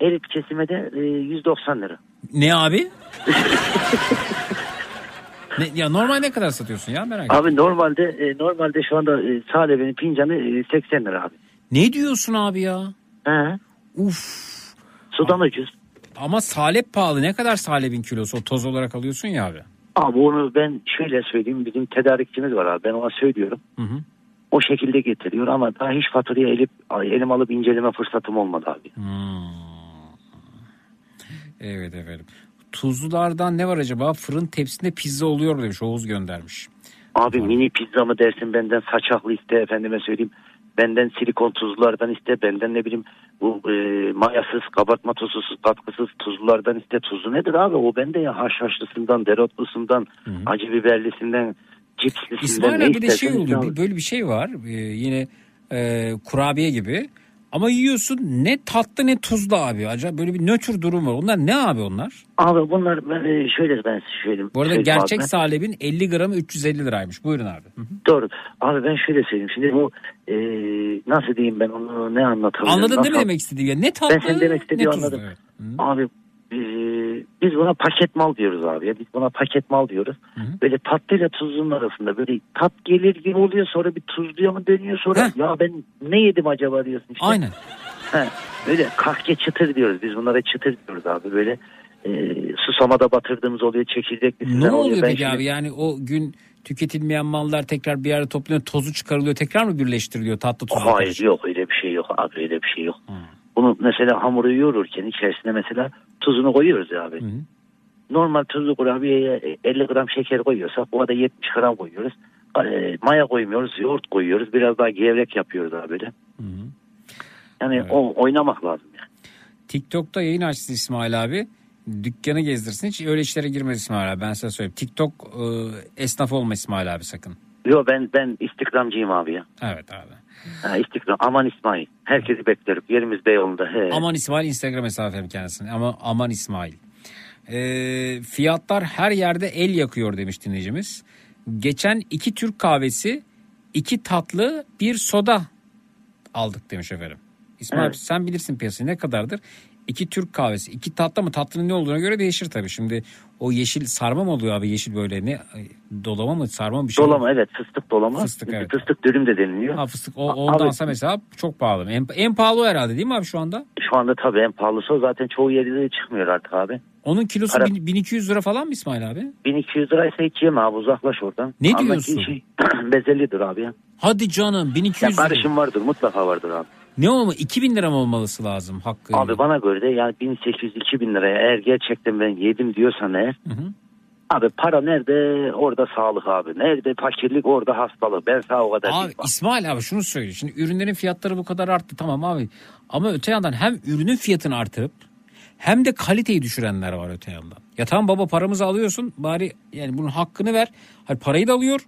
Elit kesime de e, 190 lira. Ne abi? ne, ya normal ne kadar satıyorsun ya merak ettim. Abi normalde e, normalde şu anda e, salebinin fincanı e, 80 lira abi. Ne diyorsun abi ya? He. Uf. Sudan ucuz. Ama salep pahalı. Ne kadar salepin kilosu? O toz olarak alıyorsun ya abi. Abi onu ben şöyle söyleyeyim. Bizim tedarikçimiz var abi. Ben ona söylüyorum. Hı hı. O şekilde getiriyor ama daha hiç faturaya elip, elim alıp inceleme fırsatım olmadı abi. Evet efendim. Tuzlulardan ne var acaba? Fırın tepsinde pizza oluyor mu demiş. Oğuz göndermiş. Abi mini pizza mı dersin benden saçaklı iste efendime söyleyeyim. Benden silikon tuzlulardan iste benden ne bileyim bu e, mayasız kabartma tuzsuz katkısız tuzlulardan iste. Tuzlu nedir abi o bende ya haşhaşlısından dereotlusundan acı biberlisinden cipslisinden İsmail ne bir de şey oluyor. abi. böyle bir şey var. Ee, yine e, kurabiye gibi. Ama yiyorsun ne tatlı ne tuzlu abi. Acaba böyle bir nötr durum var. Onlar ne abi onlar? Abi bunlar ben e, şöyle ben size söyleyeyim. Bu arada Söyleyeyim abi gerçek ben. salebin 50 gramı 350 liraymış. Buyurun abi. Hı hı. Doğru. Abi ben şöyle söyleyeyim. Şimdi bu e, nasıl diyeyim ben onu ne anlatabilirim? Anladın değil mi Nasıl- demek istediğim? Ya ne tatlı Ben senin demek ne istediğini tuzlu. anladım. Evet. Abi e, biz buna paket mal diyoruz abi. ya. Biz buna paket mal diyoruz. Böyle tatlıyla tuzlunun arasında böyle tat gelir gibi oluyor sonra bir tuzluya mı dönüyor sonra ya ben ne yedim acaba diyorsun işte. Aynen. He, böyle kahke çıtır diyoruz biz bunlara çıtır diyoruz abi böyle e, susamada batırdığımız oluyor çekirdeklisinden Ne oluyor. peki şimdi- abi? Yani o gün tüketilmeyen mallar tekrar bir yerde toplanıyor, tozu çıkarılıyor, tekrar mı birleştiriliyor tatlı tuzlu? Hayır yok öyle bir şey yok abi öyle bir şey yok. Bunu mesela hamuru yoğururken içerisine mesela tuzunu koyuyoruz abi. Normal tuzlu kurabiyeye 50 gram şeker koyuyorsak bu da 70 gram koyuyoruz. E, maya koymuyoruz, yoğurt koyuyoruz. Biraz daha gevrek yapıyoruz abi böyle. Yani o oynamak lazım yani. TikTok'ta yayın açtı İsmail abi. Dükkanı gezdirsin. Hiç öyle işlere girmez İsmail abi. Ben size söyleyeyim. TikTok e, esnaf olma İsmail abi sakın. Yok ben ben istikramcıyım abi ya. Evet abi. Ha, istikram. Aman İsmail. Herkesi beklerim. Yerimiz Beyoğlu'nda. He. Aman İsmail Instagram hesabı efendim kendisine. Ama aman İsmail. Ee, fiyatlar her yerde el yakıyor demiş dinleyicimiz. Geçen iki Türk kahvesi, iki tatlı, bir soda aldık demiş efendim. İsmail Evet. sen bilirsin piyasayı ne kadardır? İki Türk kahvesi, iki tatlı mı tatlının ne olduğuna göre değişir tabii. Şimdi o yeşil sarma mı oluyor abi yeşil böyle ne dolama mı sarma mı bir şey Dolama evet fıstık dolama. Fıstık, evet. Fıstık dürüm de deniliyor. Ha fıstık o, ondansa abi- mesela çok pahalı. En, en pahalı herhalde değil mi abi şu anda? Şu anda tabii en pahalısı o. Zaten çoğu yerde de çıkmıyor artık abi. Onun kilosu Para- bin- 1200 lira falan mı İsmail abi? 1200 liraysa hiç yeme abi uzaklaş oradan. Ne diyorsun? Şey, bezellidir abi ya. Hadi canım Ya 1200 lira. karışım vardır mutlaka vardır abi. Ne olma 2000 lira mı olması lazım hakkı? Abi bana göre de yani 1800-2000 liraya eğer gerçekten ben yedim diyorsan eğer Hı hı. Abi para nerede orada sağlık abi. Nerede fakirlik orada hastalık. Ben sana o kadar Abi. İsmail abi şunu söyle. Şimdi ürünlerin fiyatları bu kadar arttı tamam abi. Ama öte yandan hem ürünün fiyatını artırıp hem de kaliteyi düşürenler var öte yandan. Ya tamam baba paramızı alıyorsun bari yani bunun hakkını ver. Hayır parayı da alıyor.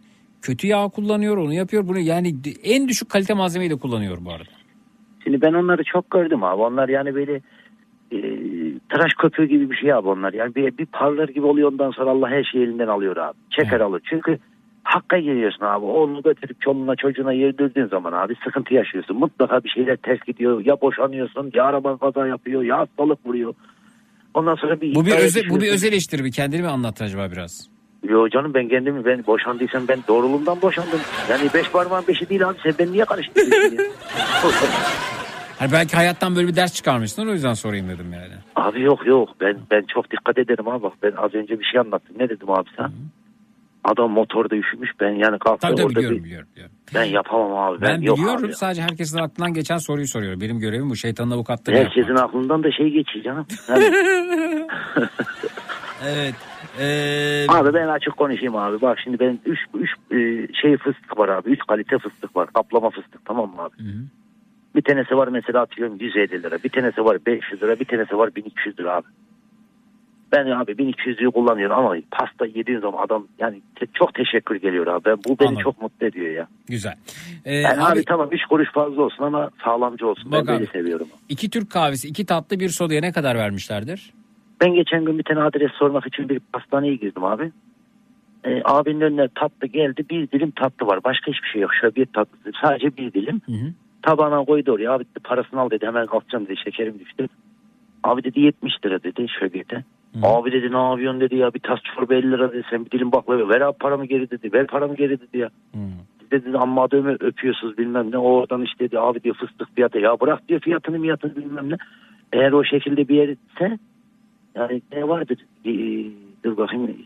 Kötü yağ kullanıyor onu yapıyor bunu yani en düşük kalite malzemeyi de kullanıyor bu arada. Şimdi ben onları çok gördüm abi. Onlar yani böyle e, tıraş köpüğü gibi bir şey abi onlar. Yani bir, bir parlar gibi oluyor ondan sonra Allah her şeyi elinden alıyor abi. Çeker alır. Çünkü hakka giriyorsun abi. Oğlunu götürüp çoluğuna çocuğuna yedirdiğin zaman abi sıkıntı yaşıyorsun. Mutlaka bir şeyler ters gidiyor. Ya boşanıyorsun ya araban kaza yapıyor ya hastalık vuruyor. Ondan sonra bir... Bu bir özel, bu bir öz eleştiri bir kendini mi anlat acaba biraz? Yo canım ben kendimi ben boşandıysam ben doğruluğumdan boşandım. Yani beş parmağın beşi değil abi sen beni niye karıştırıyorsun ya? Hani belki hayattan böyle bir ders çıkarmışsın o yüzden sorayım dedim yani. Abi yok yok ben ben çok dikkat ederim abi bak ben az önce bir şey anlattım ne dedim abi sen? Adam motorda üşümüş ben yani kalktı Tabii tabii orada biliyorum bir, biliyorum. biliyorum. ben yapamam abi ben, Ben yok biliyorum abi. sadece herkesin aklından geçen soruyu soruyorum. Benim görevim bu şeytanın avukatlığını Herkesin yapmak. aklından da şey geçiyor canım. Yani, Evet. Ee, abi ben açık konuşayım abi bak şimdi ben 3 üç, e, şey fıstık var abi 3 kalite fıstık var kaplama fıstık tamam mı abi? Bir tanesi var mesela atıyorum 150 lira bir tanesi var 500 lira bir tanesi var 1200 lira abi. Ben abi 1200'lüğü kullanıyorum ama pasta yediğin zaman adam yani te- çok teşekkür geliyor abi. Ben, bu beni Anladım. çok mutlu ediyor ya. Güzel. Ee, Yani abi, abi, tamam 3 kuruş fazla olsun ama sağlamcı olsun. Bak ben abi. böyle seviyorum. iki Türk kahvesi, iki tatlı, bir sodaya ne kadar vermişlerdir? Ben geçen gün bir tane adres sormak için bir pastaneye girdim abi. Ee, abinin önüne tatlı geldi. Bir dilim tatlı var. Başka hiçbir şey yok. Şöyle bir tatlı. Sadece bir dilim. Tabağına koydu oraya. Abi dedi, parasını al dedi. Hemen kalkacağım dedi. Şekerim düştü. Abi dedi 70 lira dedi şöbiyete. Abi dedi ne yapıyorsun dedi ya bir tas çorba 50 lira dedi sen bir dilim baklava ver abi paramı geri dedi ver paramı geri dedi ya. Siz dedi amma adamı öpüyorsunuz bilmem ne oradan işte dedi abi diyor fıstık fiyatı ya bırak diyor fiyatını miyatını bilmem ne. Eğer o şekilde bir yerse yani ne vardır Ee, dur bakayım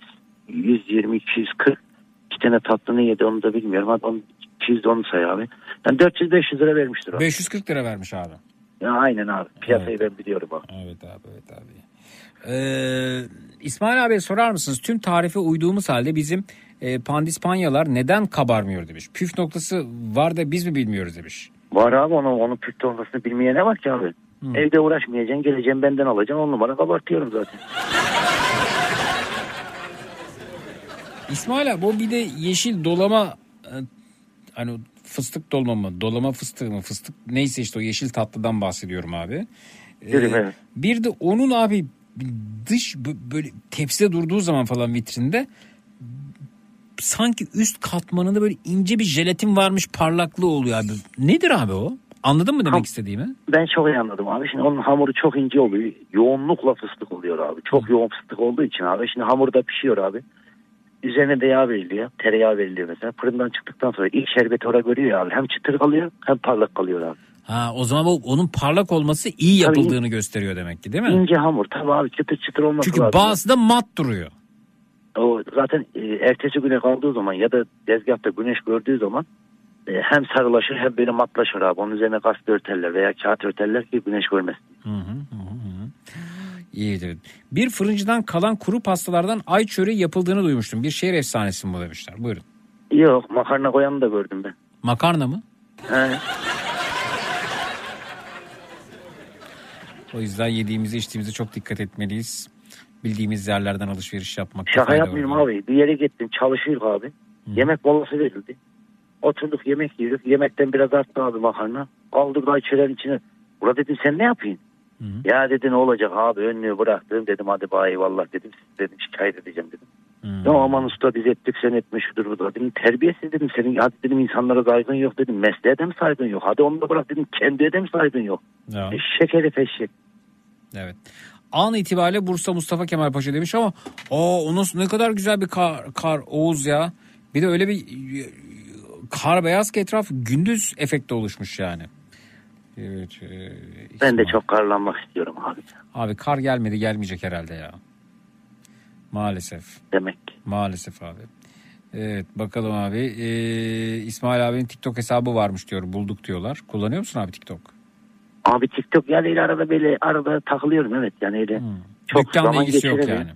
120 240 iki tane tatlını yedi onu da bilmiyorum. Hadi onu 200 de onu say abi. Yani 400-500 lira vermiştir o. 540 lira vermiş abi. Ya aynen abi. Piyasayı ben biliyorum abi. Evet abi evet abi. Ee, İsmail abiye sorar mısınız? Tüm tarife uyduğumuz halde bizim e, pandispanyalar neden kabarmıyor demiş. Püf noktası var da biz mi bilmiyoruz demiş. Var abi onun, onun püf noktasını bilmeye ne var ki abi? Evde uğraşmayacaksın geleceğim benden alacaksın on numara kabartıyorum zaten. İsmail abi o bir de yeşil dolama e, hani fıstık dolma mı dolama fıstık mı fıstık neyse işte o yeşil tatlıdan bahsediyorum abi. Ee, evet. Bir de onun abi dış bö- böyle tepside durduğu zaman falan vitrinde sanki üst katmanında böyle ince bir jelatin varmış parlaklığı oluyor abi. Nedir abi o? Anladın mı demek istediğimi? Ben çok iyi anladım abi. Şimdi onun hamuru çok ince oluyor. Yoğunlukla fıstık oluyor abi. Çok yoğun fıstık olduğu için abi. Şimdi hamurda pişiyor abi. Üzerine de yağ veriliyor. Tereyağı veriliyor mesela. Fırından çıktıktan sonra ilk şerbeti oraya görüyor abi. Hem çıtır kalıyor hem parlak kalıyor abi. Ha o zaman bu, onun parlak olması iyi Tabii. yapıldığını gösteriyor demek ki değil mi? İnce hamur tabii abi çıtır çıtır olması Çünkü lazım. bazısı da mat duruyor. O zaten e, ertesi güne kaldığı zaman ya da tezgahta güneş gördüğü zaman hem sarılaşır hem böyle matlaşır abi. Onun üzerine gazete örterler veya kağıt örterler ki güneş görmesin. İyidir. Bir fırıncıdan kalan kuru pastalardan ay çöreği yapıldığını duymuştum. Bir şehir efsanesi mi bu demişler. Buyurun. Yok makarna koyanı da gördüm ben. Makarna mı? He. O yüzden yediğimize içtiğimize çok dikkat etmeliyiz. Bildiğimiz yerlerden alışveriş yapmak. Şaka yapmıyorum abi. Bir yere gittim çalışıyor abi. Yemek molası verildi. Oturduk yemek yiyoruz. Yemekten biraz arttı abi makarna. Aldık ayçilerin içine. Ula dedim sen ne yapıyorsun? Ya dedi ne olacak abi önlüğü bıraktım dedim hadi bay eyvallah dedim dedim şikayet edeceğim dedim. Ya aman usta biz ettik sen etme şudur budur dedim terbiyesiz dedim senin hadi dedim insanlara saygın yok dedim mesleğe de mi saygın yok hadi onu da bırak dedim kendine de mi saygın yok. Ya. Eşek herif eşek. Evet. An itibariyle Bursa Mustafa Kemal Paşa demiş ama o o nasıl ne kadar güzel bir kar, kar Oğuz ya. Bir de öyle bir kar beyaz ki etraf gündüz efekti oluşmuş yani. Evet. e, Ben de çok karlanmak istiyorum abi. Abi kar gelmedi gelmeyecek herhalde ya. Maalesef. Demek. Maalesef abi. Evet bakalım abi. Ee, İsmail abinin TikTok hesabı varmış diyor. Bulduk diyorlar. Kullanıyor musun abi TikTok? Abi TikTok yani öyle arada böyle arada takılıyorum evet yani öyle. Çok Hmm. Dükkanla zaman ilgisi yok yani.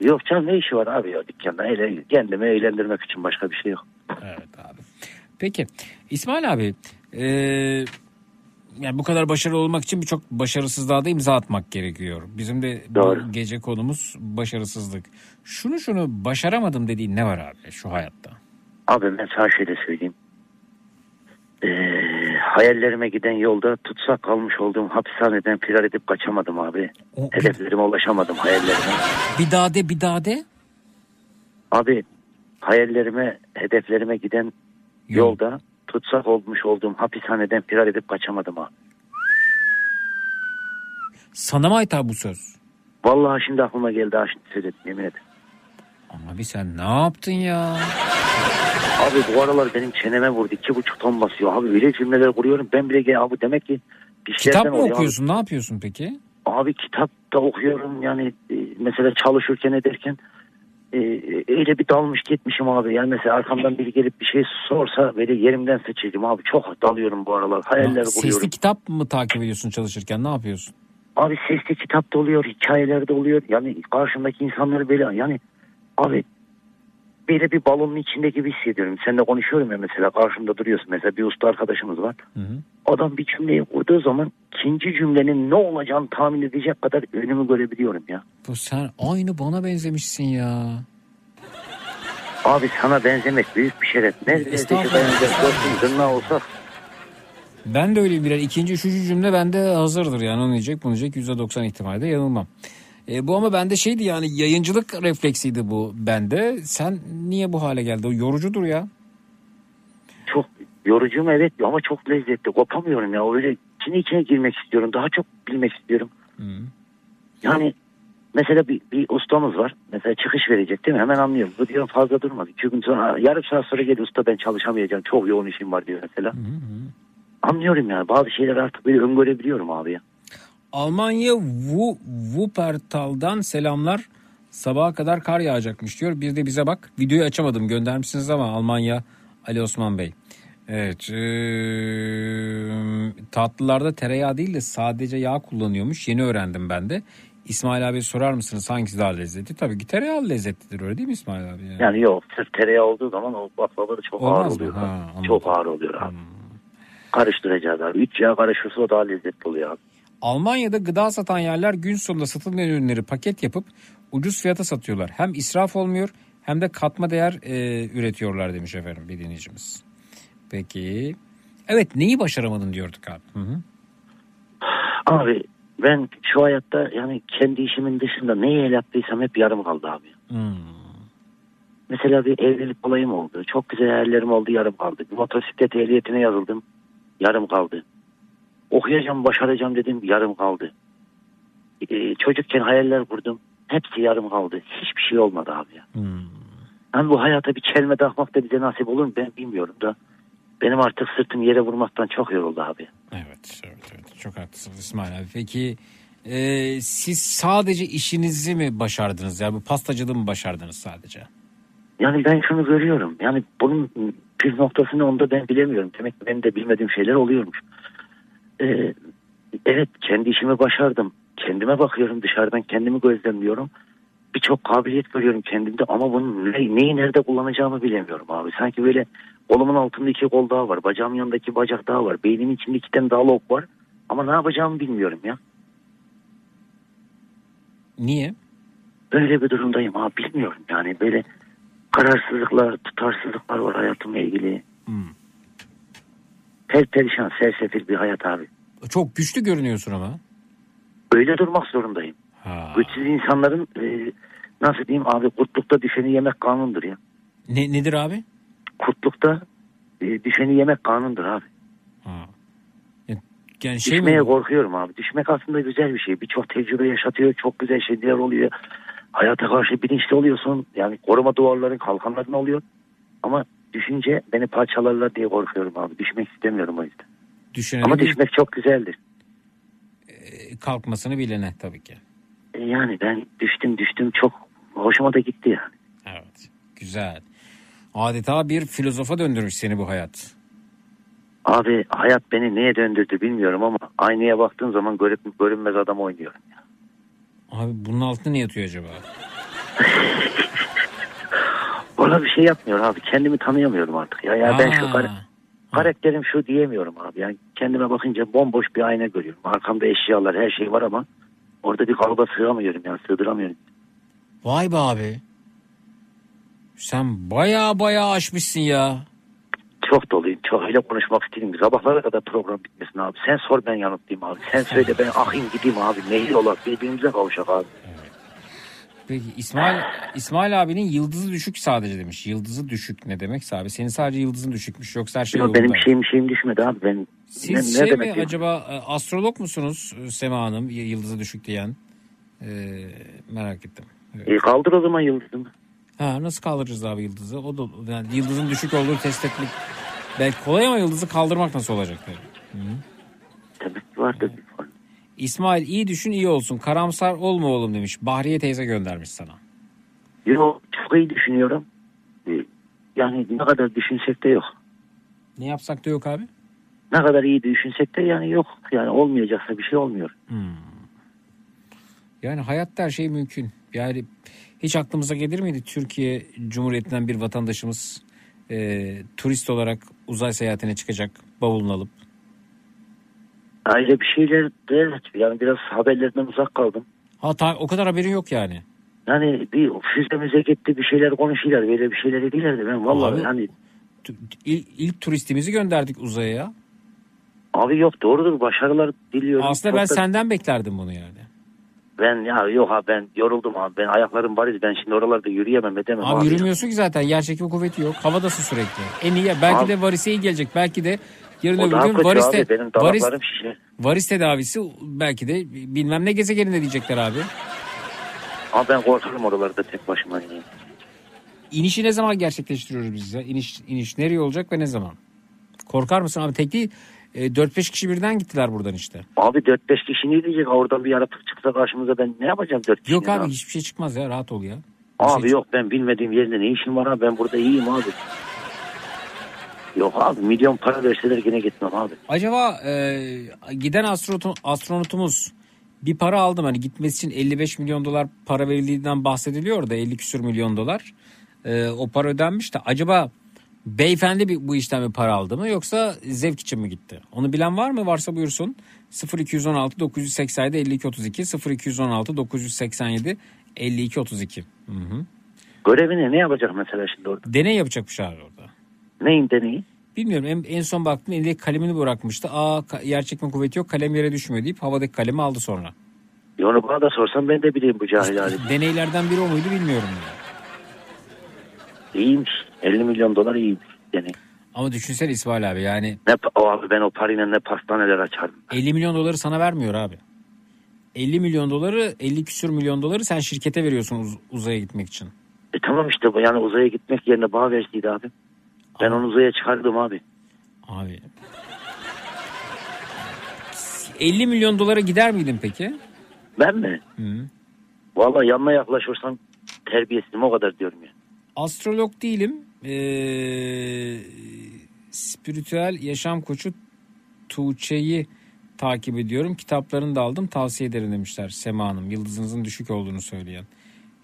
Yok canım ne işi var abi ya dükkanda öyle kendimi eğlendirmek için başka bir şey yok. Evet abi. Peki İsmail abi ee, yani bu kadar başarılı olmak için birçok başarısızlığa da imza atmak gerekiyor. Bizim de Doğru. bu gece konumuz başarısızlık. Şunu şunu başaramadım dediğin ne var abi şu hayatta? Abi ben sana şöyle söyleyeyim. Ee, hayallerime giden yolda tutsak kalmış olduğum hapishaneden firar edip kaçamadım abi. Hedeflerime ulaşamadım hayallerime. Bir daha de bir daha de. Abi hayallerime, hedeflerime giden yolda tutsak olmuş olduğum hapishaneden firar edip kaçamadım abi. Sana mı ait abi bu söz? Vallahi şimdi aklıma geldi ha şimdi söyledim yemin ederim. Abi sen ne yaptın ya? Abi bu aralar benim çeneme vurdu. iki buçuk ton basıyor. Abi öyle cümleler kuruyorum. Ben bile gel abi demek ki bir Kitap mı okuyorsun? Ne yapıyorsun peki? Abi, abi kitap da okuyorum. Yani e, mesela çalışırken ederken e, öyle bir dalmış gitmişim abi. Yani mesela arkamdan biri gelip bir şey sorsa böyle yerimden sıçrayım abi. Çok dalıyorum bu aralar. Hayaller kuruyorum. Sesli kitap mı takip ediyorsun çalışırken? Ne yapıyorsun? Abi sesli kitap da oluyor, hikayeler de oluyor. Yani karşımdaki insanları böyle yani abi böyle bir balonun içinde gibi hissediyorum. Seninle konuşuyorum ya mesela karşımda duruyorsun. Mesela bir usta arkadaşımız var. Adam bir cümleyi kurduğu zaman ikinci cümlenin ne olacağını tahmin edecek kadar önümü görebiliyorum ya. Bu sen aynı bana benzemişsin ya. Abi sana benzemek büyük bir şeref. Neredeyse dostum zırna olsak. Ben de öyle birer. ikinci, üçüncü cümle bende hazırdır yani. Onu diyecek, bunu diyecek. %90 ihtimalle yanılmam. E, bu ama bende şeydi yani yayıncılık refleksiydi bu bende. Sen niye bu hale geldi? O yorucudur ya. Çok yorucu mu evet ama çok lezzetli. Kopamıyorum ya. Öyle içine içine girmek istiyorum. Daha çok bilmek istiyorum. Yani mesela bir, bir ustamız var. Mesela çıkış verecek değil mi? Hemen anlıyorum. Bu diyor fazla durmaz. İki gün sonra yarım saat sonra geliyor usta ben çalışamayacağım. Çok yoğun işim var diyor mesela. Anlıyorum yani. Bazı şeyler artık böyle öngörebiliyorum abi ya. Almanya Wu, Wuppertal'dan selamlar. Sabaha kadar kar yağacakmış diyor. Bir de bize bak. Videoyu açamadım göndermişsiniz ama Almanya Ali Osman Bey. Evet. eee, tatlılarda tereyağı değil de sadece yağ kullanıyormuş. Yeni öğrendim ben de. İsmail abi sorar mısınız hangisi daha lezzetli? Tabii ki tereyağı lezzetlidir öyle değil mi İsmail abi? Yani? Yani yok sırf tereyağı olduğu zaman o baklava da çok Olmaz ağır mı? oluyor. Ha, anladım. Hmm. çok ağır oluyor abi. Karıştıracağız abi. Üç yağ karışırsa o daha lezzetli oluyor abi. Almanya'da gıda satan yerler gün sonunda satılmayan ürünleri paket yapıp ucuz fiyata satıyorlar. Hem israf olmuyor hem de katma değer e, üretiyorlar demiş efendim bir dinleyicimiz. Peki. Evet neyi başaramadın diyorduk abi. Hı hı. Abi ben şu hayatta yani kendi işimin dışında neyi el yaptıysam hep yarım kaldı abi. Hmm. Mesela bir evlilik olayım oldu. Çok güzel hayallerim oldu yarım kaldı. Bir motosiklet ehliyetine yazıldım. Yarım kaldı. Okuyacağım başaracağım dedim yarım kaldı. Ee, çocukken hayaller kurdum. Hepsi yarım kaldı. Hiçbir şey olmadı abi ya. Ben bu hayata bir çelme takmak da bize nasip olur mu ben bilmiyorum da. Benim artık sırtım yere vurmaktan çok yoruldu abi. Evet, evet, evet. Çok haklısınız İsmail abi. Peki e, siz sadece işinizi mi başardınız? Yani bu pastacılığı mı başardınız sadece? Yani ben şunu görüyorum. Yani bunun püf noktasını onda ben bilemiyorum. Demek ki benim de bilmediğim şeyler oluyormuş. Ee, evet kendi işimi başardım. Kendime bakıyorum dışarıdan kendimi gözlemliyorum. Birçok kabiliyet görüyorum kendimde ama bunun ne, neyi nerede kullanacağımı bilemiyorum abi. Sanki böyle kolumun altında iki kol daha var. Bacağımın yanındaki bacak daha var. Beynimin içinde iki tane daha lok var. Ama ne yapacağımı bilmiyorum ya. Niye? Böyle bir durumdayım abi bilmiyorum yani böyle kararsızlıklar, tutarsızlıklar var hayatımla ilgili. Hmm. Per perişan, sersefil bir hayat abi. Çok güçlü görünüyorsun ama. Öyle durmak zorundayım. Ha. Güçsüz insanların e, nasıl diyeyim abi kurtlukta düşeni yemek kanundur ya. Ne, nedir abi? Kurtlukta e, düşeni yemek kanundur abi. Yani şey Düşmeye mi? korkuyorum abi. Düşmek aslında güzel bir şey. Birçok tecrübe yaşatıyor. Çok güzel şeyler oluyor. Hayata karşı bilinçli oluyorsun. Yani koruma duvarların kalkanların oluyor. Ama düşünce beni parçalarlar diye korkuyorum abi. Düşmek istemiyorum o yüzden. Düşünene Ama düşmek çok güzeldir. e, kalkmasını bilene tabii ki. E, Yani ben düştüm düştüm çok hoşuma da gitti yani. Evet. Güzel. Adeta bir filozofa döndürmüş seni bu hayat. Abi hayat beni neye döndürdü bilmiyorum ama aynaya baktığım zaman görünmez adam oynuyorum. Abi bunun altında ne yatıyor acaba? Bana bir şey yapmıyor abi. Kendimi tanıyamıyorum artık. Ya, ya ben şu kar- karakterim şu diyemiyorum abi. Yani kendime bakınca bomboş bir ayna görüyorum. Arkamda eşyalar her şey var ama orada bir kalıba sığamıyorum yani sığdıramıyorum. Vay be abi. Sen baya baya aşmışsın ya. Çok doluyum. Çok öyle konuşmak istedim. Sabahlara kadar program bitmesin abi. Sen sor ben yanıtlayayım abi. Sen söyle ben ahim gideyim abi. Nehir olarak birbirimize kavuşak abi. Peki İsmail İsmail abinin yıldızı düşük sadece demiş. Yıldızı düşük ne demek abi? Senin sadece yıldızın düşükmüş yoksa her şey Yok, benim şeyim şeyim düşmedi abi. Ben Siz ne, ne şey demek mi acaba e, astrolog musunuz e, Sema Hanım yıldızı düşük diyen? Ee, merak ettim. Evet. E, kaldır o zaman yıldızımı. Ha nasıl kaldıracağız abi yıldızı? O da yani yıldızın düşük olduğu test etmek belki kolay ama yıldızı kaldırmak nasıl olacak tabii. Hı. Ki vardır. İsmail iyi düşün iyi olsun. Karamsar olma oğlum demiş. Bahriye teyze göndermiş sana. Yok çok iyi düşünüyorum. E, Yani ne kadar düşünsek de yok. Ne yapsak da yok abi? Ne kadar iyi düşünsek de yani yok. Yani olmayacaksa bir şey olmuyor. Yani hayatta her şey mümkün. Yani hiç aklımıza gelir miydi Türkiye Cumhuriyeti'nden bir vatandaşımız e, turist olarak uzay seyahatine çıkacak bavulunu alıp? Aile bir şeyler de. Yani biraz haberlerden uzak kaldım. Ha ta- o kadar haberin yok yani. Yani bir füzemize gitti bir şeyler konuşuyorlar. Böyle bir şeyler dediler de ben vallahi Abi, hani İl- ilk turistimizi gönderdik uzaya ya. abi yok doğrudur başarılar diliyorum. Aslında Çok ben da- senden beklerdim bunu yani. Ben ya yok abi ben yoruldum abi. Ben ayaklarım bariz. Ben şimdi oralarda yürüyemem edemem Abi, abi. yürümüyorsun ki zaten yer çekimi kuvveti yok. Havadasın sürekli. En iyi belki Abi- de varise iyi gelecek. Belki de yarın öbür gün varis, te- Benim varis, varis tedavisi belki de bilmem ne gezegeninde diyecekler abi. Ama ben korkarım oralarda tek başıma. Yani. İnişi ne zaman gerçekleştiriyoruz biz ya? İniş, iniş nereye olacak ve ne zaman? Korkar mısın abi? Tek değil e, 4-5 kişi birden gittiler buradan işte. Abi 4-5 kişi ne diyecek? Oradan bir yaratık çıksa karşımıza ben ne yapacağım 4 kişi? Yok abi hiçbir şey çıkmaz ya rahat ol ya. Abi yok ben bilmediğim yerde ne işim var abi ben burada iyiyim abi. Yok abi milyon para verseler yine gitmem abi. Acaba e, giden astronotu- astronotumuz bir para aldım hani gitmesi için 55 milyon dolar para verildiğinden bahsediliyor da 50 küsür milyon dolar. E, o para ödenmiş de acaba beyefendi bir, bu işten bir para aldı mı yoksa zevk için mi gitti? Onu bilen var mı? Varsa buyursun. 0216 987 52 32 0216 987 52 32. Hı hı. Görevini ne yapacak mesela şimdi orada? Deney yapacakmış abi orada. Neyin deneyi? Bilmiyorum en, en son baktım elinde kalemini bırakmıştı. Aa yer çekme kuvveti yok kalem yere düşmüyor deyip havadaki kalemi aldı sonra. Ya onu bana da sorsan ben de bileyim bu cahil halimi. Deneylerden biri o muydu bilmiyorum. Yani. İyiymiş. 50 milyon dolar iyiymiş. Yani Ama düşünsene İsmail abi yani ne o abi ben o parayla ne pastaneler açardım. 50 milyon doları sana vermiyor abi. 50 milyon doları 50 küsür milyon doları sen şirkete veriyorsun uz- uzaya gitmek için. E tamam işte bu yani uzaya gitmek yerine bana verseydi abi. Ben onu uzaya çıkardım abi. Abi 50 milyon dolara gider miydin peki? Ben mi? Hı. Vallahi yanına yaklaşırsam terbiyesizim o kadar diyorum ya. Astrolog değilim. Ee, spiritüel yaşam koçu Tuğçe'yi takip ediyorum. Kitaplarını da aldım. Tavsiye ederim demişler Sema Hanım. Yıldızınızın düşük olduğunu söyleyen.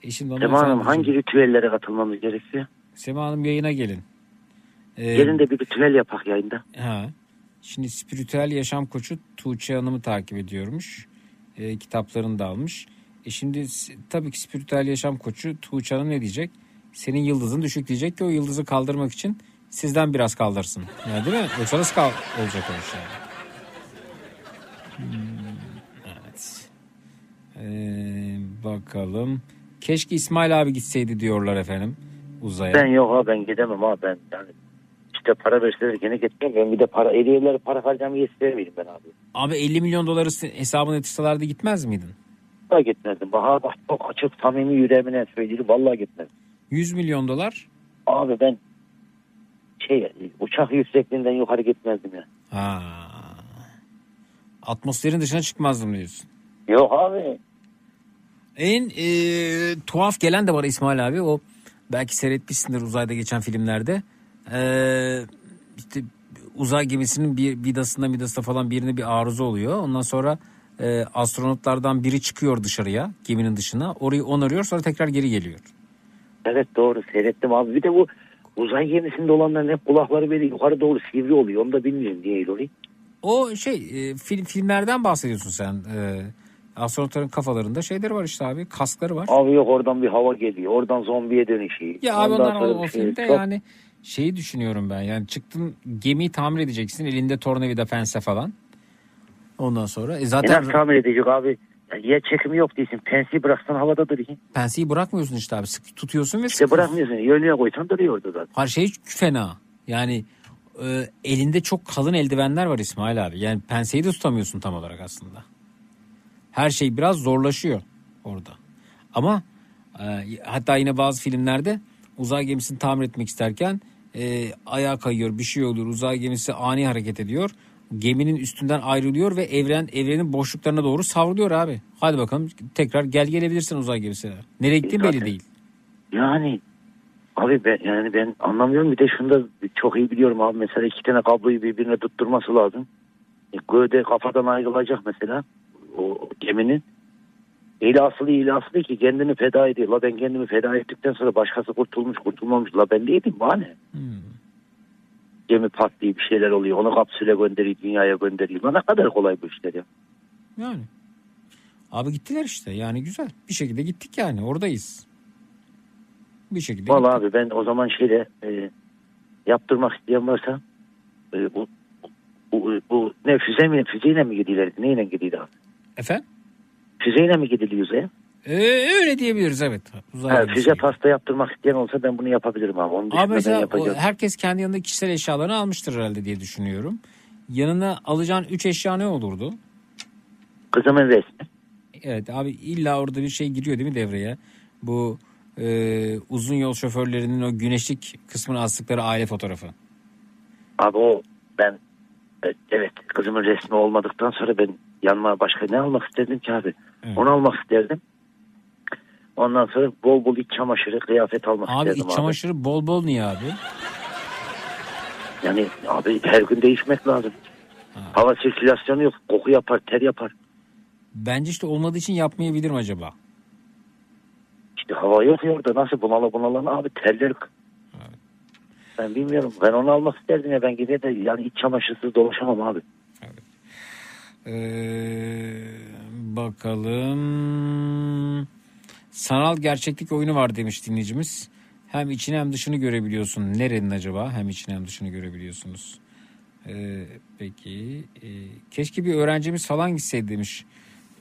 E şimdi Sema Hanım hangi ritüellere katılmamız gerekiyor? Sema Hanım yayına gelin. Ee, Gelin de bir ritüel yapak yayında. Ha. Şimdi spiritüel yaşam koçu Tuğçe Hanım'ı takip ediyormuş. E, kitaplarını da almış. E şimdi tabii ki spiritüel yaşam koçu Tuğçe Hanım ne diyecek? senin yıldızın düşük diyecek ki o yıldızı kaldırmak için sizden biraz kaldırsın. Yani değil mi? Yoksa nasıl kal olacak o iş yani? Hmm, evet. Ee, bakalım. Keşke İsmail abi gitseydi diyorlar efendim uzaya. Ben yok abi ben gidemem abi ben yani işte para verseler gene gitmem ben bir de para hediyeleri para harcamayı ister miydim ben abi? Abi 50 milyon doları hesabına yatırsalardı gitmez miydin? Vallahi gitmezdim. Bahar bak çok açık samimi yüreğimle söyledi vallahi gitmezdim. 100 milyon dolar. Abi ben şey uçak yüksekliğinden yukarı gitmezdim ya. Ha. Atmosferin dışına çıkmazdım diyorsun. Yok abi. En e, tuhaf gelen de var İsmail abi. O belki seyretmişsindir uzayda geçen filmlerde. E, işte uzay gemisinin bir vidasında vidasında falan birine bir arıza oluyor. Ondan sonra e, astronotlardan biri çıkıyor dışarıya geminin dışına. Orayı onarıyor sonra tekrar geri geliyor. Evet doğru seyrettim abi. Bir de bu uzay gemisinde olanların hep kulakları böyle yukarı doğru sivri oluyor. Onu da bilmiyorum niye öyle oluyor. O şey e, film, filmlerden bahsediyorsun sen. E, astronotların kafalarında şeyleri var işte abi kaskları var. Abi yok oradan bir hava geliyor. Oradan zombiye dönüşüyor. Ya abi Ondan sonra o, o şey- filmde Çok- yani şeyi düşünüyorum ben. Yani çıktın gemiyi tamir edeceksin. Elinde tornavida pense falan. Ondan sonra e zaten nasıl tamir edecek abi? Ya çekimi yok değilsin. Pensiyi bıraksan havada duruyor. penseyi bırakmıyorsun işte abi. Sık tutuyorsun ve İşte sıkıyorsun. bırakmıyorsun. Yönlüğe koysan duruyor orada zaten. Her şey fena. Yani e, elinde çok kalın eldivenler var İsmail abi. Yani penseyi de tutamıyorsun tam olarak aslında. Her şey biraz zorlaşıyor orada. Ama e, hatta yine bazı filmlerde uzay gemisini tamir etmek isterken e, ayağa kayıyor, bir şey olur. Uzay gemisi ani hareket ediyor. Geminin üstünden ayrılıyor ve evren evrenin boşluklarına doğru savruluyor abi. Hadi bakalım tekrar gel gelebilirsin uzay gemisine. Nereye gittiğin belli değil. Yani abi ben yani ben anlamıyorum bir de şunu da çok iyi biliyorum abi mesela iki tane kabloyu birbirine tutturması lazım. E, gövde kafadan ayrılacak mesela o geminin. İyi asılı iyi asılı ki kendini feda ediyor. La ben kendimi feda ettikten sonra başkası kurtulmuş kurtulmamış. La ben değilim bana. Gemi patlıyor bir şeyler oluyor. Onu kapsüle gönderiyor dünyaya gönderiyor. La ne kadar kolay bu işler ya. Yani. Abi gittiler işte yani güzel. Bir şekilde gittik yani oradayız. Bir şekilde Vallahi abi ben o zaman şeyle e, yaptırmak isteyen varsa e, bu, bu, bu ne füze mi füzeyle mi gidiyorlar? Neyle gidiyorlar? Efendim? Füzeyle mi gidiliyor uzaya? Ee, öyle diyebiliriz evet. Uzay gemisi. füze pasta yaptırmak isteyen olsa ben bunu yapabilirim abi. Onu Abi mesela o- herkes kendi yanında kişisel eşyalarını almıştır herhalde diye düşünüyorum. Yanına alacağın 3 eşya ne olurdu? Kızımın resmi. Evet abi illa orada bir şey giriyor değil mi devreye? Bu e, uzun yol şoförlerinin o güneşlik kısmına astıkları aile fotoğrafı. Abi o ben e, evet kızımın resmi olmadıktan sonra ben yanıma başka ne almak isterdim ki abi? Onu almak isterdim. Ondan sonra bol bol iç çamaşırı, kıyafet almak Abi isterdim iç çamaşırı bol bol niye abi? Yani abi her gün değişmek lazım. Hava sirkülasyonu yok. Koku yapar, ter yapar. Bence işte olmadığı için yapmayabilirim acaba. İşte hava yok ya orada. Nasıl bunala bunala abi terler. Ben bilmiyorum. Ben onu almak isterdim ya. Ben gidip de yani iç çamaşırsız dolaşamam abi. Ee, bakalım. Sanal gerçeklik oyunu var demiş dinleyicimiz. Hem içini hem dışını görebiliyorsun. Nerenin acaba? Hem içini hem dışını görebiliyorsunuz. Ee, peki. e, keşke bir öğrencimiz falan gitseydi demiş.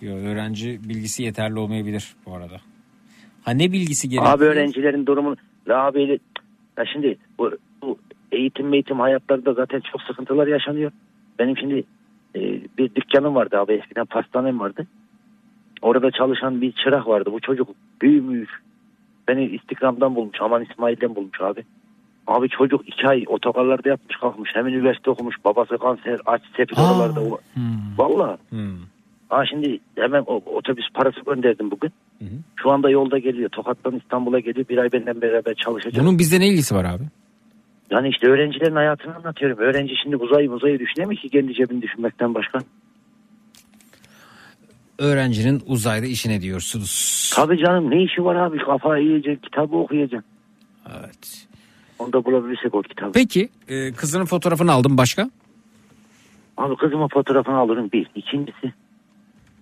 Yo, öğrenci bilgisi yeterli olmayabilir bu arada. Ha ne bilgisi gerekiyor? Abi öğrencilerin durumunu la abiyle ya şimdi bu, bu eğitim eğitim hayatlarında zaten çok sıkıntılar yaşanıyor. Benim şimdi e, bir dükkanım vardı abi eskiden pastanem vardı. Orada çalışan bir çırak vardı. Bu çocuk büyümüş. Beni Instagram'dan bulmuş. Aman İsmail'den bulmuş abi. Abi çocuk iki ay otogarlarda yapmış kalkmış. Hem üniversite okumuş. Babası kanser. Aç sefil oralarda. Valla. Ha şimdi hemen o, otobüs parası gönderdim bugün. Şu anda yolda geliyor. Tokat'tan İstanbul'a geliyor. Bir ay benden beraber çalışacak. Bunun bizde ne ilgisi var abi? Yani işte öğrencilerin hayatını anlatıyorum. Öğrenci şimdi uzayı uzayı düşünemiyor ki kendi cebini düşünmekten başka. Öğrencinin uzayda işine diyorsunuz. Tabii canım ne işi var abi? Kafayı yiyeceksin, kitabı okuyacaksın. Evet. Onu da bulabilirsek o kitabı. Peki e, kızının fotoğrafını aldım başka? Abi kızımın fotoğrafını alırım bir. İkincisi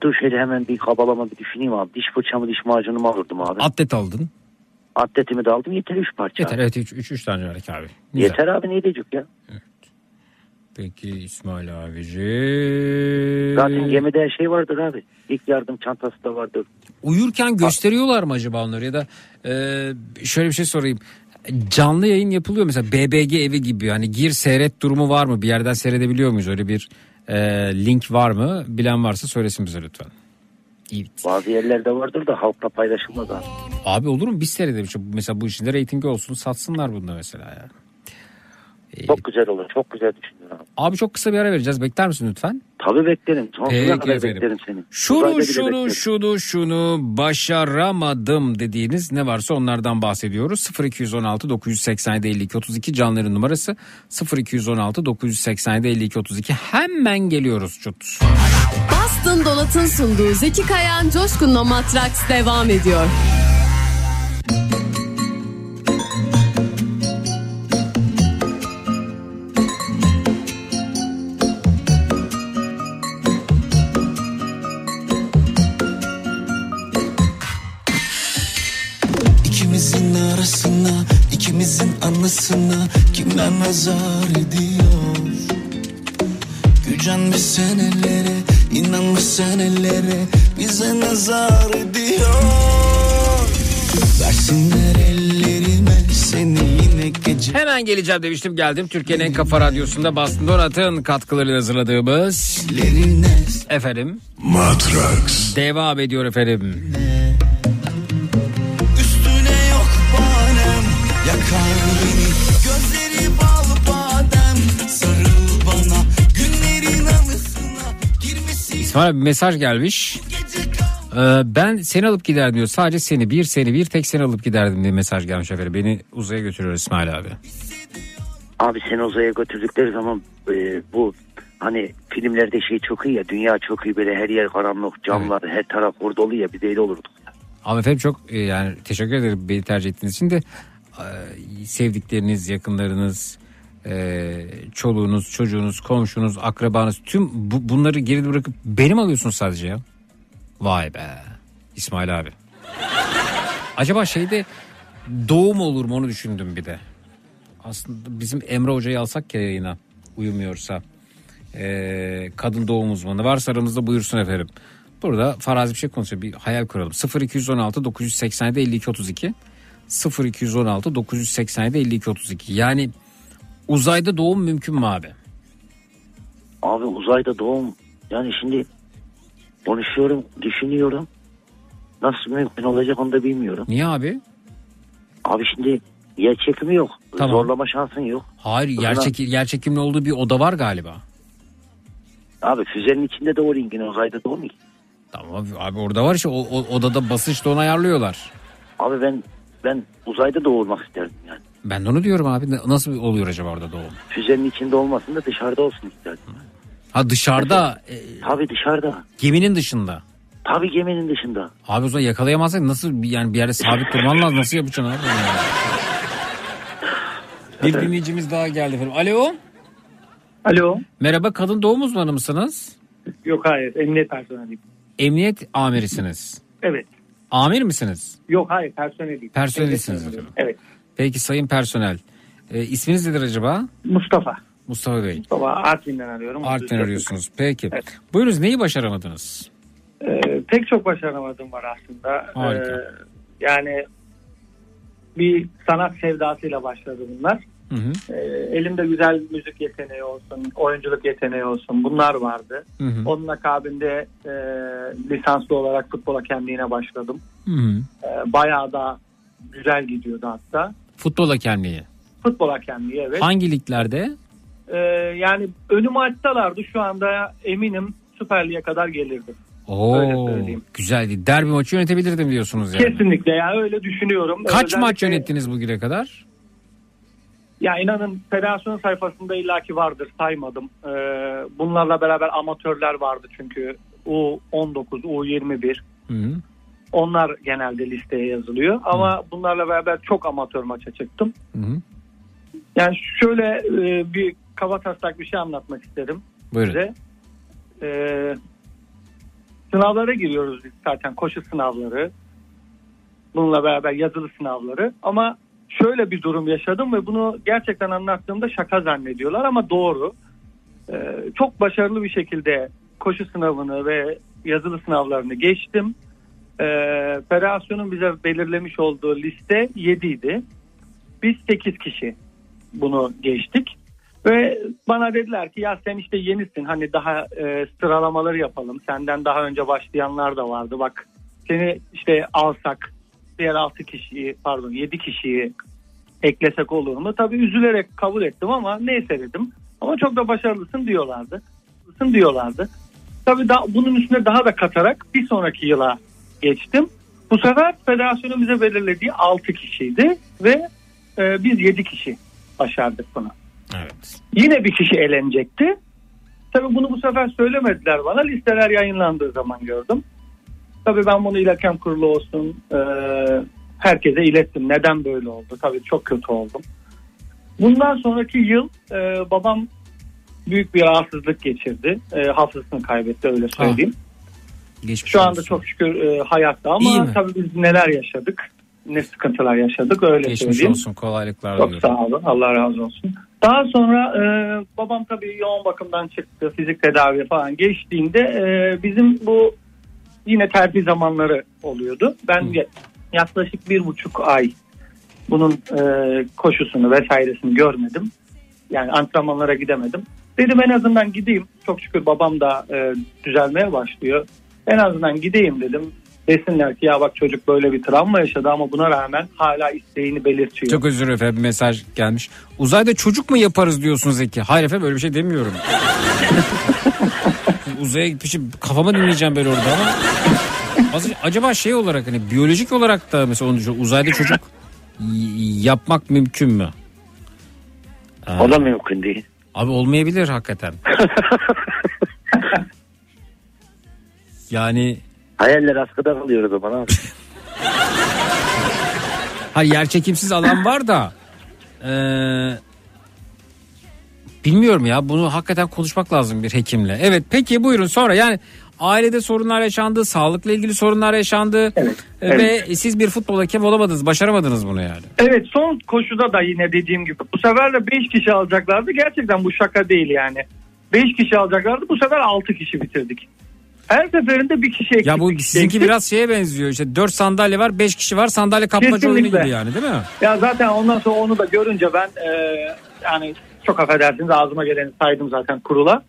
dur şöyle hemen bir kabalama bir düşüneyim abi. Diş fırçamı diş macunu alırdım abi. Atlet aldın. Atletimi de aldım yeter 3 parça. Yeter evet 3 3 tane verdik abi. Güzel. Yeter abi ne diyecek ya. Peki İsmail abici. Zaten gemide her şey vardır abi. İlk yardım çantası da vardır. Uyurken gösteriyorlar mı acaba onları ya da e, şöyle bir şey sorayım. Canlı yayın yapılıyor mesela BBG evi gibi hani gir seyret durumu var mı? Bir yerden seyredebiliyor muyuz? Öyle bir e, link var mı? Bilen varsa söylesin bize lütfen. Bazı yerlerde vardır da halkla paylaşılmaz abi. Abi olur mu? Biz seyredelim. Mesela bu işin de reytingi olsun satsınlar bunu mesela ya. Çok güzel olur. Çok güzel düşündün abi. Abi çok kısa bir ara vereceğiz. Bekler misin lütfen? Tabii beklerim. Sonsuza kadar efendim. beklerim seni. Şunu şunu beklerim. şunu şunu başaramadım dediğiniz ne varsa onlardan bahsediyoruz. 0216 987 52 32 canların numarası 0216 987 52 32 hemen geliyoruz çut. Bastın Dolat'ın sunduğu Zeki Kayan Coşkun'la Matraks devam ediyor. İkimizin anısına kimler nazar ediyor? Gücenmiş senelere, inanmış senelere bize nazar ediyor. Versinler ellerime seni yine gece. Hemen geleceğim demiştim geldim. Türkiye'nin en kafa radyosunda Bastın Donat'ın katkılarıyla hazırladığımız efendim Matrax. devam ediyor efendim. Üstüne İsmail abi bir mesaj gelmiş. Ee, ben seni alıp giderdim diyor. Sadece seni bir seni bir tek seni alıp giderdim diye mesaj gelmiş efendim. Beni uzaya götürüyor İsmail abi. Abi seni uzaya götürdükleri zaman e, bu hani filmlerde şey çok iyi ya dünya çok iyi böyle her yer karanlık camlar her taraf orada oluyor ya biz de öyle olurduk. Ama efendim çok e, yani teşekkür ederim beni tercih ettiğiniz için de e, sevdikleriniz, yakınlarınız, e, çoluğunuz, çocuğunuz, komşunuz, akrabanız tüm bu, bunları geride bırakıp benim alıyorsunuz sadece ya. Vay be İsmail abi. Acaba şeyde doğum olur mu onu düşündüm bir de. Aslında bizim Emre Hoca'yı alsak ya yayına uyumuyorsa. Ee, kadın doğum uzmanı varsa aramızda buyursun efendim. Burada farazi bir şey konuşuyor. Bir hayal kuralım. 0216 987 52 32 0216 987 52 32 yani uzayda doğum mümkün mü abi? Abi uzayda doğum yani şimdi konuşuyorum düşünüyorum nasıl mümkün olacak onu da bilmiyorum. Niye abi? Abi şimdi yer çekimi yok Tamam. zorlama şansın yok. Hayır yer, çeki- yer çekimli olduğu bir oda var galiba. Abi füzenin içinde de o ringin uzayda doğum yok. Tamam abi, abi orada var işte o, o- odada basınç da onu ayarlıyorlar. Abi ben ben uzayda doğurmak isterdim yani. Ben de onu diyorum abi. Nasıl oluyor acaba orada doğum? Füzenin içinde olmasın da dışarıda olsun isterdim. Ha dışarıda e, Tabii dışarıda. geminin dışında. Tabii geminin dışında. Abi o zaman yakalayamazsak nasıl yani bir yerde sabit durman lazım. Nasıl yapacaksın abi? Bir dinleyicimiz daha geldi efendim. Alo. Alo. Merhaba kadın doğum uzmanı mısınız? Yok hayır emniyet personeliyim. Emniyet amirisiniz. Evet. Amir misiniz? Yok hayır personeliyim. Personelsiniz Emniyet efendim. Evet. Peki sayın personel. E, isminiz nedir acaba? Mustafa. Mustafa Bey. Mustafa Artvin'den arıyorum. Art'ten arıyorsunuz. Peki. Buyurunuz neyi başaramadınız? Ee, pek çok başaramadım var aslında. Harika. Ee, yani bir sanat sevdasıyla başladı bunlar. Hı hı. Ee, elimde güzel müzik yeteneği olsun, oyunculuk yeteneği olsun bunlar vardı. Hı hı. Onun akabinde e, lisanslı olarak futbol hakemliğine başladım. Hı hı. Ee, bayağı da güzel gidiyordu hatta. Futbol hakemliği. Futbol hakemliği evet. Hangi liglerde? Ee, yani önümü açsalardı şu anda eminim Süper Lig'e kadar gelirdim. Oo, söyleyeyim. güzeldi. Derbi maçı yönetebilirdim diyorsunuz yani. Kesinlikle ya öyle düşünüyorum. Kaç Özellikle- maç yönettiniz bugüne kadar? Ya inanın federasyon sayfasında illaki vardır saymadım. Ee, bunlarla beraber amatörler vardı çünkü U19, U21 Hı hı. Onlar genelde listeye yazılıyor. Ama bunlarla beraber çok amatör maça çıktım. Hı hı. Yani şöyle e, bir kaba taslak bir şey anlatmak isterim Buyurun. size. Ee, sınavlara giriyoruz biz zaten koşu sınavları. Bununla beraber yazılı sınavları. Ama şöyle bir durum yaşadım ve bunu gerçekten anlattığımda şaka zannediyorlar ama doğru. Ee, çok başarılı bir şekilde koşu sınavını ve yazılı sınavlarını geçtim. Ee, federasyonun bize belirlemiş olduğu liste 7 idi. Biz 8 kişi bunu geçtik. Ve bana dediler ki ya sen işte yenisin hani daha e, sıralamaları yapalım. Senden daha önce başlayanlar da vardı. Bak seni işte alsak diğer 6 kişiyi pardon 7 kişiyi eklesek olur mu? Tabii üzülerek kabul ettim ama neyse dedim. Ama çok da başarılısın diyorlardı. Başarılısın diyorlardı. Tabii da, bunun üstüne daha da katarak bir sonraki yıla geçtim. Bu sefer federasyonun bize belirlediği 6 kişiydi ve e, biz 7 kişi başardık bunu. Evet. Yine bir kişi elenecekti. Tabii bunu bu sefer söylemediler bana. Listeler yayınlandığı zaman gördüm. Tabii ben bunu İl Hakem Kurulu olsun e, herkese ilettim. Neden böyle oldu? Tabii çok kötü oldum. Bundan sonraki yıl e, babam büyük bir rahatsızlık geçirdi. E, hafızasını kaybetti öyle söyleyeyim. Geçmiş Şu anda olsun. çok şükür e, hayatta ama tabii biz neler yaşadık. Ne sıkıntılar yaşadık öyle Geçmiş söyleyeyim. olsun kolaylıklar Çok diliyorum. sağ olun. Allah razı olsun. Daha sonra e, babam tabii yoğun bakımdan çıktı. Fizik tedavi falan geçtiğinde e, bizim bu yine terfi zamanları oluyordu. Ben ya- yaklaşık bir buçuk ay bunun e, koşusunu vesairesini görmedim. Yani antrenmanlara gidemedim. Dedim en azından gideyim. Çok şükür babam da e, düzelmeye başlıyor. En azından gideyim dedim. Desinler ki ya bak çocuk böyle bir travma yaşadı ama buna rağmen hala isteğini belirtiyor. Çok özür dilerim efendim bir mesaj gelmiş. Uzayda çocuk mu yaparız diyorsunuz Zeki? Hayır efendim öyle bir şey demiyorum. Uzaya gitmişim kafama dinleyeceğim böyle orada ama. Az- Acaba şey olarak hani biyolojik olarak da mesela onu uzayda çocuk yapmak mümkün mü? O da mümkün değil. Abi olmayabilir hakikaten. yani Hayaller askıda kalıyor o zaman abi. ha yer çekimsiz alan var da eee, bilmiyorum ya bunu hakikaten konuşmak lazım bir hekimle. Evet peki buyurun sonra yani ailede sorunlar yaşandı, sağlıkla ilgili sorunlar yaşandı E, evet. ve siz bir futbol hakemi olamadınız, başaramadınız bunu yani. Evet son koşuda da yine dediğim gibi bu sefer de 5 kişi alacaklardı. Gerçekten bu şaka değil yani. 5 kişi alacaklardı bu sefer 6 kişi bitirdik. Her seferinde bir kişi eksik. Ya bu sizinki eksik. biraz şeye benziyor işte 4 sandalye var 5 kişi var sandalye kapmaca oyunu Kesinlikle. gibi yani değil mi? Ya zaten ondan sonra onu da görünce ben e, yani çok affedersiniz ağzıma geleni saydım zaten kurula.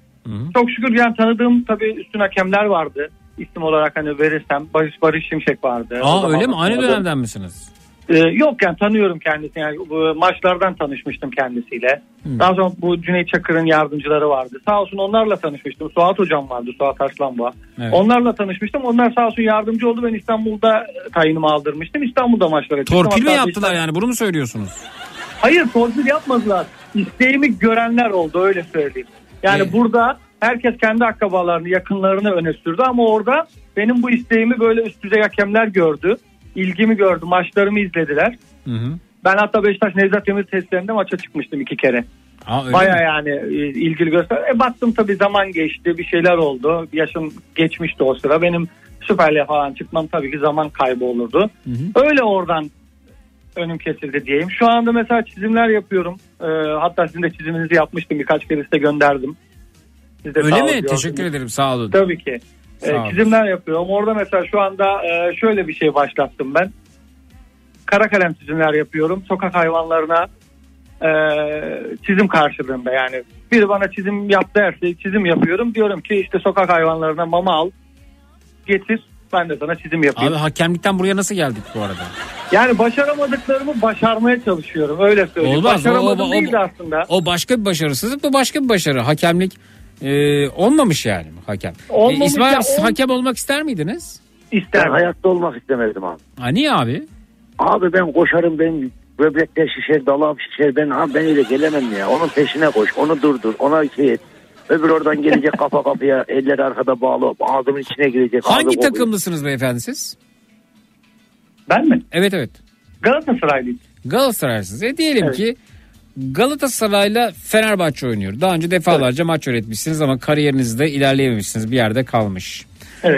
Çok şükür yani tanıdığım tabii üstün hakemler vardı. İsim olarak hani verirsem Barış Barış Şimşek vardı. Aa öyle mi? Aynı dönemden misiniz? Ee, yok yani tanıyorum kendisini. Yani bu maçlardan tanışmıştım kendisiyle. Daha sonra bu Cüneyt Çakır'ın yardımcıları vardı. Sağ olsun onlarla tanışmıştım. Suat hocam vardı. Suat Arslanboğa. Evet. Onlarla tanışmıştım. Onlar sağ olsun yardımcı oldu. Ben İstanbul'da tayinimi aldırmıştım. İstanbul'da maçlara çıktım. Torpil mi yaptılar işte- yani bunu mu söylüyorsunuz? Hayır torpil yapmadılar. İsteğimi görenler oldu öyle söyleyeyim. Yani Evet. burada herkes kendi akrabalarını, yakınlarını öne sürdü ama orada benim bu isteğimi böyle üst düzey hakemler gördü. İlgimi gördü, maçlarımı izlediler. Hı hı. Ben hatta Beşiktaş Nevzat Demir testlerinde maça çıkmıştım iki kere. Aa, Baya yani e, ilgili göster. E baktım tabii zaman geçti, bir şeyler oldu. Yaşım geçmişti o sıra. Benim Süper Lig'e falan çıkmam tabii ki zaman kaybı olurdu. Öyle oradan önüm kesildi diyeyim. Şu anda mesela çizimler yapıyorum. Ee, hatta sizin de çiziminizi yapmıştım. Birkaç kere size gönderdim. Siz de Öyle mi? Teşekkür ederim sağ olun. Tabii ki. Olun. çizimler yapıyorum. Orada mesela şu anda e, şöyle bir şey başlattım ben. Kara kalem çizimler yapıyorum. Sokak hayvanlarına e, çizim karşılığında yani. Biri bana çizim yap derse çizim yapıyorum. Diyorum ki işte sokak hayvanlarına mama al. Getir. Ben de sana çizim yapayım. Abi hakemlikten buraya nasıl geldik bu arada? Yani başaramadıklarımı başarmaya çalışıyorum. Öyle söyleyeyim. Olmaz. O, Başaramadım o- o- değil de aslında. o başka bir başarısızlık bu başka bir başarı. Hakemlik e, olmamış yani hakem. Olmamış E, İsmail ya, abi, siz ol- hakem olmak ister miydiniz? İster. Ben hayatta olmak istemedim abi. Ha, niye abi? Abi ben koşarım ben böbrekler şişer dalağım şişer ben abi ben öyle gelemem ya. Onun peşine koş onu durdur ona şey et. Öbür oradan gelecek kafa kapıya eller arkada bağlı ağzımın içine girecek. Hangi takımlısınız beyefendi siz? Ben mi? Evet evet. Galatasaraylıyım. Galatasaraylısınız. E diyelim Evet. ki Galatasaray'la Fenerbahçe oynuyor. Daha önce defalarca maç öğretmişsiniz ama kariyerinizde ilerleyememişsiniz. Bir yerde kalmış.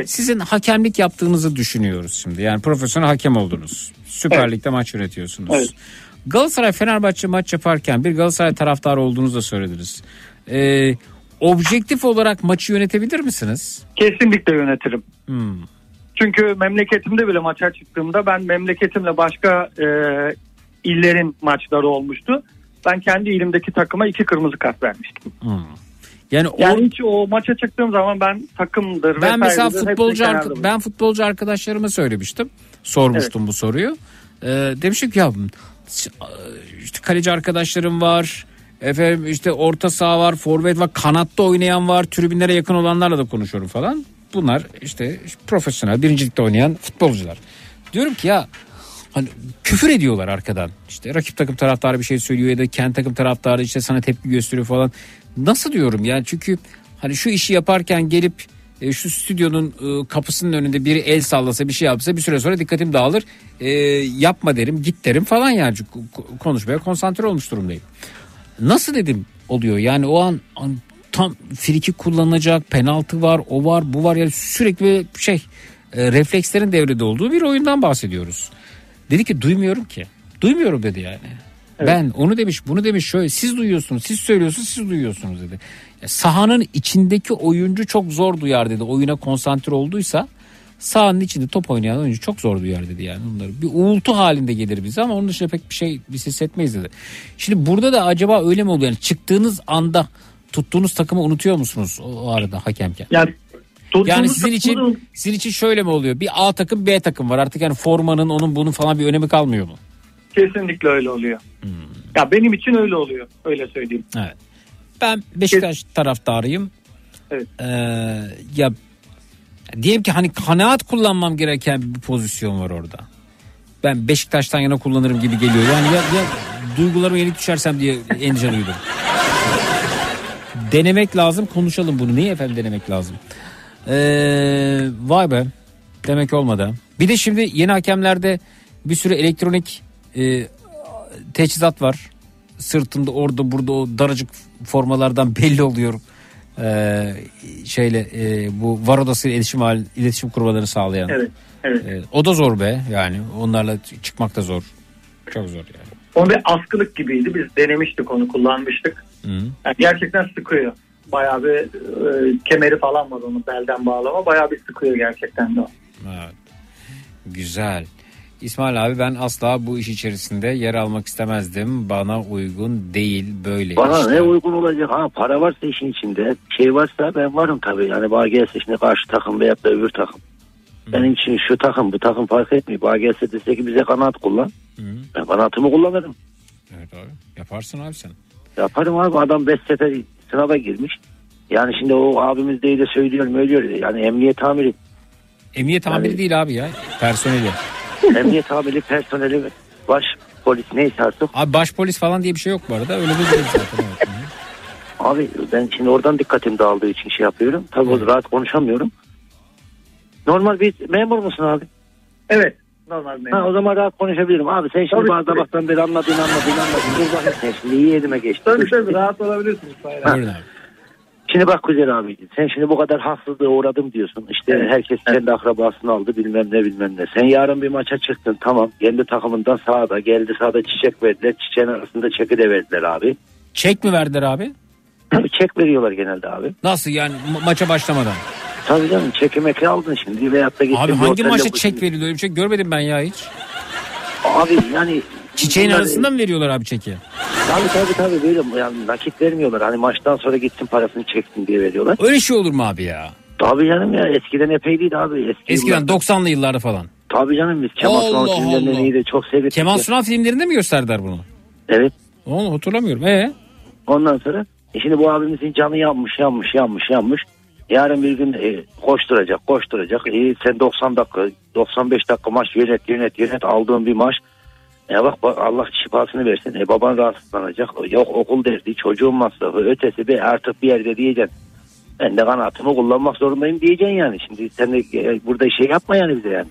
Sizin hakemlik yaptığınızı düşünüyoruz şimdi. Yani profesyonel hakem oldunuz. Süper Evet. Lig'de maç yönetiyorsunuz. Evet. Galatasaray Fenerbahçe maç yaparken bir Galatasaray taraftarı olduğunuzu da söylediniz. Ee, objektif olarak maçı yönetebilir misiniz? Kesinlikle yönetirim. Hmm. Çünkü memleketimde bile maça çıktığımda ben memleketimle başka e, illerin maçları olmuştu. Ben kendi ilimdeki takıma iki kırmızı kart vermiştim. Hmm. Yani, Yani o, hiç o maça çıktığım zaman ben takımdır ben mesela futbolcu arka- ben futbolcu arkadaşlarıma söylemiştim. Sormuştum bu soruyu. Ee, demiştim ki ya işte kaleci arkadaşlarım var. Efendim işte orta saha var, forvet var, kanatta oynayan var, tribünlere yakın olanlarla da konuşuyorum falan. Bunlar işte profesyonel birincilikte oynayan futbolcular. Diyorum ki ya hani küfür ediyorlar arkadan. İşte rakip takım taraftarı bir şey söylüyor ya da kendi takım taraftarı işte sana tepki gösteriyor falan. Nasıl diyorum yani çünkü hani şu işi yaparken gelip e, şu stüdyonun e, kapısının önünde biri el sallasa bir şey yapsa bir süre sonra dikkatim dağılır. E, yapma derim git derim falan yani konuşmaya konsantre olmuş durumdayım. Nasıl dedim oluyor yani o an, an tam friki kullanılacak penaltı var o var bu var yani sürekli şey e, reflekslerin devrede olduğu bir oyundan bahsediyoruz. Dedi ki duymuyorum ki. Duymuyorum dedi yani. Ben onu demiş bunu demiş şöyle siz duyuyorsunuz siz söylüyorsunuz siz duyuyorsunuz dedi. Ya, sahanın içindeki oyuncu çok zor duyar dedi. Oyuna konsantre olduysa sahanın içinde top oynayan oyuncu çok zor duyar dedi yani bunları. Bir uğultu halinde gelir bize ama onun dışında pek bir şey biz hissetmeyiz dedi. Şimdi burada da acaba öyle mi oluyor? Yani çıktığınız anda tuttuğunuz takımı unutuyor musunuz o, o arada hakemken? Yani, Yani sizin için sizin için şöyle mi oluyor? Bir A takım B takım var. Artık yani formanın onun bunun falan bir önemi kalmıyor mu? Kesinlikle öyle oluyor. Hmm. Ya benim için öyle oluyor. Öyle söyleyeyim. Evet. Ben Beşiktaş taraftarıyım. Evet. Ee, ya diyelim ki hani kanaat kullanmam gereken bir pozisyon var orada. Ben Beşiktaş'tan yana kullanırım gibi geliyor. Yani ya, ya duygularıma yenik düşersem diye endişe duydum. Denemek lazım konuşalım bunu. Niye efendim denemek lazım? Ee, vay be. Demek olmadı. Bir de şimdi yeni hakemlerde bir sürü elektronik e, teçhizat var. Sırtında orada burada o daracık formalardan belli oluyor. Ee, şeyle e, bu var odasıyla iletişim hal, iletişim kurmalarını sağlayan. Evet. Evet. Ee, o da zor be yani onlarla çıkmak da zor. Çok zor yani. O bir askılık gibiydi. Biz denemiştik onu kullanmıştık. Hı. Yani gerçekten sıkıyor. Bayağı bir e, kemeri falan var onun belden bağlama. Bayağı bir sıkıyor gerçekten de o. Evet. Güzel. İsmail abi ben asla bu iş içerisinde yer almak istemezdim. Bana uygun değil böyle Bana işler. ne uygun olacak ha para varsa işin içinde şey varsa ben varım tabii yani bana gelse şimdi karşı takım veyahut da öbür takım. Benim için şu takım bu takım fark etmiyor. Bana gelse dese ki bize kanat kullan. Ben kanatımı kullanırım. Evet abi. Yaparsın abi sen. Yaparım abi adam 5 sefer sınava girmiş. Yani şimdi o abimiz değil de söylüyor söylüyor. Yani emniyet amiri. Emniyet amiri değil abi ya. Personeli. emniyet amiri personeli baş polis neyse artık. Abi baş polis falan diye bir şey yok bu arada. Öyle bir zaten. evet. Abi ben şimdi oradan dikkatim dağıldığı için şey yapıyorum. Tabii o rahat konuşamıyorum. Normal bir memur musun abi? Evet. Normal. Ha, o zaman rahat konuşabilirim. Abi sen şimdi Tabii, bana sabahtan beri anladın anladın anladın. Dur bakayım sen şimdi iyi. Tabii tabii rahat olabilirsiniz. Buyurun abi. Şimdi bak güzel abi. Sen şimdi bu kadar haksızlığa uğradım diyorsun. İşte herkes kendi akrabasını aldı bilmem ne bilmem ne. Sen yarın bir maça çıktın tamam. Kendi takımından sahada geldi sahada çiçek verdiler. Çiçeğin arasında çeki de verdiler abi. Çek mi verdiler abi? Tabii çek veriyorlar genelde abi. Nasıl yani ma- maça başlamadan? Tabii canım çeki meki aldın şimdi veyahut da gittin. Abi hangi maçta çek veriliyor? Öyle bir şey görmedim ben ya hiç. Abi yani Çiçeğin bunlar- arasında mı veriyorlar abi çeki? Tabii tabii tabii böyle yani nakit vermiyorlar. Hani maçtan sonra gittin parasını çektin diye veriyorlar. Öyle şey olur mu abi ya? Tabii canım ya eskiden epeyliydi abi. Eski Eskiden yıllarda. 90'lı yıllarda falan. Tabii canım biz Kemal Sunal iyi de çok sevdik. Kemal Sunal filmlerinde mi gösterdiler bunu? Evet. Onu hatırlamıyorum. Ee? Ondan sonra e şimdi bu abimizin canı yanmış yanmış yanmış yanmış. Yarın bir gün e, koşturacak koşturacak. E, sen 90 dakika 95 dakika maç yönet yönet yönet aldığın bir maç. Ya bak, bak Allah şifasını versin. E, baban rahatsızlanacak. Yok okul derdi çocuğun masrafı ötesi bir artık bir yerde diyeceksin. Ben de kanatımı kullanmak zorundayım diyeceksin yani. Şimdi sen de e, burada şey yapma yani bize yani.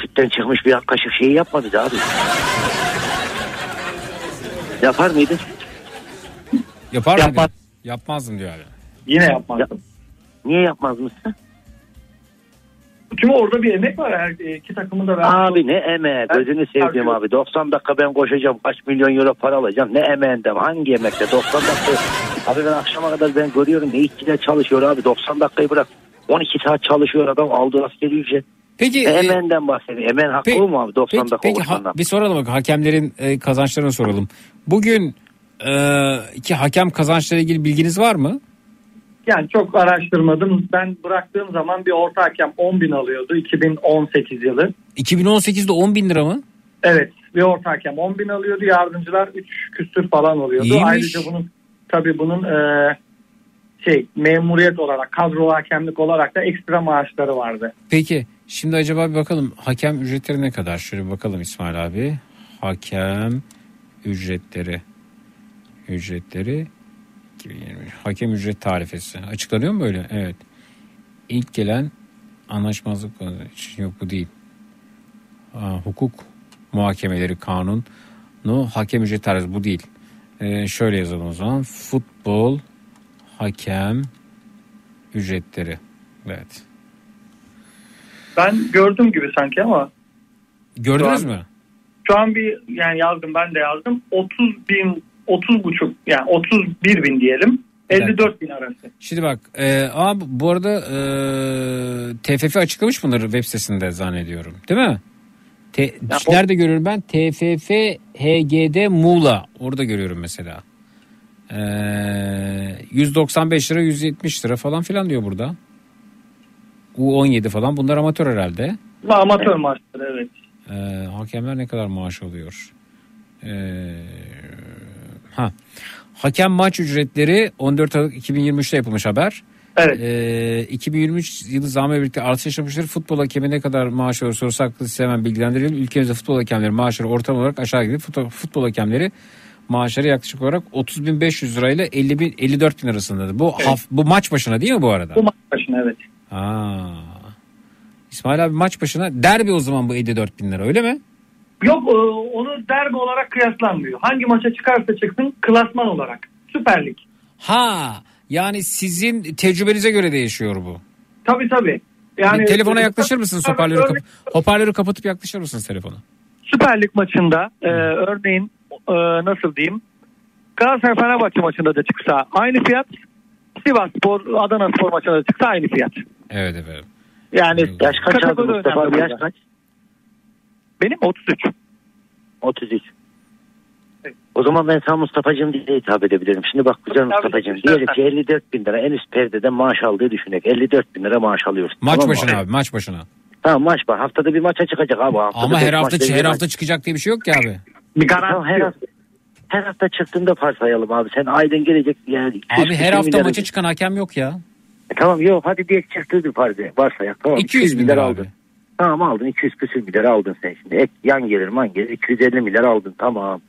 Sütten çıkmış bir kaşık şeyi yapmadı da abi. Yapar mıydın? Yapar Yapmaz. mıydın? Yapmazdım diyor abi. Yine yapmazdım. Niye yapmaz mısın? Çünkü orada bir emek var. Her iki takımın da vermiş Abi ne emeği gözünü sevdiğim abi 90 dakika ben koşacağım kaç milyon euro para alacağım ne emeğinden hangi emekte 90 dakika abi ben akşama kadar ben görüyorum ne işçiler çalışıyor abi 90 dakikayı bırak 12 saat çalışıyor adam aldığı askeri ücret. Peki e, emeğinden bahsediyor emeğin hakkı Peki- mu abi 90 peki, dakika peki ha- bir soralım bak hakemlerin e, kazançlarını soralım. Bugün e, ki hakem kazançlarıyla ilgili bilginiz var mı? Yani çok araştırmadım. Ben bıraktığım zaman bir orta hakem 10 bin alıyordu 2018 yılı. 2018'de 10 bin lira mı? Evet bir orta hakem 10 bin alıyordu. Yardımcılar 3 küsür falan oluyordu. İyiymiş. Ayrıca bunun tabii bunun e, şey memuriyet olarak kadro hakemlik olarak da ekstra maaşları vardı. Peki şimdi acaba bir bakalım hakem ücretleri ne kadar? Şöyle bir bakalım İsmail abi. Hakem ücretleri. Ücretleri 2020. Hakem ücret tarifesi. Açıklanıyor mu böyle? Evet. İlk gelen anlaşmazlık konusu yok bu değil. Aa, hukuk muhakemeleri kanunu hakem ücret tarifesi bu değil. Ee, şöyle yazalım o zaman. Futbol hakem ücretleri. Evet. Ben gördüm gibi sanki ama Gördünüz mü? şu an bir yani yazdım ben de yazdım 30 bin 30 buçuk yani 31 bin diyelim 54 bin arası. Şimdi bak e, abi bu arada e, TFF açıklamış bunları web sitesinde zannediyorum değil mi? Te, o- Nerede görüyorum ben? TFF HGD Muğla orada görüyorum mesela. E, 195 lira 170 lira falan filan diyor burada. U17 falan bunlar amatör herhalde. Amatör maçları evet. E, hakemler ne kadar maaş alıyor? E, ha. Hakem maç ücretleri 14 Aralık 2023'te yapılmış haber. Evet. Ee, 2023 yılı zamla birlikte artış yaşamıştır. Futbol hakemi ne kadar maaş alıyor sorusu hakkında size hemen bilgilendirelim. Ülkemizde futbol hakemleri maaşları ortalama olarak aşağı gidiyor. Futbol, futbol hakemleri maaşları yaklaşık olarak 30.500 lirayla 50 bin, 54 bin arasındadır. Bu haf, bu maç başına değil mi bu arada? Bu maç başına evet. Aa. İsmail abi maç başına derbi o zaman bu 54 bin lira öyle mi? Yok e, onu derbi olarak kıyaslanmıyor. Hangi maça çıkarsa çıksın klasman olarak. Süper Lig. Ha yani sizin tecrübenize göre değişiyor bu. Tabii tabii. Yani telefona yaklaşır mısınız Tabii, hoparlörü, kap- hoparlörü kapatıp yaklaşır mısınız telefona? Süper Lig maçında e, örneğin e, nasıl diyeyim Galatasaray Fenerbahçe maçında da çıksa aynı fiyat Sivas Spor Adana Spor maçında da çıksa aynı fiyat. Evet efendim. Yani Yaş kaç kategori Mustafa yaş kaç? Benim 33. 33. O zaman ben sana Mustafa'cığım diye hitap edebilirim. Şimdi bak güzel Mustafa'cığım. Diyelim ki 54 bin lira en üst perdede maaş aldığı düşünerek 54 bin lira maaş alıyoruz. Maç Tamam mı? başına abi maç başına. Tamam maç var. Haftada bir maça çıkacak abi. Haftada Ama her hafta her hafta maç. çıkacak diye bir şey yok ki abi. Bir Tamam, garanti her yok. hafta, her hafta çıktığında varsayalım abi. Sen aydın gelecek yani. 200 Abi her hafta maça çıkan hakem yok ya. E, tamam yok hadi diye çıktı bir farzi varsayak. Tamam 200 bin milyar lira aldın. Tamam aldın 200 küsür milyar aldın sen şimdi. Ek yan gelir man gelir 250 milyar aldın tamam.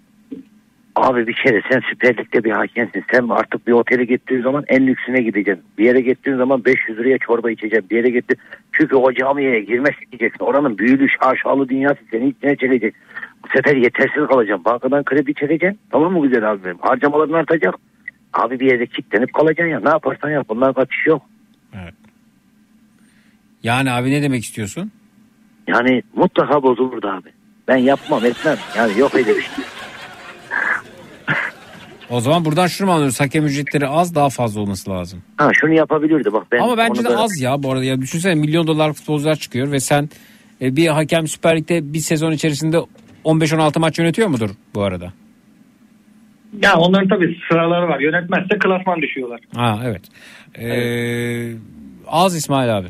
Abi bir kere sen Süper Lig'de bir hakemsin. Sen artık bir otele gittiğin zaman en lüksüne gideceksin. Bir yere gittiğin zaman 500 liraya çorba içeceksin. Bir yere gitti. Çünkü o camiye girmek isteyeceksin. Oranın büyülü şaşalı dünyası seni içine çekecek. Bu sefer yetersiz kalacaksın. Bankadan kredi çekeceksin. Tamam mı güzel abi benim? Harcamaların artacak. Abi bir yerde kilitlenip kalacaksın ya. Ne yaparsan yap. Bundan kaçış yok. Yani abi ne demek istiyorsun? Yani mutlaka bozulurdu abi. Ben yapmam etmem. Yani yok öyle bir şey. O zaman buradan şunu mu anlıyoruz? Hakem ücretleri az daha fazla olması lazım. Ha şunu yapabilirdi bak. Ben Ama bence de da- az ya bu arada. Ya düşünsene milyon dolarlık futbolcular çıkıyor ve sen e, bir hakem Süper Lig'de bir sezon içerisinde 15-16 maç yönetiyor mudur bu arada? Ya onların tabii sıraları var. Yönetmezse klasman düşüyorlar. Ha evet. Ee, Az İsmail abi.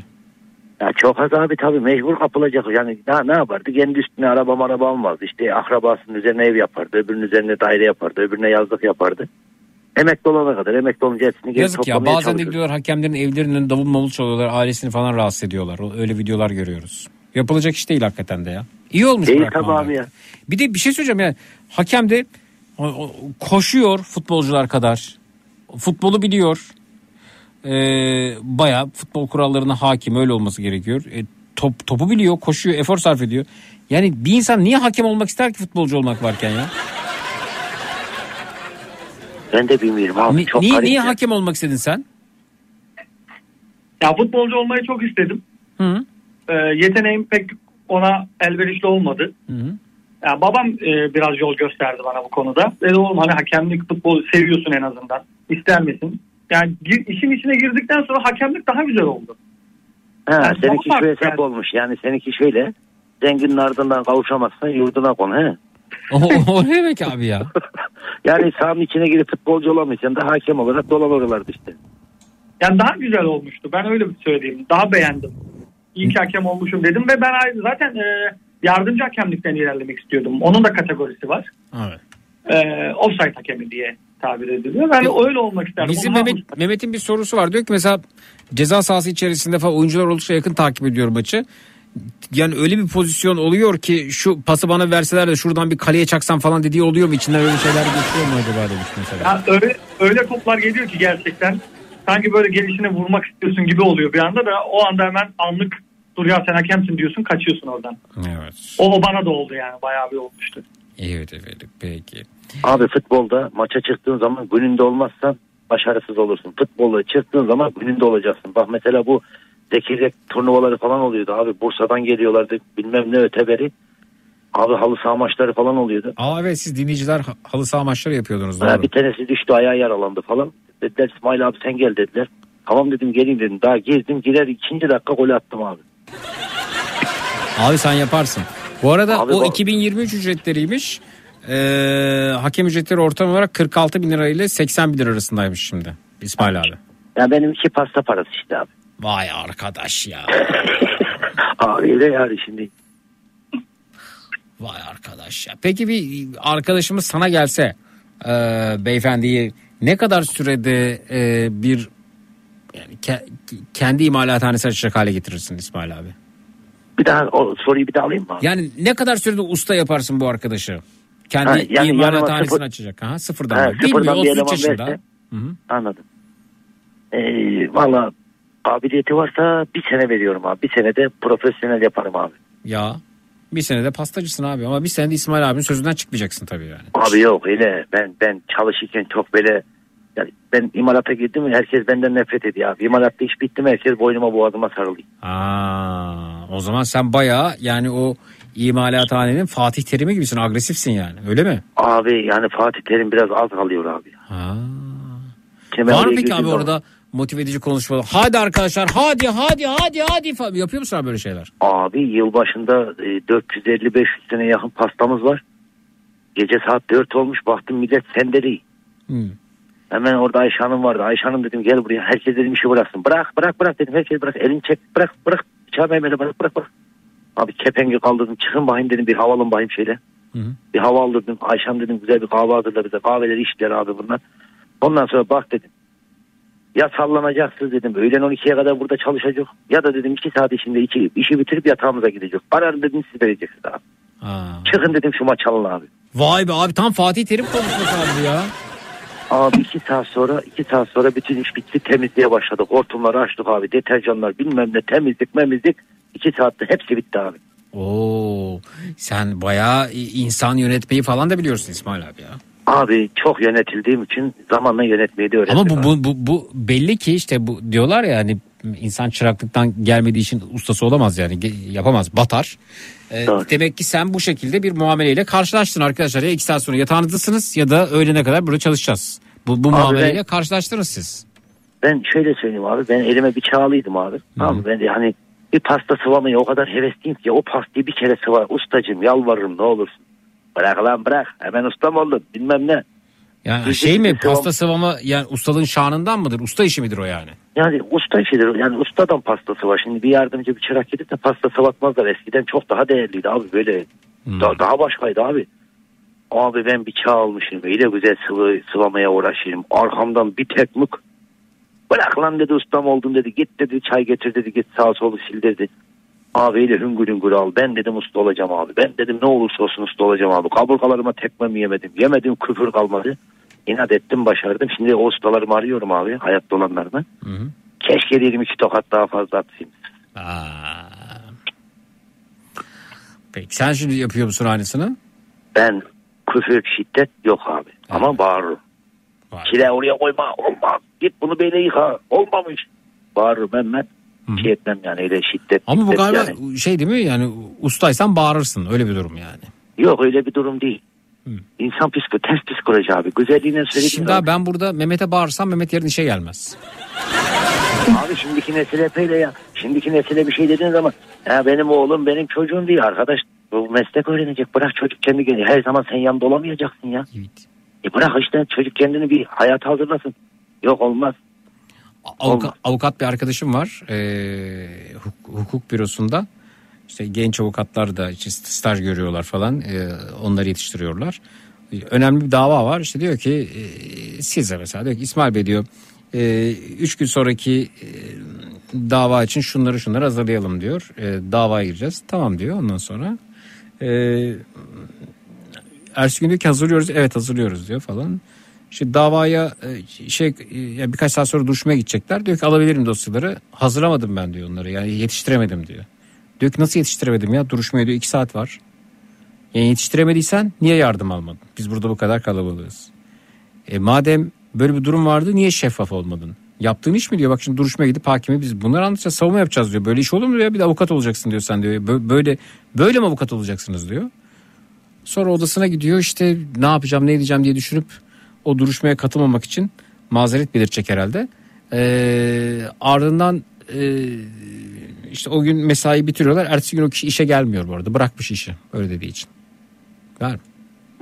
Ya çok az abi tabii mecbur kapılacak. Yani ne, ne yapardı? Kendi üstüne araba maraba almazdı. İşte akrabasının üzerine ev yapardı. Öbürünün üzerine daire yapardı. Öbürüne yazlık yapardı. Emekli olana kadar. Emekli olunca hepsini geri Yazık ya bazen de gidiyorlar hakemlerin evlerinin davul mavul çalıyorlar ailesini falan rahatsız ediyorlar. Öyle videolar görüyoruz. Yapılacak iş değil hakikaten de ya. İyi olmuş Değil tabii abi ya. Bir de bir şey söyleyeceğim ya. Hakem de koşuyor futbolcular kadar. Futbolu biliyor. Ee, bayağı futbol kurallarına hakim öyle olması gerekiyor. E, top, topu biliyor, koşuyor, efor sarf ediyor. Yani bir insan niye hakem olmak ister ki futbolcu olmak varken ya? Ben de bilmiyorum abi. Ni- çok niye, niye ya. hakem olmak istedin sen? Ya futbolcu olmayı çok istedim. Hı. Ee, yeteneğim pek ona elverişli olmadı. Hı hı. Ya babam e, biraz yol gösterdi bana bu konuda. Dedi oğlum hani hakemlik futbolu seviyorsun en azından. İster misin? Yani gir- işin içine girdikten sonra hakemlik daha güzel oldu. Ha, Yani seninki şu hesap yani. olmuş. Yani seninki şöyle. Zenginin ardından kavuşamazsan yurduna kon. He? O, o ne demek abi ya? Yani sahanın içine girip futbolcu olamıyorsan da hakem olarak dolan oralarda işte. Yani daha güzel olmuştu. Ben öyle bir söyleyeyim. Daha beğendim. İyi ki hakem olmuşum dedim ve ben zaten e, yardımcı hakemlikten ilerlemek istiyordum. Onun da kategorisi var. Evet. E, offside hakemi diye tabir ediliyor. Ben öyle olmak isterdim. Bizim Mehmet, Mehmet'in bir sorusu var. Diyor ki mesela ceza sahası içerisinde falan oyuncular oldukça yakın takip ediyor maçı. Yani öyle bir pozisyon oluyor ki şu pası bana verseler de şuradan bir kaleye çaksam falan dediği oluyor mu? İçinden öyle şeyler geçiyor mu acaba demiş mesela. Ya öyle, öyle toplar geliyor ki gerçekten sanki böyle gelişine vurmak istiyorsun gibi oluyor bir anda da o anda hemen anlık dur ya sen hakemsin diyorsun kaçıyorsun oradan. Evet. O, o bana da oldu yani bayağı bir olmuştu. Evet efendim peki. Abi futbolda maça çıktığın zaman gününde olmazsan başarısız olursun. Futbolda çıktığın zaman gününde olacaksın. Bak mesela bu zekirdek turnuvaları falan oluyordu abi. Bursa'dan geliyorlardı bilmem ne öteberi. Abi halı saha maçları falan oluyordu. Aa evet siz dinleyiciler ha- halı saha maçları yapıyordunuz Ha, doğru. bir tanesi düştü ayağı yaralandı falan. Dediler İsmail abi sen gel dediler. Tamam dedim geleyim dedim. Daha girdim girer ikinci dakika gol attım abi. Abi sen yaparsın. Bu arada Abi o bu- 2023 ücretleriymiş. Ee, hakem ücretleri ortam olarak 46 bin lira ile 80 bin lira arasındaymış şimdi İsmail abi. Ya benim iki pasta parası işte abi. Vay arkadaş ya. Abi öyle yani şimdi. Vay arkadaş ya. Peki bir arkadaşımız sana gelse e, beyefendiyi ne kadar sürede e, bir yani ke- kendi imalathanesi açacak hale getirirsin İsmail abi? Bir daha o soruyu bir daha alayım mı? Yani ne kadar sürede usta yaparsın bu arkadaşı? Kendi Ha, yani imalathanesini sıfır- açacak. Aha, sıfırdan. Ha, mı? Bilmiyor sıfırdan bir 33 eleman yaşında. verse. Hı hı. Anladım. Ee, Valla kabiliyeti varsa bir sene veriyorum abi. Bir senede profesyonel yaparım abi. Ya bir senede pastacısın abi ama bir senede İsmail abinin sözünden çıkmayacaksın tabii yani. Abi yok öyle ben ben çalışırken çok böyle yani ben imalata girdim mi herkes benden nefret ediyor abi. İmalatta iş bitti mi herkes boynuma boğazıma sarılıyor. Aa, o zaman sen bayağı yani o imalathanenin Fatih Terim'i gibisin agresifsin yani öyle mi? Abi yani Fatih Terim biraz az kalıyor abi. Ha. Ben Var mı peki abi orada motive edici konuşmalar? Hadi arkadaşlar hadi hadi hadi hadi falan yapıyor musun abi böyle şeyler? Abi yılbaşında e, 450-500 sene yakın pastamız var. Gece saat 4 olmuş baktım millet sendeli. Hmm. Hemen orada Ayşe Hanım vardı. Ayşe Hanım dedim gel buraya. Herkes dedim işi bıraksın. Bırak bırak bırak dedim. Herkes bırak. Elini çek bırak bırak. Bıçağı Mehmet'e bırak bırak bırak. Abi kepengi kaldırdım. Çıkın bakayım dedim bir hava alın bakayım şeyle. Hı hı. Bir hava aldırdım. Ayşe Hanım dedim güzel bir kahve hazırla bize. Kahveleri içtiler abi bunlar. Ondan sonra bak dedim. Ya sallanacaksınız dedim. Öğlen 12'ye kadar burada çalışacak. Ya da dedim 2 saat içinde iki, işi bitirip yatağımıza gidecek. Kararı dedim siz vereceksiniz abi. Ha. Çıkın dedim şu maç alın abi. Vay be abi tam Fatih Terim konuşması abi ya. Abi iki saat sonra iki saat sonra bütün iş bitti temizliğe başladık. Hortumları açtık abi deterjanlar bilmem ne temizlik memizlik. iki saatte hepsi bitti abi. Oo, sen bayağı insan yönetmeyi falan da biliyorsun İsmail abi ya. Abi çok yönetildiğim için zamanla yönetmeyi de öğrendim. Ama bu, bu, bu, bu belli ki işte bu diyorlar ya hani insan çıraklıktan gelmediği için ustası olamaz yani yapamaz batar. Ee, demek ki sen bu şekilde bir muameleyle karşılaştın arkadaşlar. Ya iki saat sonra yatağınızdasınız ya da öğlene kadar burada çalışacağız. Bu, bu Abi muameleyle ben- karşılaştınız siz. Ben şöyle söyleyeyim abi ben elime bir çağlıydım abi. Tamam mı? ben de hani bir pasta sıvamaya o kadar hevesliyim ki o pastayı bir kere sıva ustacım yalvarırım ne olursun. Bırak lan bırak hemen ustam oldum bilmem ne. Yani Bir- şey mi bir sıvam- pasta sıvama yani ustalığın şanından mıdır? Usta işi midir o yani? Yani usta işidir. Yani ustadan pastası var. Şimdi bir yardımcı bir çırak gidip de pasta sıvatmazlar. Eskiden çok daha değerliydi abi böyle. Da- daha başkaydı abi. Abi ben bir çağ almışım. Öyle güzel sıvı, sıvamaya uğraşayım. Arkamdan bir tek mık. Bırak lan dedi ustam oldun dedi. Git dedi çay getir dedi. Git sağa solu sil dedi. Abi öyle hüngür hüngür al. Ben dedim usta olacağım abi. Ben dedim ne olursa olsun usta olacağım abi. Kaburgalarıma tekmemi yemedim. Yemedim küfür kalmadı. İnat ettim başardım. Şimdi o ustalarımı arıyorum abi. Hayatta olanlarını. Keşke dedim iki tokat daha fazla atayım. Peki sen şimdi yapıyor musun aynısını? Ben küfür şiddet yok abi. Ama bağırırım. Çile oraya koyma olmaz. Git bunu böyle yıka. Olmamış. bağırırım ben şey etmem yani öyle şiddet. Ama bu galiba yani. şey değil mi yani ustaysan bağırırsın öyle bir durum yani. Yok öyle bir durum değil. İnsan psiko, ters psikoloji abi. Güzelliğine söyledim. Şimdi abi ben burada Mehmet'e bağırsam Mehmet yarın işe gelmez. Abi şimdiki nesile böyle ya. Şimdiki nesile bir şey dediğin zaman ya benim oğlum benim çocuğum değil arkadaş. Bu meslek öğrenecek. Bırak çocuk kendi geliyor. Her zaman sen yanında olamayacaksın ya. E bırak işte çocuk kendini bir hayata hazırlasın. Yok olmaz. Avukat, avukat bir arkadaşım var huk- hukuk bürosunda. İşte genç avukatlar da işte staj görüyorlar falan ee, onları yetiştiriyorlar. Önemli bir dava var işte diyor ki ee, size mesela diyor ki İsmail Bey diyor ee, üç gün sonraki ee, dava için şunları şunları hazırlayalım diyor. Ee, davaya gireceğiz tamam diyor ondan sonra. Ee, Ertesi gün diyor ki hazırlıyoruz. Evet hazırlıyoruz diyor falan. İşte davaya e, şey e, ya birkaç saat sonra duruşmaya gidecekler. Diyor ki alabilirim dosyaları. Hazırlamadım ben diyor onları. Yani yetiştiremedim diyor. Diyor ki nasıl yetiştiremedim ya? Duruşmaya diyor iki saat var. Yani yetiştiremediysen niye yardım almadın? Biz burada bu kadar kalabalığız. E madem böyle bir durum vardı niye şeffaf olmadın? Yaptığın iş mi diyor. Bak şimdi duruşmaya gidip hakime biz bunları anlatacağız. Savunma yapacağız diyor. Böyle iş olur mu ya? Bir de avukat olacaksın diyor sen diyor. Bö- Böyle böyle mi avukat olacaksınız diyor. Sonra odasına gidiyor işte ne yapacağım ne edeceğim diye düşünüp o duruşmaya katılmamak için mazeret belirtecek herhalde. Ee, ardından e, işte o gün mesai bitiriyorlar. Ertesi gün o kişi işe gelmiyor bu arada. Bırakmış işi öyle dediği için. Ver mi?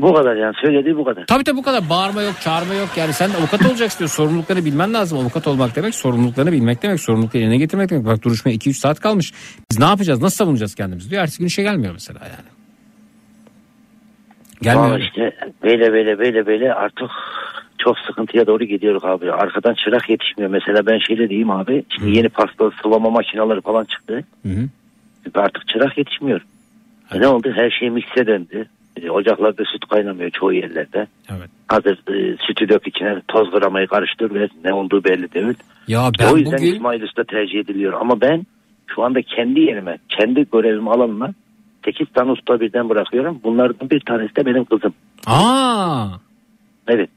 Bu kadar yani söylediği bu kadar. Tabii tabii bu kadar bağırma yok çağırma yok yani sen avukat olacaksın diyor sorumluluklarını bilmen lazım avukat olmak demek sorumluluklarını bilmek demek sorumlulukları yerine getirmek demek bak duruşmaya 2-3 saat kalmış biz ne yapacağız nasıl savunacağız kendimizi diyor ertesi gün işe gelmiyor mesela yani. Gelmiyor. Vallahi işte böyle böyle böyle böyle artık çok sıkıntıya doğru gidiyoruz abi. Arkadan çırak yetişmiyor. Mesela ben şeyle diyeyim abi. Şimdi yeni pasta sıvama makineleri falan çıktı. Hı hı. Artık çırak yetişmiyor. E ne oldu? Her şey mikse döndü. E, Ocaklarda süt kaynamıyor çoğu yerlerde. Evet. Hazır e, sütü dök içine toz gramayı karıştır ve ne olduğu belli değil. Ya ben o yüzden bugün İsmail Usta tercih ediliyor. Ama ben şu anda kendi yerime, kendi görevim alanına 8 tane usta birden bırakıyorum. Bunlardan bir tanesi de benim kızım. aa Evet.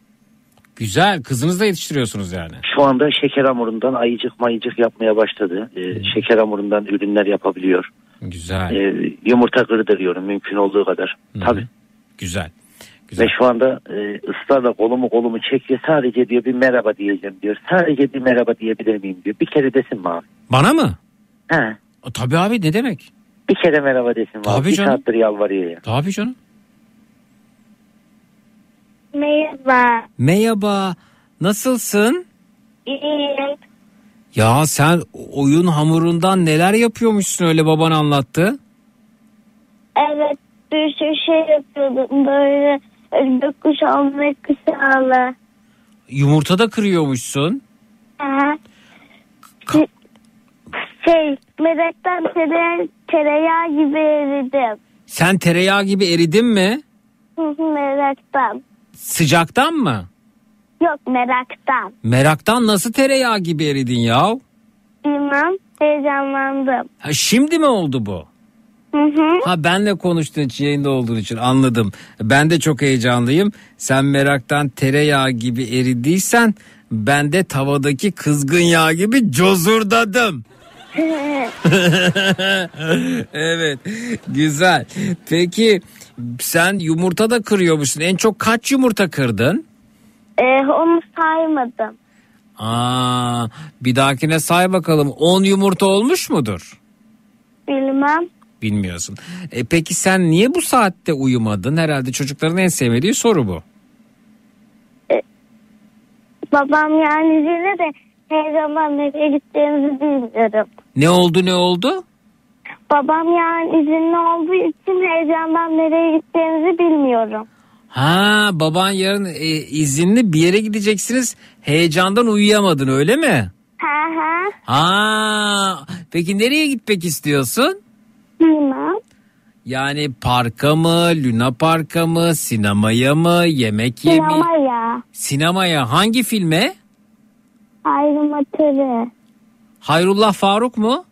güzel kızınızı da yetiştiriyorsunuz yani. Şu anda şeker hamurundan ayıcık mayıcık yapmaya başladı. Ee, şeker hamurundan ürünler yapabiliyor. Güzel. Ee, yumurta kırdırıyorum mümkün olduğu kadar. Tabii. Güzel. Ve şu anda e, ısrarla kolumu kolumu çekiyor. Sadece diyor bir merhaba diyeceğim diyor. Sadece bir merhaba diyebilir miyim diyor. Bir kere desin mi abi? Bana mı? He. Tabii abi ne demek? Bir kere merhaba desin? Tabii Bir canım. saattir yalvarıyor ya. Tabii canım. Merhaba. Merhaba nasılsın? İyiyim. Ya sen oyun hamurundan neler yapıyormuşsun öyle baban anlattı. Evet bir sürü şey yapıyordum böyle gökkuşağı ve kuşağlı. Yumurta da kırıyormuşsun. Aha. Şey meraktan tere, tereyağı gibi eridim. Sen tereyağı gibi eridin mi? Meraktan. Sıcaktan mı? Yok meraktan. Meraktan nasıl tereyağı gibi eridin ya? Bilmem heyecanlandım. Ha, şimdi mi oldu bu? Hı hı. Ha benle konuştuğun için yayında olduğun için anladım. Ben de çok heyecanlıyım. Sen meraktan tereyağı gibi eridiysen ben de tavadaki kızgın yağ gibi cozurdadım. evet güzel. Peki sen yumurta da kırıyormuşsun. En çok kaç yumurta kırdın? Ee, onu saymadım. Aa, bir dahakine say bakalım 10 yumurta olmuş mudur? Bilmem. Bilmiyorsun. E peki sen niye bu saatte uyumadın? Herhalde çocukların en sevmediği soru bu. Babam yani izinde de heyecandan nereye gideceğimizi bilmiyorum. Ne oldu ne oldu? Babam yani izinli olduğu için heyecandan nereye gideceğimizi bilmiyorum. Ha baban yarın e, izinli bir yere gideceksiniz. Heyecandan uyuyamadın öyle mi? Ha ha. Ha peki nereye gitmek istiyorsun? Bilmem. Yani parka mı, Luna Park'a mı, sinemaya mı, yemek yemi? Sinemaya. Sinemaya hangi filme? Ayrımatörü. Hayrullah Faruk mu?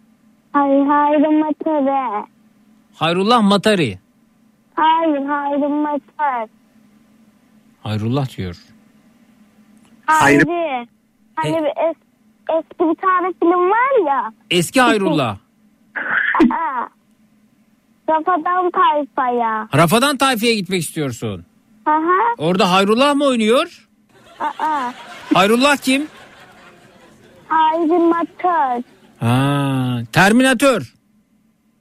Hayır hayrımatörü. Hayrullah Matari. Hayır hayrımatör. Hayrullah diyor. Hayır. Hani bir es eski bir tane film var ya. Eski Hayrullah. Aa, Rafadan Tayfa'ya. Rafadan Tayfi'ye gitmek istiyorsun. Hı hı. Orada Hayrullah mı oynuyor? Aa, Hayrullah kim? Hayri Matör. Ha, Terminator.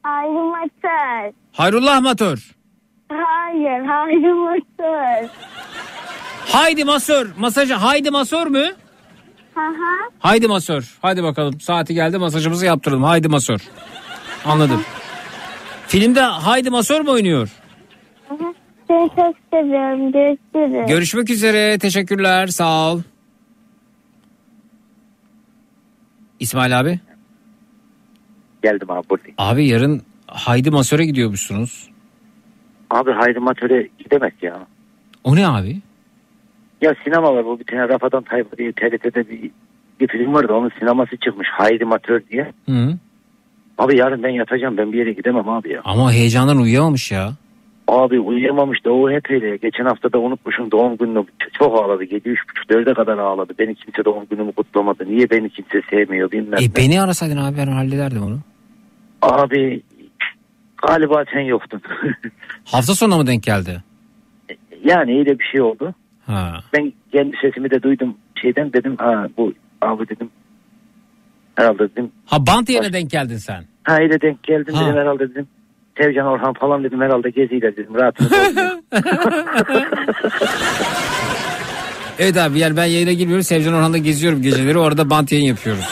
Hayri Matör. Hayrullah Matör. Hayır, Hayri Matör. Haydi masör. Masajı haydi masör mü? Hı. Haydi masör. Haydi bakalım. Saati geldi masajımızı yaptıralım. Haydi masör. Anladım. Filmde Haydi masör mü oynuyor? Hı. Seni çok seviyorum. Görüşürüz. Görüşmek üzere. Teşekkürler. Sağ ol. İsmail abi. Geldim abi buradayım. Abi yarın Haydi Masör'e gidiyormuşsunuz. Abi Hayri Matör'e gidemek ya. O ne abi? Ya sinema var bu bir tane Rafadan Tayfa diye TRT'de bir, bir film vardı onun sineması çıkmış Hayri Matör diye. Hı. Abi yarın ben yatacağım ben bir yere gidemem abi ya. Ama heyecandan uyuyamamış ya. Abi uyuyamamış da o hep. Geçen hafta da unutmuşum doğum gününü çok ağladı. Gece üç buçuk dörde kadar ağladı. Beni kimse doğum günümü kutlamadı. Niye beni kimse sevmiyor bilmem E beni arasaydın abi ben hallederdim onu. Abi galiba sen yoktun. Hafta sonuna mı denk geldi? yani öyle bir şey oldu. Ha. Ben kendi sesimi de duydum şeyden dedim ha bu abi dedim herhalde dedim Ha bant yerine denk geldin sen. ha öyle denk geldim Ha. dedim herhalde dedim Sevcan Orhan falan dedim herhalde geziyle dedim rahatınız. Evet abi yani ben yayına girmiyorum. Sevcan Orhan'da geziyorum geceleri. Orada bant yayın yapıyoruz.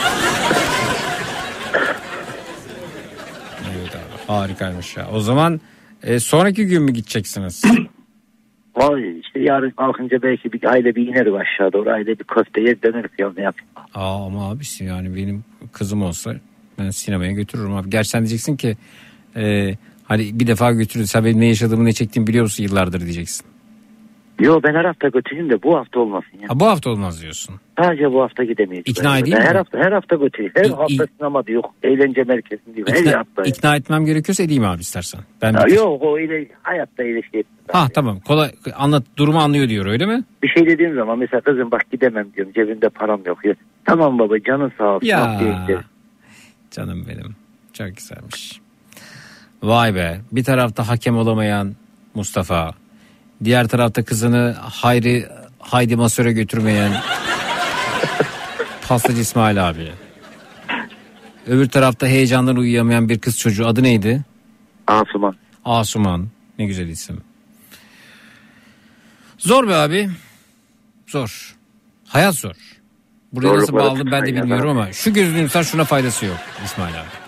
evet abi harikaymış ya. O zaman e, sonraki gün mü gideceksiniz? Vay işte yarın kalkınca belki bir aile bir ineriz aşağı doğru aile bir köfte yer döneriz ya ne yapayım. Aa ama abisi yani benim kızım olsa ben sinemaya götürürüm abi. Gerçi sen diyeceksin ki e, hani bir defa götürürüz. Sen benim ne yaşadığımı ne çektiğimi biliyor musun yıllardır diyeceksin. Yo ben her hafta götüreyim de bu hafta olmasın ya. Ha, bu hafta olmaz diyorsun. Sadece bu hafta gidemeyiz. İkna edeyim mi? Her hafta her hafta götüreyim. Her hafta sinemada yok. Eğlence merkezinde. Her İkna, hafta. ikna etmem gerekiyorsa edeyim abi istersen. Ben Ya yok o öyle hayatta öyle şey. Ha tamam kolay anlat durumu anlıyor diyor öyle mi? Bir şey dediğim zaman mesela kızım bak gidemem diyorum cebimde param yok. Ya, tamam baba canın sağ olsun. Ya. Canım benim. Çok güzelmiş. Vay be. Bir tarafta hakem olamayan Mustafa. Diğer tarafta kızını Hayri Haydi Masör'e götürmeyen Pastacı İsmail abi. Öbür tarafta heyecandan uyuyamayan bir kız çocuğu. Adı neydi? Asuman. Asuman. Ne güzel isim. Zor be abi. Zor. Hayat zor. Buraya nasıl Zorluklara bağladım ben de bilmiyorum ama şu gözünü insan şuna faydası yok İsmail abi.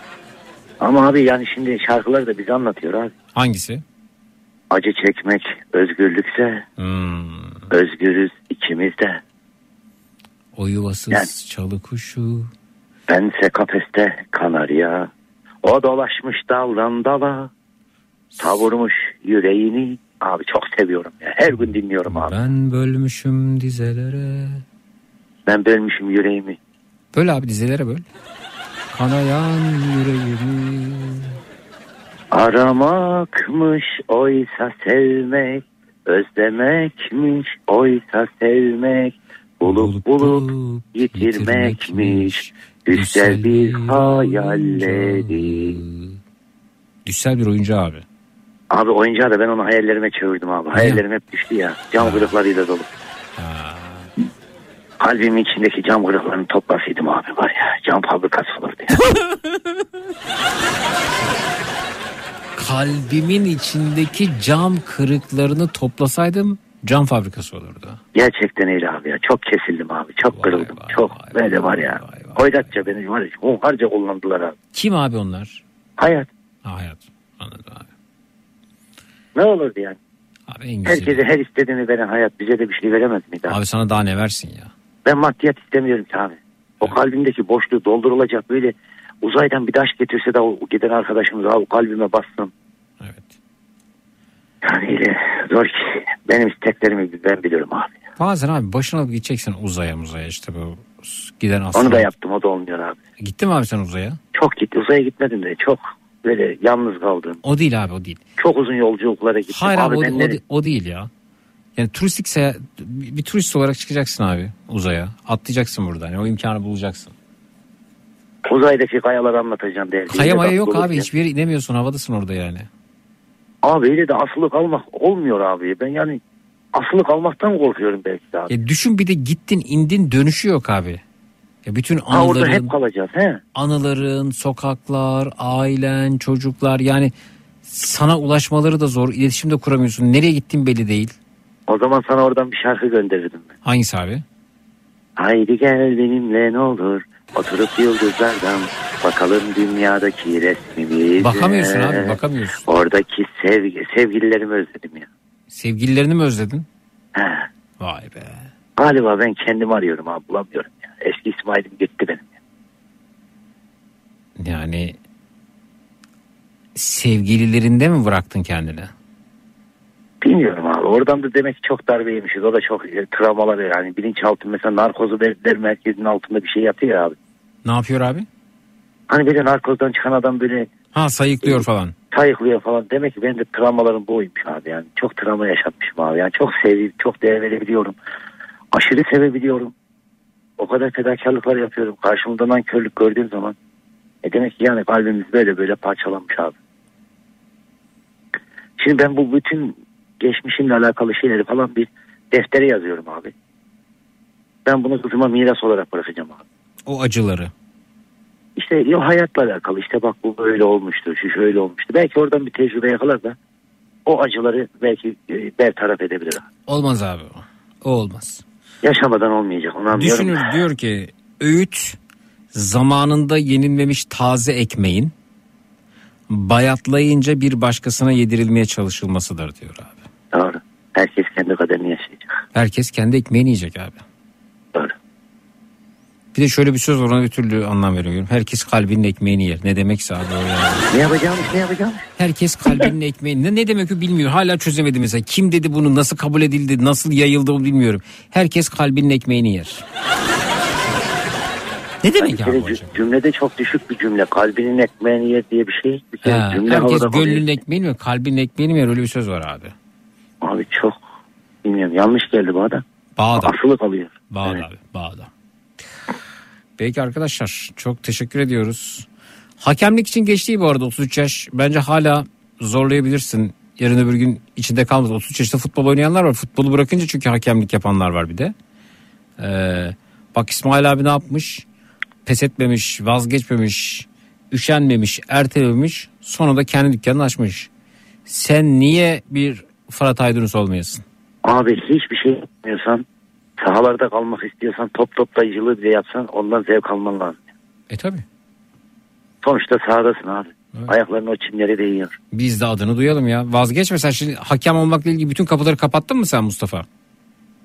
Ama abi yani şimdi şarkılar da bize anlatıyor abi. Hangisi? Acı çekmek özgürlükse Hmm. özgürüz ikimiz de. O yuvasız Yani- çalı kuşu. Bense kafeste kanarya. O dolaşmış daldan dala. Savurmuş yüreğini. Abi çok seviyorum ya. Her gün dinliyorum abi. Ben bölmüşüm dizelere. Ben bölmüşüm yüreğimi. Böyle abi dizelere böl. Kanayan yüreğimi. Aramakmış oysa sevmek. Özlemekmiş oysa sevmek. Bulup bulup yitirmekmiş. Güzel bir hayalleri. Düşsel bir oyuncu abi. Abi oyuncağı da ben onu hayallerime çevirdim abi. Hayallerim hep düştü ya. Cam kırıklarıyla dolu. Kalbimin içindeki cam kırıklarını toplasaydım abi var ya. Cam fabrikası olurdu ya. Kalbimin içindeki cam kırıklarını toplasaydım cam fabrikası olurdu. Gerçekten öyle abi ya. Çok kesildim abi. Çok kırıldım. çok böyle var ya. Hoyratça beni var ya. Hunharca kullandılar abi. Kim abi onlar? Hayat. Ha, hayat. Anladım abi. Ne olurdu yani? Abi en güzeli. Herkese her istediğini veren hayat bize de bir şey veremez miydi abi? Abi sana daha ne versin ya? Ben maddiyat istemiyorum ki abi. O kalbimdeki boşluğu doldurulacak böyle uzaydan bir taş getirse de o giden arkadaşımız abi kalbime bassın. Evet. Yani öyle zor ki. Benim isteklerimi ben biliyorum abi. Bazen abi başına alıp gideceksin uzaya muzaya işte bu giden astronot. Onu da yaptım o da olmuyor abi. Gittin mi abi sen uzaya? Çok gitti uzaya gitmedim de çok böyle yalnız kaldım. O değil abi o değil. Çok uzun yolculuklara gittim. Hayır abi, o, ben o, ne- de- o değil ya. Yani turistik seyahat, bir turist olarak çıkacaksın abi uzaya. Atlayacaksın buradan. Yani o imkanı bulacaksın. Uzaydaki kayaları anlatacağım derdi. Kaya maya yok abi hiçbir yere inemiyorsun havadasın orada yani. Abi öyle de asılı kalmak olmuyor abi. Ben yani asılı kalmaktan korkuyorum belki de abi. Ya düşün bir de gittin indin dönüşü yok abi. Ya bütün Ha orada anıların, hep kalacağız he. anıların, sokaklar, ailen, çocuklar yani sana ulaşmaları da zor. İletişim de kuramıyorsun. Nereye gittin belli değil. O zaman sana oradan bir şarkı gönderirdim ben. Hangisi abi? Haydi gel benimle ne olur oturup yıldızlardan bakalım dünyadaki resmimize. Bakamıyorsun abi bakamıyorsun. Oradaki sevgi, sevgililerimi özledim ya. Sevgililerini mi özledin? He. Vay be. Galiba ben kendimi arıyorum abi bulamıyorum ya. Eski İsmail'im gitti benim. Yani sevgililerinde mi bıraktın kendini? Bilmiyorum abi. Oradan da demek ki çok darbe yemişiz. O da çok e, travmalar yani. Bilinçaltı mesela narkozu verdiler merkezinin altında bir şey yatıyor ya abi. Ne yapıyor abi? Hani böyle narkozdan çıkan adam böyle Ha sayıklıyor falan. sayıklıyor falan. Demek ki benim de travmalarım buymuş abi yani. Çok travma yaşatmışım abi. Yani çok sevip çok değer verebiliyorum. Aşırı sevebiliyorum. O kadar fedakarlıklar yapıyorum. Karşımda nankörlük gördüğüm zaman. E demek ki yani kalbimiz böyle böyle parçalanmış abi. Şimdi ben bu bütün geçmişimle alakalı şeyleri falan bir deftere yazıyorum abi. Ben bunu kızıma miras olarak bırakacağım abi. O acıları. İşte yo hayatla alakalı işte bak bu böyle olmuştu şu şöyle olmuştu. Belki oradan bir tecrübe yakalar da o acıları belki e, bertaraf edebilir. abi. Olmaz abi o. O olmaz. Yaşamadan olmayacak onu anlıyorum. Düşünür diyor ki öğüt zamanında yenilmemiş taze ekmeğin bayatlayınca bir başkasına yedirilmeye çalışılmasıdır diyor abi. Doğru. Herkes kendi kaderini yaşayacak. Herkes kendi ekmeğini yiyecek abi. Doğru. Bir de şöyle bir söz var ona bir türlü anlam veriyorum. Herkes kalbinin ekmeğini yer. Ne demekse abi o yani. Ne yapacağımız ne yapacağımız? Herkes kalbinin ekmeğini. Ne, ne demek o bilmiyor. Hala çözemedi mesela. Kim dedi bunu nasıl kabul edildi nasıl yayıldı o bilmiyorum. Herkes kalbinin ekmeğini yer. Ne demek Bir abi hocam? cümlede çok düşük bir cümle. Kalbinin ekmeğini yer diye bir şey. Bir kere Ha, cümle herkes gönlünün ekmeğini mi kalbinin ekmeğini mi yer öyle bir söz var abi. Abi çok bilmiyorum yanlış geldi bana da. Bağda. Asılı kalıyor. Bağda abi bağda. Peki arkadaşlar çok teşekkür ediyoruz. Hakemlik için geçti bu arada 33 yaş. Bence hala zorlayabilirsin. Yarın öbür gün içinde kalmaz. 33 yaşta futbol oynayanlar var. Futbolu bırakınca çünkü hakemlik yapanlar var bir de. Ee, bak İsmail abi ne yapmış? Pes etmemiş, vazgeçmemiş, üşenmemiş, ertelememiş. Sonra da kendi dükkanını açmış. Sen niye bir Fırat Aydınus olmayasın? Abi hiçbir şey yapmıyorsan sahalarda kalmak istiyorsan top toplayıcılığı bile yapsan ondan zevk alman lazım. E tabi. Sonuçta sahadasın abi. Ayakların o çimlere değiyor. Biz de adını duyalım ya. Vazgeçme sen şimdi hakem olmakla ilgili bütün kapıları kapattın mı sen Mustafa?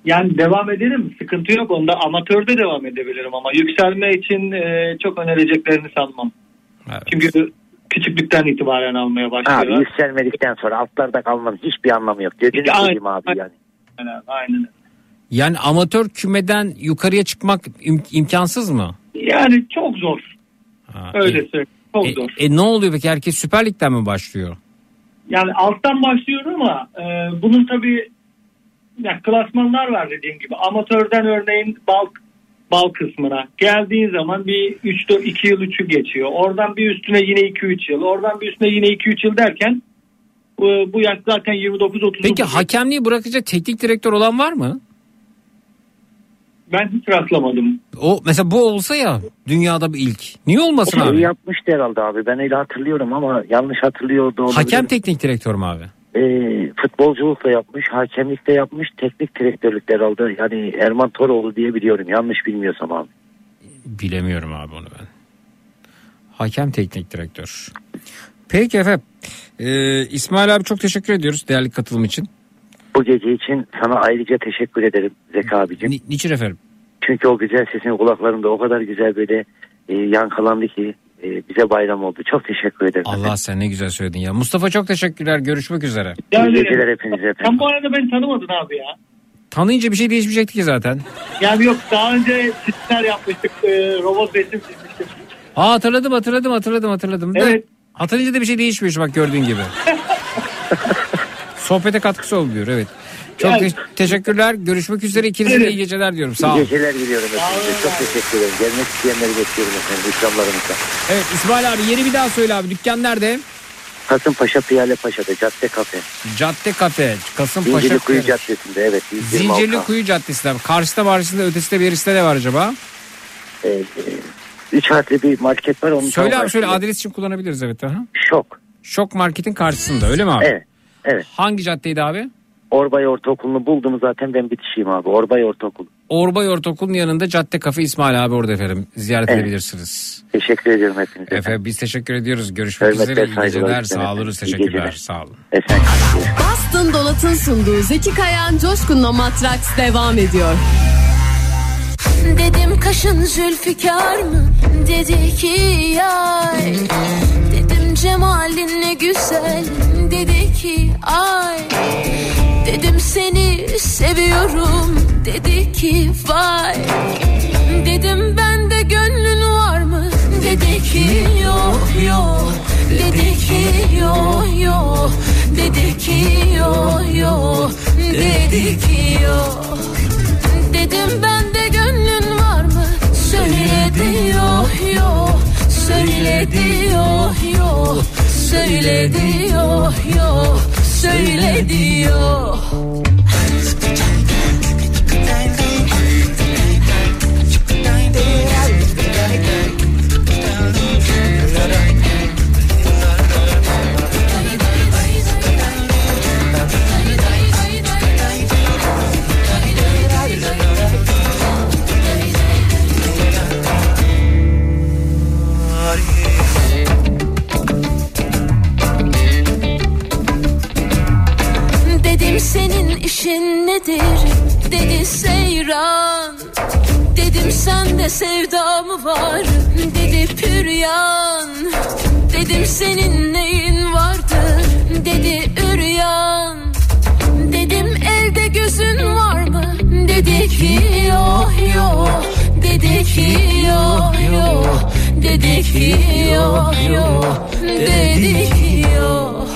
Yani devam ederim. Sıkıntı yok. Onda amatörde devam edebilirim ama yükselme için e, çok önereceklerini sanmam. Çünkü küçüklükten itibaren almaya Abi başlıyorlar. yükselmedikten sonra altlarda kalmanın hiçbir anlamı yok. Gözünü seveyim abi yani. Aynen. Aynen. Yani amatör kümeden yukarıya çıkmak im- imkansız mı? Yani çok zor. Öyle söyleyeyim. Çok E, zor. e ne oluyor peki herkes Süper Lig'den mi başlıyor? Yani alttan başlıyor ama e, bunun tabii ya, klasmanlar var dediğim gibi. Amatörden örneğin bal bal kısmına geldiğin zaman bir 3 4 2 yıl 3'ü geçiyor. Oradan bir üstüne yine 2 3 yıl. Oradan bir üstüne yine 2 3 yıl derken bu, bu yaş zaten 29 30. Peki hakemliği bırakınca teknik direktör olan var mı? Ben hiç rastlamadım. O mesela bu olsa ya dünyada bir ilk. Niye olmasın O abi? yapmıştı herhalde abi. Ben öyle hatırlıyorum ama yanlış hatırlıyor da olabilirim. Hakem teknik direktör mü abi? Ee, futbolculuk da yapmış, hakemlik de yapmış, teknik direktörlük de herhalde. Yani Erman Toroğlu diye biliyorum. Yanlış bilmiyorsam abi. Bilemiyorum abi onu ben. Hakem teknik direktör. Peki efendim. Ee, İsmail abi çok teşekkür ediyoruz değerli katılım için. Bu gece için sana ayrıca teşekkür ederim Zeki abicim. niçin efendim? Çünkü o güzel sesin kulaklarımda o kadar güzel böyle e, yankılandı ki bize bayram oldu. Çok teşekkür ederim. Allah sen ne güzel söyledin ya. Mustafa çok teşekkürler. Görüşmek üzere. İyi geceler hepinize. Sen bu arada beni tanımadın abi ya. Tanıyınca bir şey değişmeyecekti ki zaten. Yani yok daha önce çizimler yapmıştık. E, robot resim çizmiştik. Aa hatırladım hatırladım hatırladım hatırladım. Evet. Hatırlayınca da bir şey değişmiyor bak gördüğün gibi. Sohbete katkısı oluyor evet. Çok Yani- te- teşekkürler. Görüşmek üzere. İkinize de iyi geceler diyorum. Sağ İyi olun. geceler diliyorum efendim. Çok teşekkür ederim. Gelmek isteyenleri bekliyorum efendim. İkramlarımıza. Evet İsmail abi yeri bir daha söyle abi. Dükkan nerede? Kasımpaşa Piyale Paşa'da Cadde Kafe. Cadde Kafe. Kasımpaşa. Zincirli Kuyu. Caddesi'nde evet. 126 Zincirli Kuyu Caddesi'nde. abi. Karşısında varisinde ötesinde bir yerisinde ne var acaba? Ee, e, üç harfli bir market var. Onun Söyle abi şöyle karşısında. adres için kullanabiliriz evet. Aha. Şok. Şok Market'in karşısında öyle mi abi? Evet. Evet. Hangi caddeydi abi? Orbay Ortaokulu'nu buldum zaten ben bitişiyim abi. Orbay Ortaokulu. Orbay Ortaokulu'nun yanında Cadde Kafe İsmail abi orada efendim. Ziyaret Evet. edebilirsiniz. Teşekkür ediyorum hepinize. Efendim biz teşekkür ediyoruz. Görüşmek Hürmetler, üzere. İyi geceler. efendim. Sağ olunuz. Teşekkürler. Sağ olun. Bastın Dolat'ın sunduğu Zeki Kayan Coşkun'la Matraks devam ediyor. Dedim kaşın zülfikar mı? Dedi ki yay Dedim cemalin ne güzel Dedi ki ay Dedim seni seviyorum. Dedi ki vay. Dedim bende gönlün var mı? Dedi ki yok yok. Dedi ki yok yok. Dedi ki yok yok. Dedi ki yok. Dedim bende gönlün var mı? Söyledi yok yok. Söyledi yok yok. Söyledi yok yok Söyledi yok senin işin nedir? Dedi seyran Dedim sende sevda mı var? Dedi püryan Dedim senin neyin vardır? Dedi üryan Dedim elde gözün var mı? Dedi ki yok yok Dedi ki yok yok Dedi ki yok yok Dedi ki yok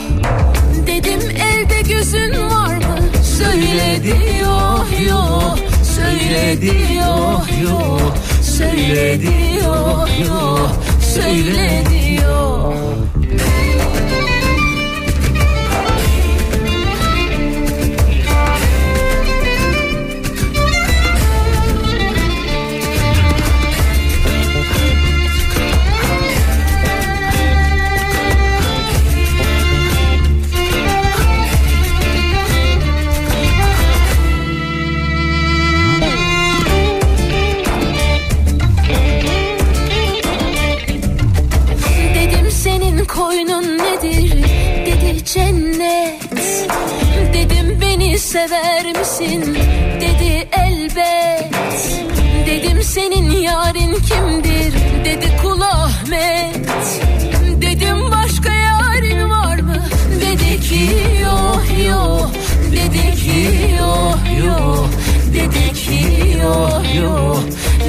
Dedim elde gözün var mı? Söyledi yok yok Söyledi yok yok Söyledi yok yok Söyledi yok Dedim Dedim beni sever misin? Dedi elbet. Dedim senin yarın kimdir? Dedi kul Ahmet. Dedim başka yarın var mı? Dedi ki yok yok. Dedi ki yok yok. Dedi ki yok yok.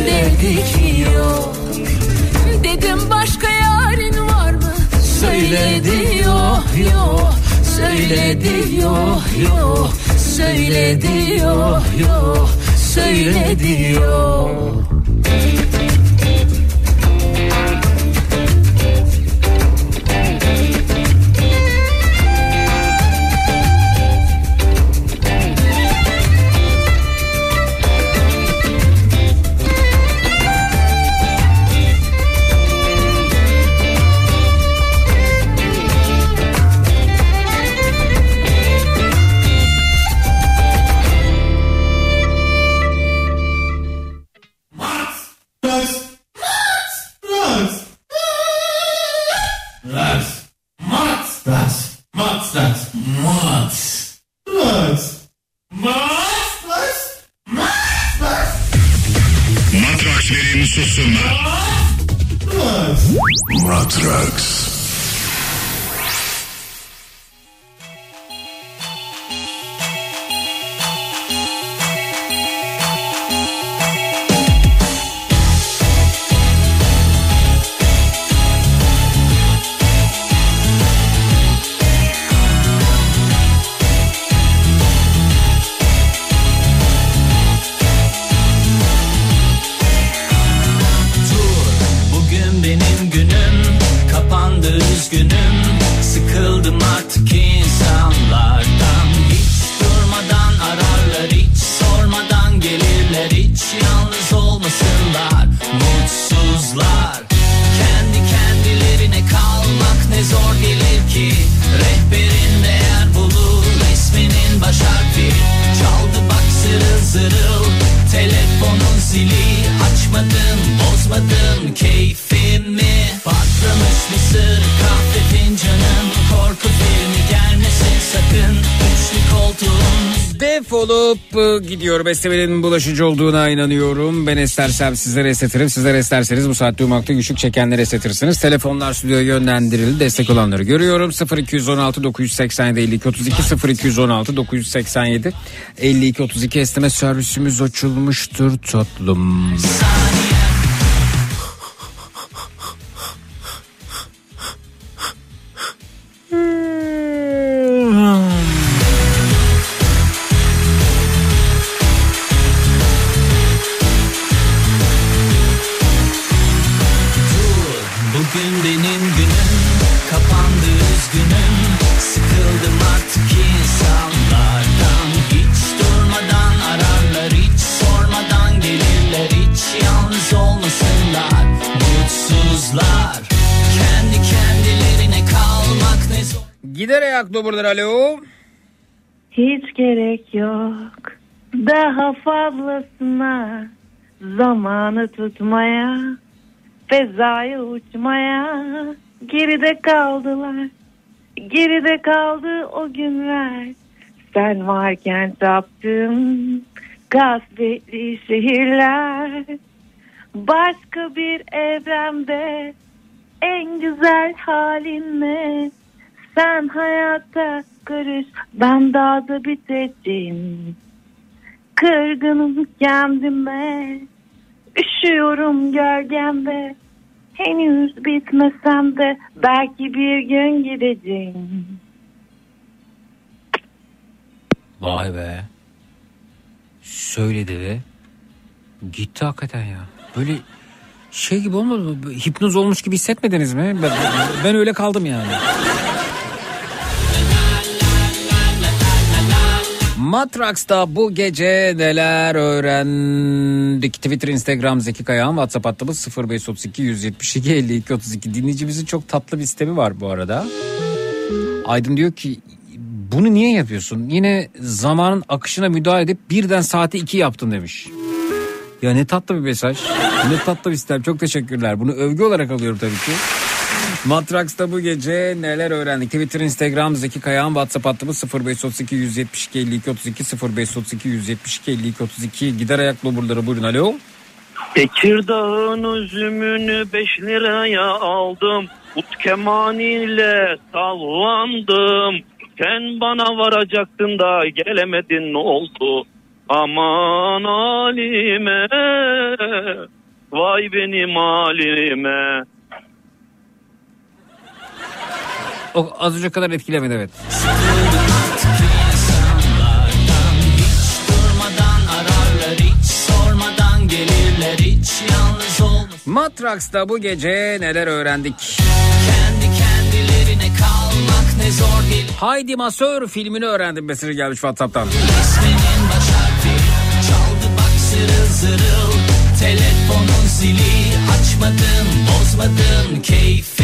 Dedi ki yok. Dedim başka yarın var mı? Söyledi yok yok Söyledi yok yok Söyledi yok yok Söyledi yok Esnemenin bulaşıcı olduğuna inanıyorum. Ben estersem sizlere esnetirim. Sizler esterseniz bu saatte uyumakta güçlük çekenleri esnetirsiniz. Telefonlar stüdyoya yönlendirildi. Destek olanları görüyorum. 0216 987 52 32 0216 987 52 32 esneme servisimiz açılmıştır tatlım. Dur, Ayak buralar alo. Hiç gerek yok. Daha fazlasına zamanı tutmaya fezaya uçmaya geride kaldılar. Geride kaldı o günler. Sen varken taptım kasvetli şehirler. Başka bir evrende en güzel halinle sen hayata karış ben dağda biteceğim Kırgınım kendime Üşüyorum gölgemde Henüz bitmesem de Belki bir gün gideceğim Vay be. Söyledi ve gitti hakikaten ya. Böyle şey gibi olmadı mı? Hipnoz olmuş gibi hissetmediniz mi? Ben, ben öyle kaldım yani. Matrax'ta bu gece neler öğrendik? Twitter, Instagram, Zeki Kayağan, WhatsApp hattımız 0532 172 52 32. Dinleyicimizin çok tatlı bir sistemi var bu arada. Aydın diyor ki bunu niye yapıyorsun? Yine zamanın akışına müdahale edip birden saati iki yaptın demiş. Ya ne tatlı bir mesaj. Ne tatlı bir sistem. Çok teşekkürler. Bunu övgü olarak alıyorum tabii ki. Matrax'ta bu gece neler öğrendik? Twitter, Instagram, Zeki Kayağan, WhatsApp hattımız 0532 172 52 32 0532 172 52 32. Gider ayaklı buraları buyurun alo. Tekirdağ'ın üzümünü 5 liraya aldım. Ut kemaniyle sallandım. Sen bana varacaktın da gelemedin ne oldu? Aman halime. Vay benim halime. O az önce kadar etkilemedi evet. Matrax'ta bu gece neler öğrendik? Haydi Masör filmini öğrendim mesajı gelmiş WhatsApp'tan. Zırıl Telefonun zili açmadın bozmadın keyfimi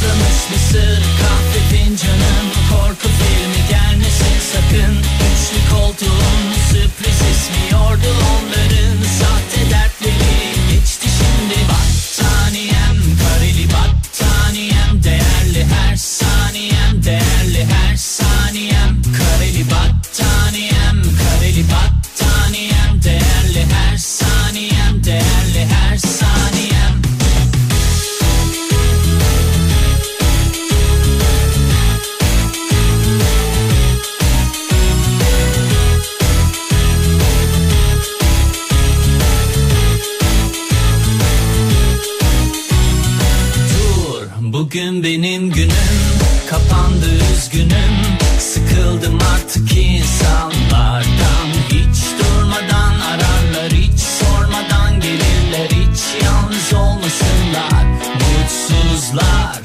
Patlamış mısır kahve fincanın korku filmi gelmesin sakın. Üçlü koltuğun sürpriz ismiyordu onların sahte dertleri. Geçti şimdi battaniyem bugün benim günüm. Kapandı üzgünüm. Sıkıldım artık insanlardan. Hiç durmadan ararlar hiç sormadan gelirler. Hiç yalnız olmasınlar. Mutsuzlar.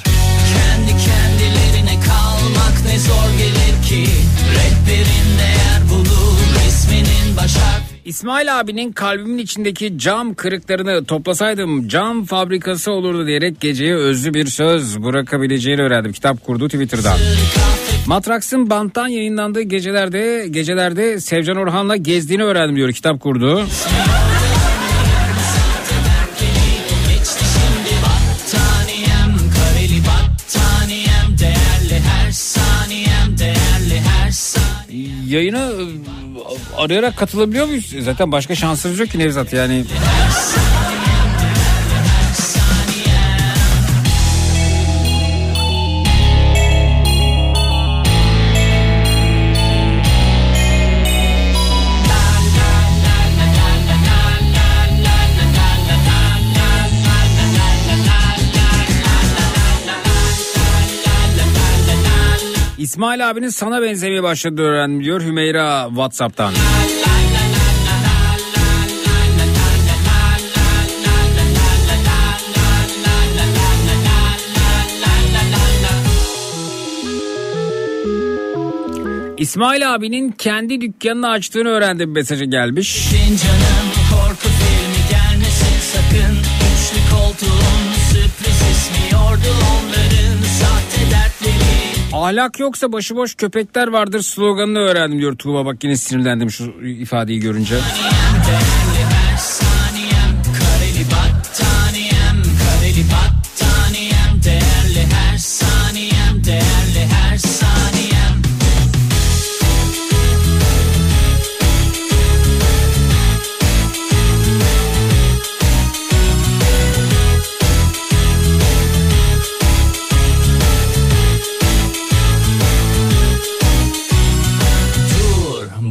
Kendi kendilerine kalmak ne zor gelir ki. Rehberin değer bulur resminin baş harfi İsmail abinin kalbimin içindeki cam kırıklarını toplasaydım cam fabrikası olurdu diyerek geceye özlü bir söz bırakabileceğini öğrendim. Kitap kurdu Twitter'dan. Matrax'ın banttan yayınlandığı gecelerde gecelerde Sevcan Orhan'la gezdiğini öğrendim diyor kitap kurdu. Yayına arayarak katılabiliyor muyuz? Zaten başka şansımız yok ki Nevzat yani. İsmail abinin sana benzemeye başladı öğrendim diyor Hümeyra Whatsapp'tan. İsmail abinin kendi dükkanını açtığını öğrendim mesajı gelmiş. Canım Ahlak yoksa başıboş köpekler vardır sloganını öğrendim diyor Tuğba. Bak yine sinirlendim şu ifadeyi görünce.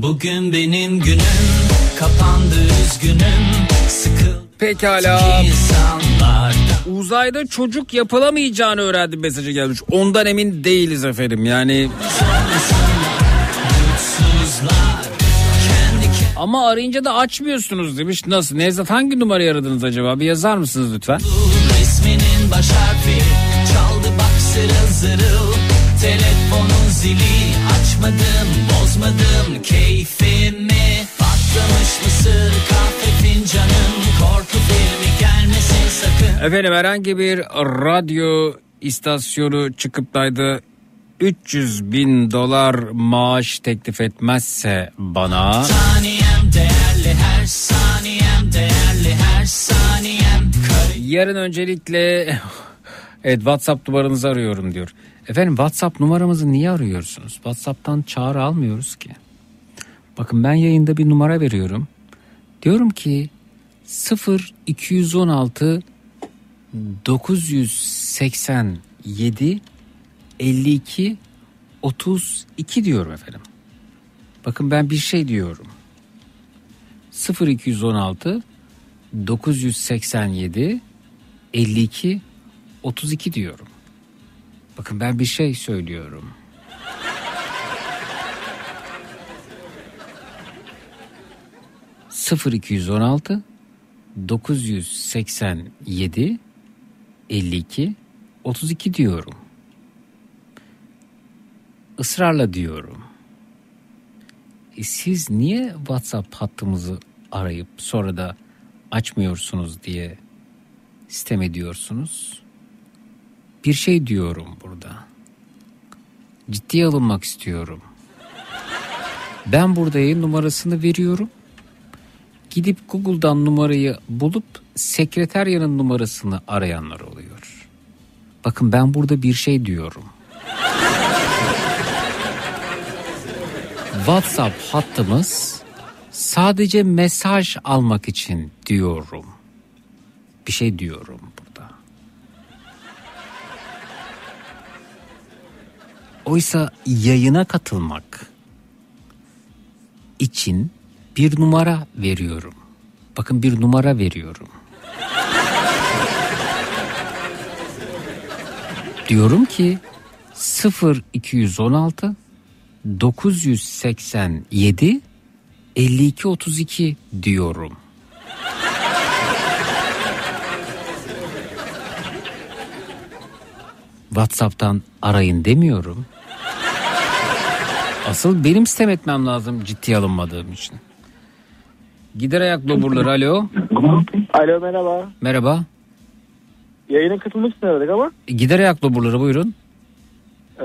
Bugün benim günüm Kapandı üzgünüm Sıkıldım Pekala. Uzayda çocuk yapılamayacağını öğrendim mesajı gelmiş. Ondan emin değiliz efendim yani. Ama arayınca da açmıyorsunuz demiş. Nasıl? Nevzat hangi numarayı aradınız acaba? Bir yazar mısınız lütfen? resminin baş harfi Çaldı bak zırıl zırıl Telefonun zili Açmadım bozmadım keyfimi. Patlamış mısır kahve fincanım. Korku filmi gelmesin sakın. Efendim herhangi bir radyo istasyonu çıkıp da 300 bin dolar maaş teklif etmezse bana. Saniyem değerli her saniyem Değerli her saniyem. Yarın öncelikle evet WhatsApp numaranızı arıyorum diyor. Efendim WhatsApp numaramızı niye arıyorsunuz? WhatsApp'tan çağrı almıyoruz ki. Bakın ben yayında bir numara veriyorum. Diyorum ki 0 216 987 52 32 diyorum efendim. Bakın ben bir şey diyorum. 0 216 987 52 32 diyorum. Bakın ben bir şey söylüyorum. Sıfır 216 987 52 32 diyorum. Israrla diyorum. E siz niye WhatsApp hattımızı arayıp sonra da açmıyorsunuz diye sistem ediyorsunuz? Bir şey diyorum burada. Ciddiye alınmak istiyorum. Ben burada yayın numarasını veriyorum. Gidip Google'dan numarayı bulup sekreteryanın numarasını arayanlar oluyor. Bakın ben burada bir şey diyorum. WhatsApp hattımız sadece mesaj almak için diyorum. Bir şey diyorum burada. Oysa yayına katılmak için bir numara veriyorum. Bakın bir numara veriyorum. Diyorum ki 0216 987 52 32 diyorum. WhatsApp'tan arayın demiyorum. Asıl benim sistem etmem lazım ciddiye alınmadığım için. Gider ayak doburları alo. Alo merhaba. Merhaba. Yayına katılmak için aradık ama E, Gider ayak doburları buyurun. e,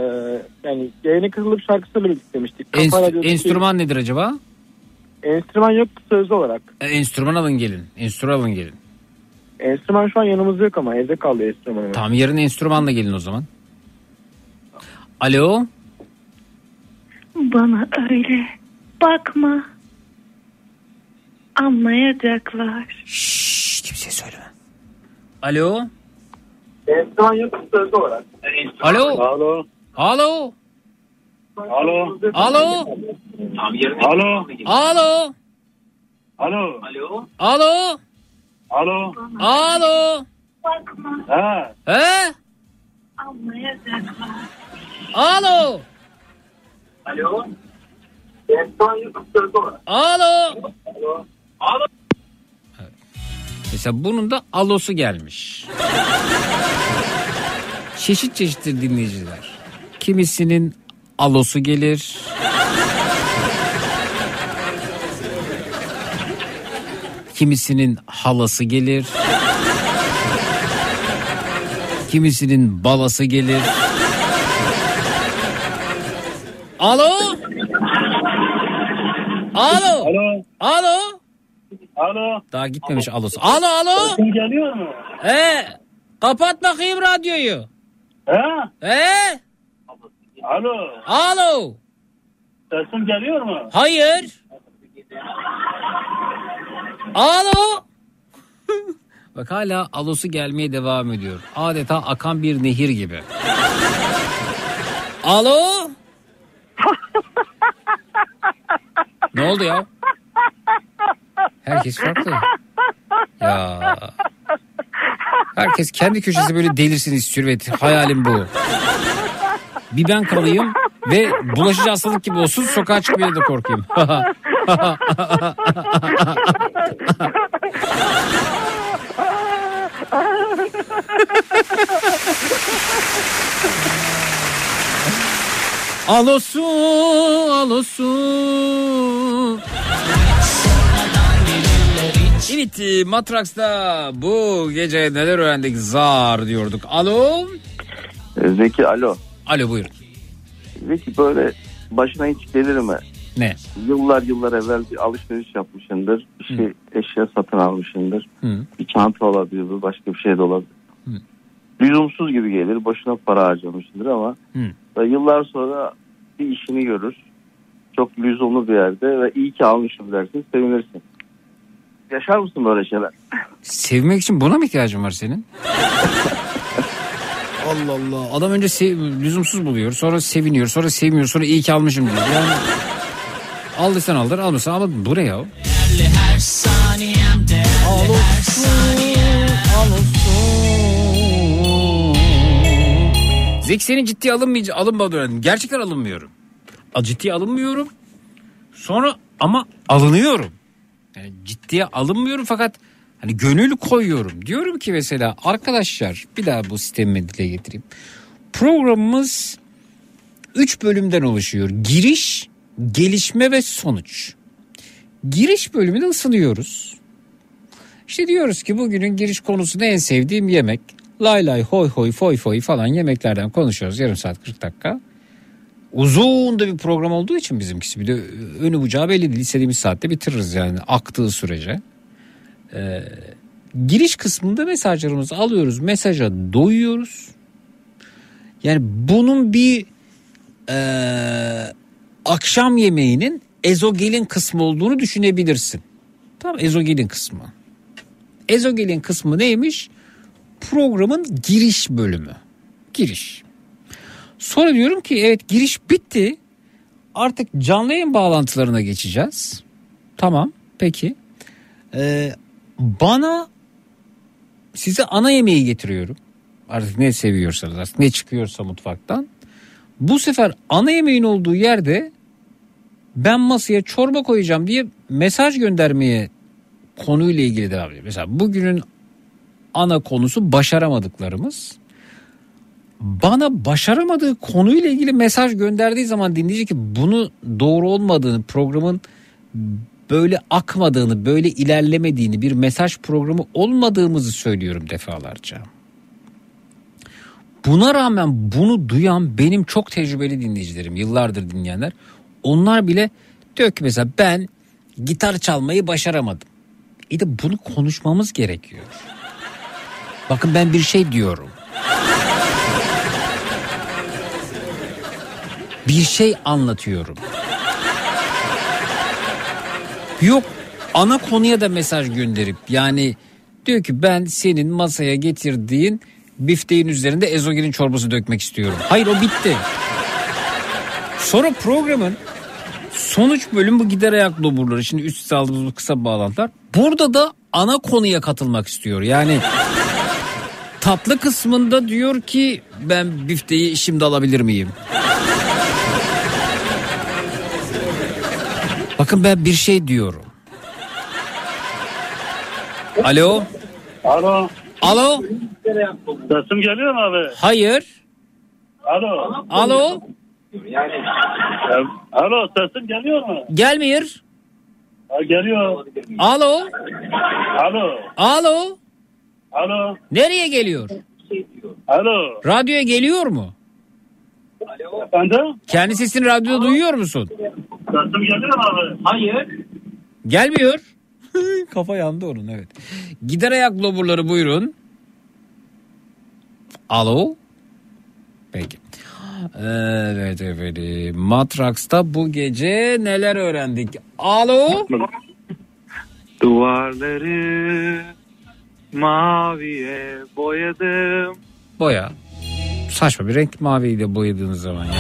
yani yayına katılıp şarkı söylemek istemiştik. Enst- enstrüman nedir acaba? Enstrüman yok sözlü olarak. E, enstrüman alın gelin. Enstrüman alın gelin. Enstrüman şu an yanımızda yok ama evde kaldı enstrümanımız. Tamam yarın enstrümanla gelin o zaman. Alo. Bana öyle Bakma. Anlayacaklar. Şşş kimseye söyleme. Alo. Şu an yok sözlü olarak. Alo. Alo. Alo. Alo. Alo. Alo. Alo. Alo. Alo. Alo. Alo. Ha. He? Anlayacaklar. Alo. Alo. Olarak. Alo. Alo. Mesela bunun da alosu gelmiş. çeşit çeşittir dinleyiciler. Kimisinin alosu gelir. Kimisinin halası gelir. Kimisinin balası gelir. Alo? Alo? Alo. Alo? Alo. Daha gitmemiş alosu. Alo alo? Sesim geliyor mu? He. Kapat bakayım radyoyu. He? Alo. Alo. Sesim geliyor mu? Hayır. Alo. Bak hala alosu gelmeye devam ediyor. Adeta akan bir nehir gibi. Alo. ne oldu ya? Herkes farklı. Ya. Herkes kendi köşesi böyle delirsin istiyor ve hayalim bu. Bir ben kalayım ve bulaşıcı hastalık gibi olsun sokağa çıkmaya da korkayım. alosu alosu. Evet e, Matraks'ta bu gece neler öğrendik zar diyorduk. Alo. Zeki alo. Alo buyurun. Zeki böyle başına hiç gelir mi? Ne? Yıllar yıllar evvel bir alışveriş yapmışındır. Bir şey eşya satın almışındır. Hı. Bir çanta olabilir başka bir şey de olabilir. Lüzumsuz gibi gelir. Boşuna para harcamışındır ama Hı. Da yıllar sonra bir işini görür. Çok lüzumlu bir yerde ve iyi ki almışım dersin sevinirsin. Yaşar mısın böyle şeyler? Sevmek için buna mı ihtiyacın var senin? Allah Allah. Adam önce sev- lüzumsuz buluyor. Sonra seviniyor. Sonra sevmiyor. Sonra iyi ki almışım diyor. Yani aldıysan aldır almışsan ama bu ne ya? Her saniyem değerli her saniyem Zeki senin ciddiye alınmayacak alınmadığını öğrendim. Gerçekten alınmıyorum. Ciddiye alınmıyorum. Sonra ama alınıyorum. Yani ciddiye alınmıyorum fakat hani gönül koyuyorum. Diyorum ki mesela arkadaşlar bir daha bu sistemi dile getireyim. Programımız 3 bölümden oluşuyor. Giriş, gelişme ve sonuç. Giriş bölümünde ısınıyoruz. İşte diyoruz ki bugünün giriş konusunda en sevdiğim yemek. Lay lay hoy hoy foy foy falan yemeklerden konuşuyoruz yarım saat 40 dakika. Uzun da bir program olduğu için bizimkisi bir de önü bucağı belli değil. İstediğimiz saatte bitiririz yani aktığı sürece. Ee, giriş kısmında mesajlarımızı alıyoruz. Mesaja doyuyoruz. Yani bunun bir ee, akşam yemeğinin ezogelin kısmı olduğunu düşünebilirsin. Tamam ezogelin kısmı. Ezogelin kısmı neymiş? Programın giriş bölümü. Giriş. Sonra diyorum ki evet giriş bitti. Artık canlı yayın bağlantılarına geçeceğiz. Tamam peki. Ee, bana size ana yemeği getiriyorum. Artık ne seviyorsanız artık ne çıkıyorsa mutfaktan. Bu sefer ana yemeğin olduğu yerde ben masaya çorba koyacağım diye mesaj göndermeye konuyla ilgili devam ediyor. Mesela bugünün ana konusu başaramadıklarımız. Bana başaramadığı konuyla ilgili mesaj gönderdiği zaman dinleyici ki bunu doğru olmadığını programın böyle akmadığını böyle ilerlemediğini bir mesaj programı olmadığımızı söylüyorum defalarca. Buna rağmen bunu duyan benim çok tecrübeli dinleyicilerim yıllardır dinleyenler onlar bile diyor ki mesela ben gitar çalmayı başaramadım. İyi de bunu konuşmamız gerekiyor. Bakın ben bir şey diyorum. Bir şey anlatıyorum. Yok ana konuya da mesaj gönderip yani diyor ki ben senin masaya getirdiğin bifteğin üzerinde ezogelin çorbası dökmek istiyorum. Hayır o bitti. Sonra programın sonuç bölüm bu gider ayak doburları. Şimdi üst üste aldığımız kısa bağlantılar. Burada da ana konuya katılmak istiyor. Yani tatlı kısmında diyor ki ben bifteyi şimdi alabilir miyim? Bakın ben bir şey diyorum. Alo. Alo. Alo. Sesim geliyor mu abi? Hayır. Alo. Alo. Alo sesim geliyor mu? Gelmiyor. Ha, geliyor. Alo. Alo. Alo. Alo. Nereye geliyor? Alo. Radyoya geliyor mu? Efendim? Kendi sesini radyoda duyuyor musun? Sesim geliyor abi? Hayır. Gelmiyor. Kafa yandı onun evet. Gider ayak loburları buyurun. Alo. Peki. Evet efendim. Matraks'ta bu gece neler öğrendik? Alo. Duvarları maviye boyadım. Boya. Saçma bir renk maviyle boyadığınız zaman yani.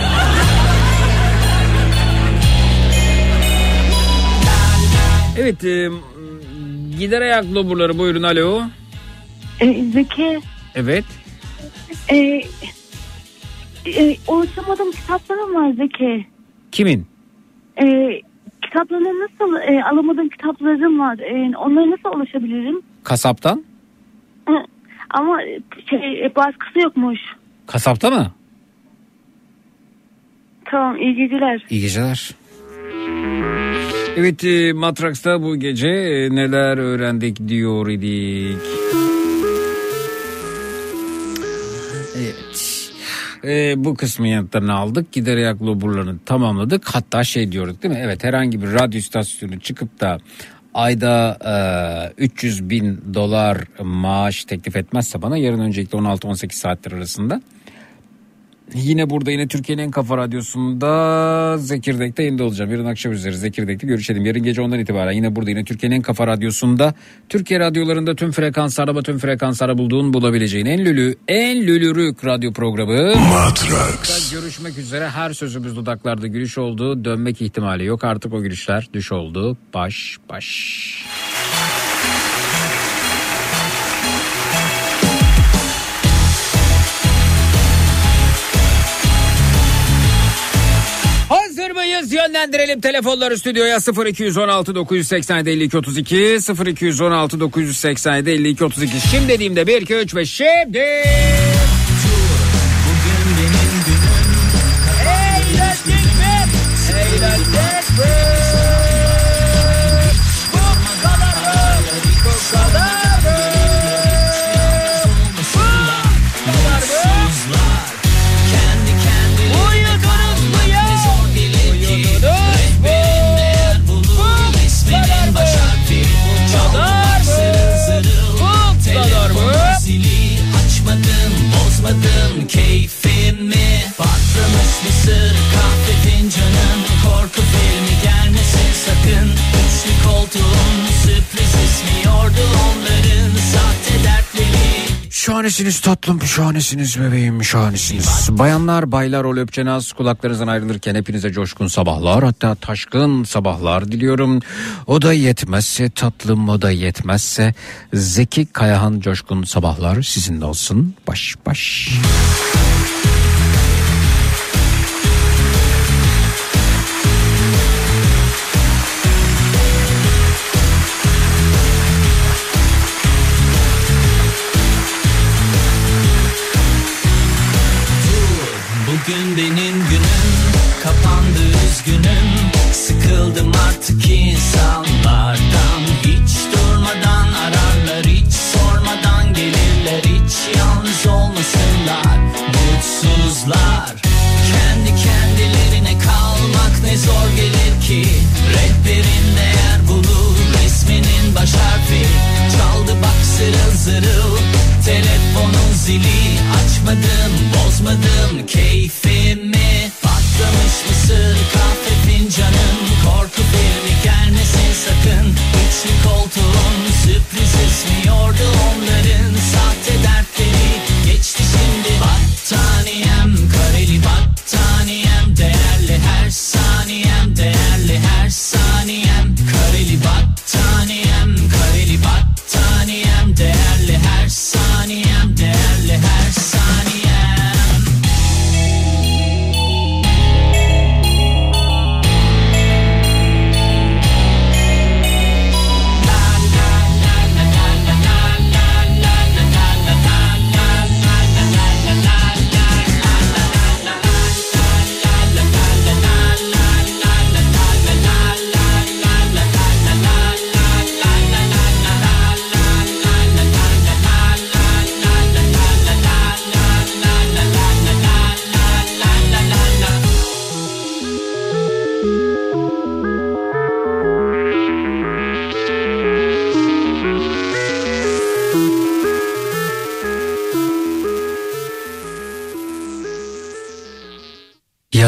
Evet. e, gider ayak loburları buyurun alo. E, Zeki, Evet. e, e, ulaşamadığım kitaplarım var Zeki. Kimin? E, kitaplarına nasıl, e, alamadığım kitaplarım var. E, onlara nasıl ulaşabilirim? Kasaptan? Ama şey, e, baskısı yokmuş. Kasapta mı? Tamam, iyi geceler. İyi geceler. Evet e, Matraks'ta bu gece e, neler öğrendik diyor idik. Evet. E, bu kısmı yanıtlarını aldık. Gider ayak loburlarını tamamladık. Hatta şey diyorduk değil mi? Evet herhangi bir radyo istasyonu çıkıp da ayda e, 300 bin dolar maaş teklif etmezse bana yarın öncelikle 16-18 saatler arasında Yine burada yine Türkiye'nin en kafa radyosunda Zekirdek'te yayında olacağım. Yarın akşam üzeri Zekirdek'te görüşelim. Yarın gece ondan itibaren yine burada yine Türkiye'nin en kafa radyosunda Türkiye radyolarında tüm frekanslarda tüm frekanslarda bulduğun bulabileceğin en lülü en lülürük radyo programı. Matrax. Görüşmek üzere her sözümüz dudaklarda gülüş oldu. Dönmek ihtimali yok artık o gülüşler düş oldu. Baş baş. Mıyız? Yönlendirelim telefonları stüdyoya 0216 987 52 32 0216 987 52 32 şimdi dediğimde 1 2 3 ve şimdi Üçlü koltuğun sürpriz ismiyordu onların Sahte dertleri Şahanesiniz tatlım, şahanesiniz bebeğim, şahanesiniz. Bayanlar, baylar, ol öpçenaz kulaklarınızdan ayrılırken hepinize coşkun sabahlar hatta taşkın sabahlar diliyorum. O da yetmezse tatlım, o da yetmezse Zeki Kayahan coşkun sabahlar sizinle olsun. Baş baş. Bugün sürpriz esmiyordu onların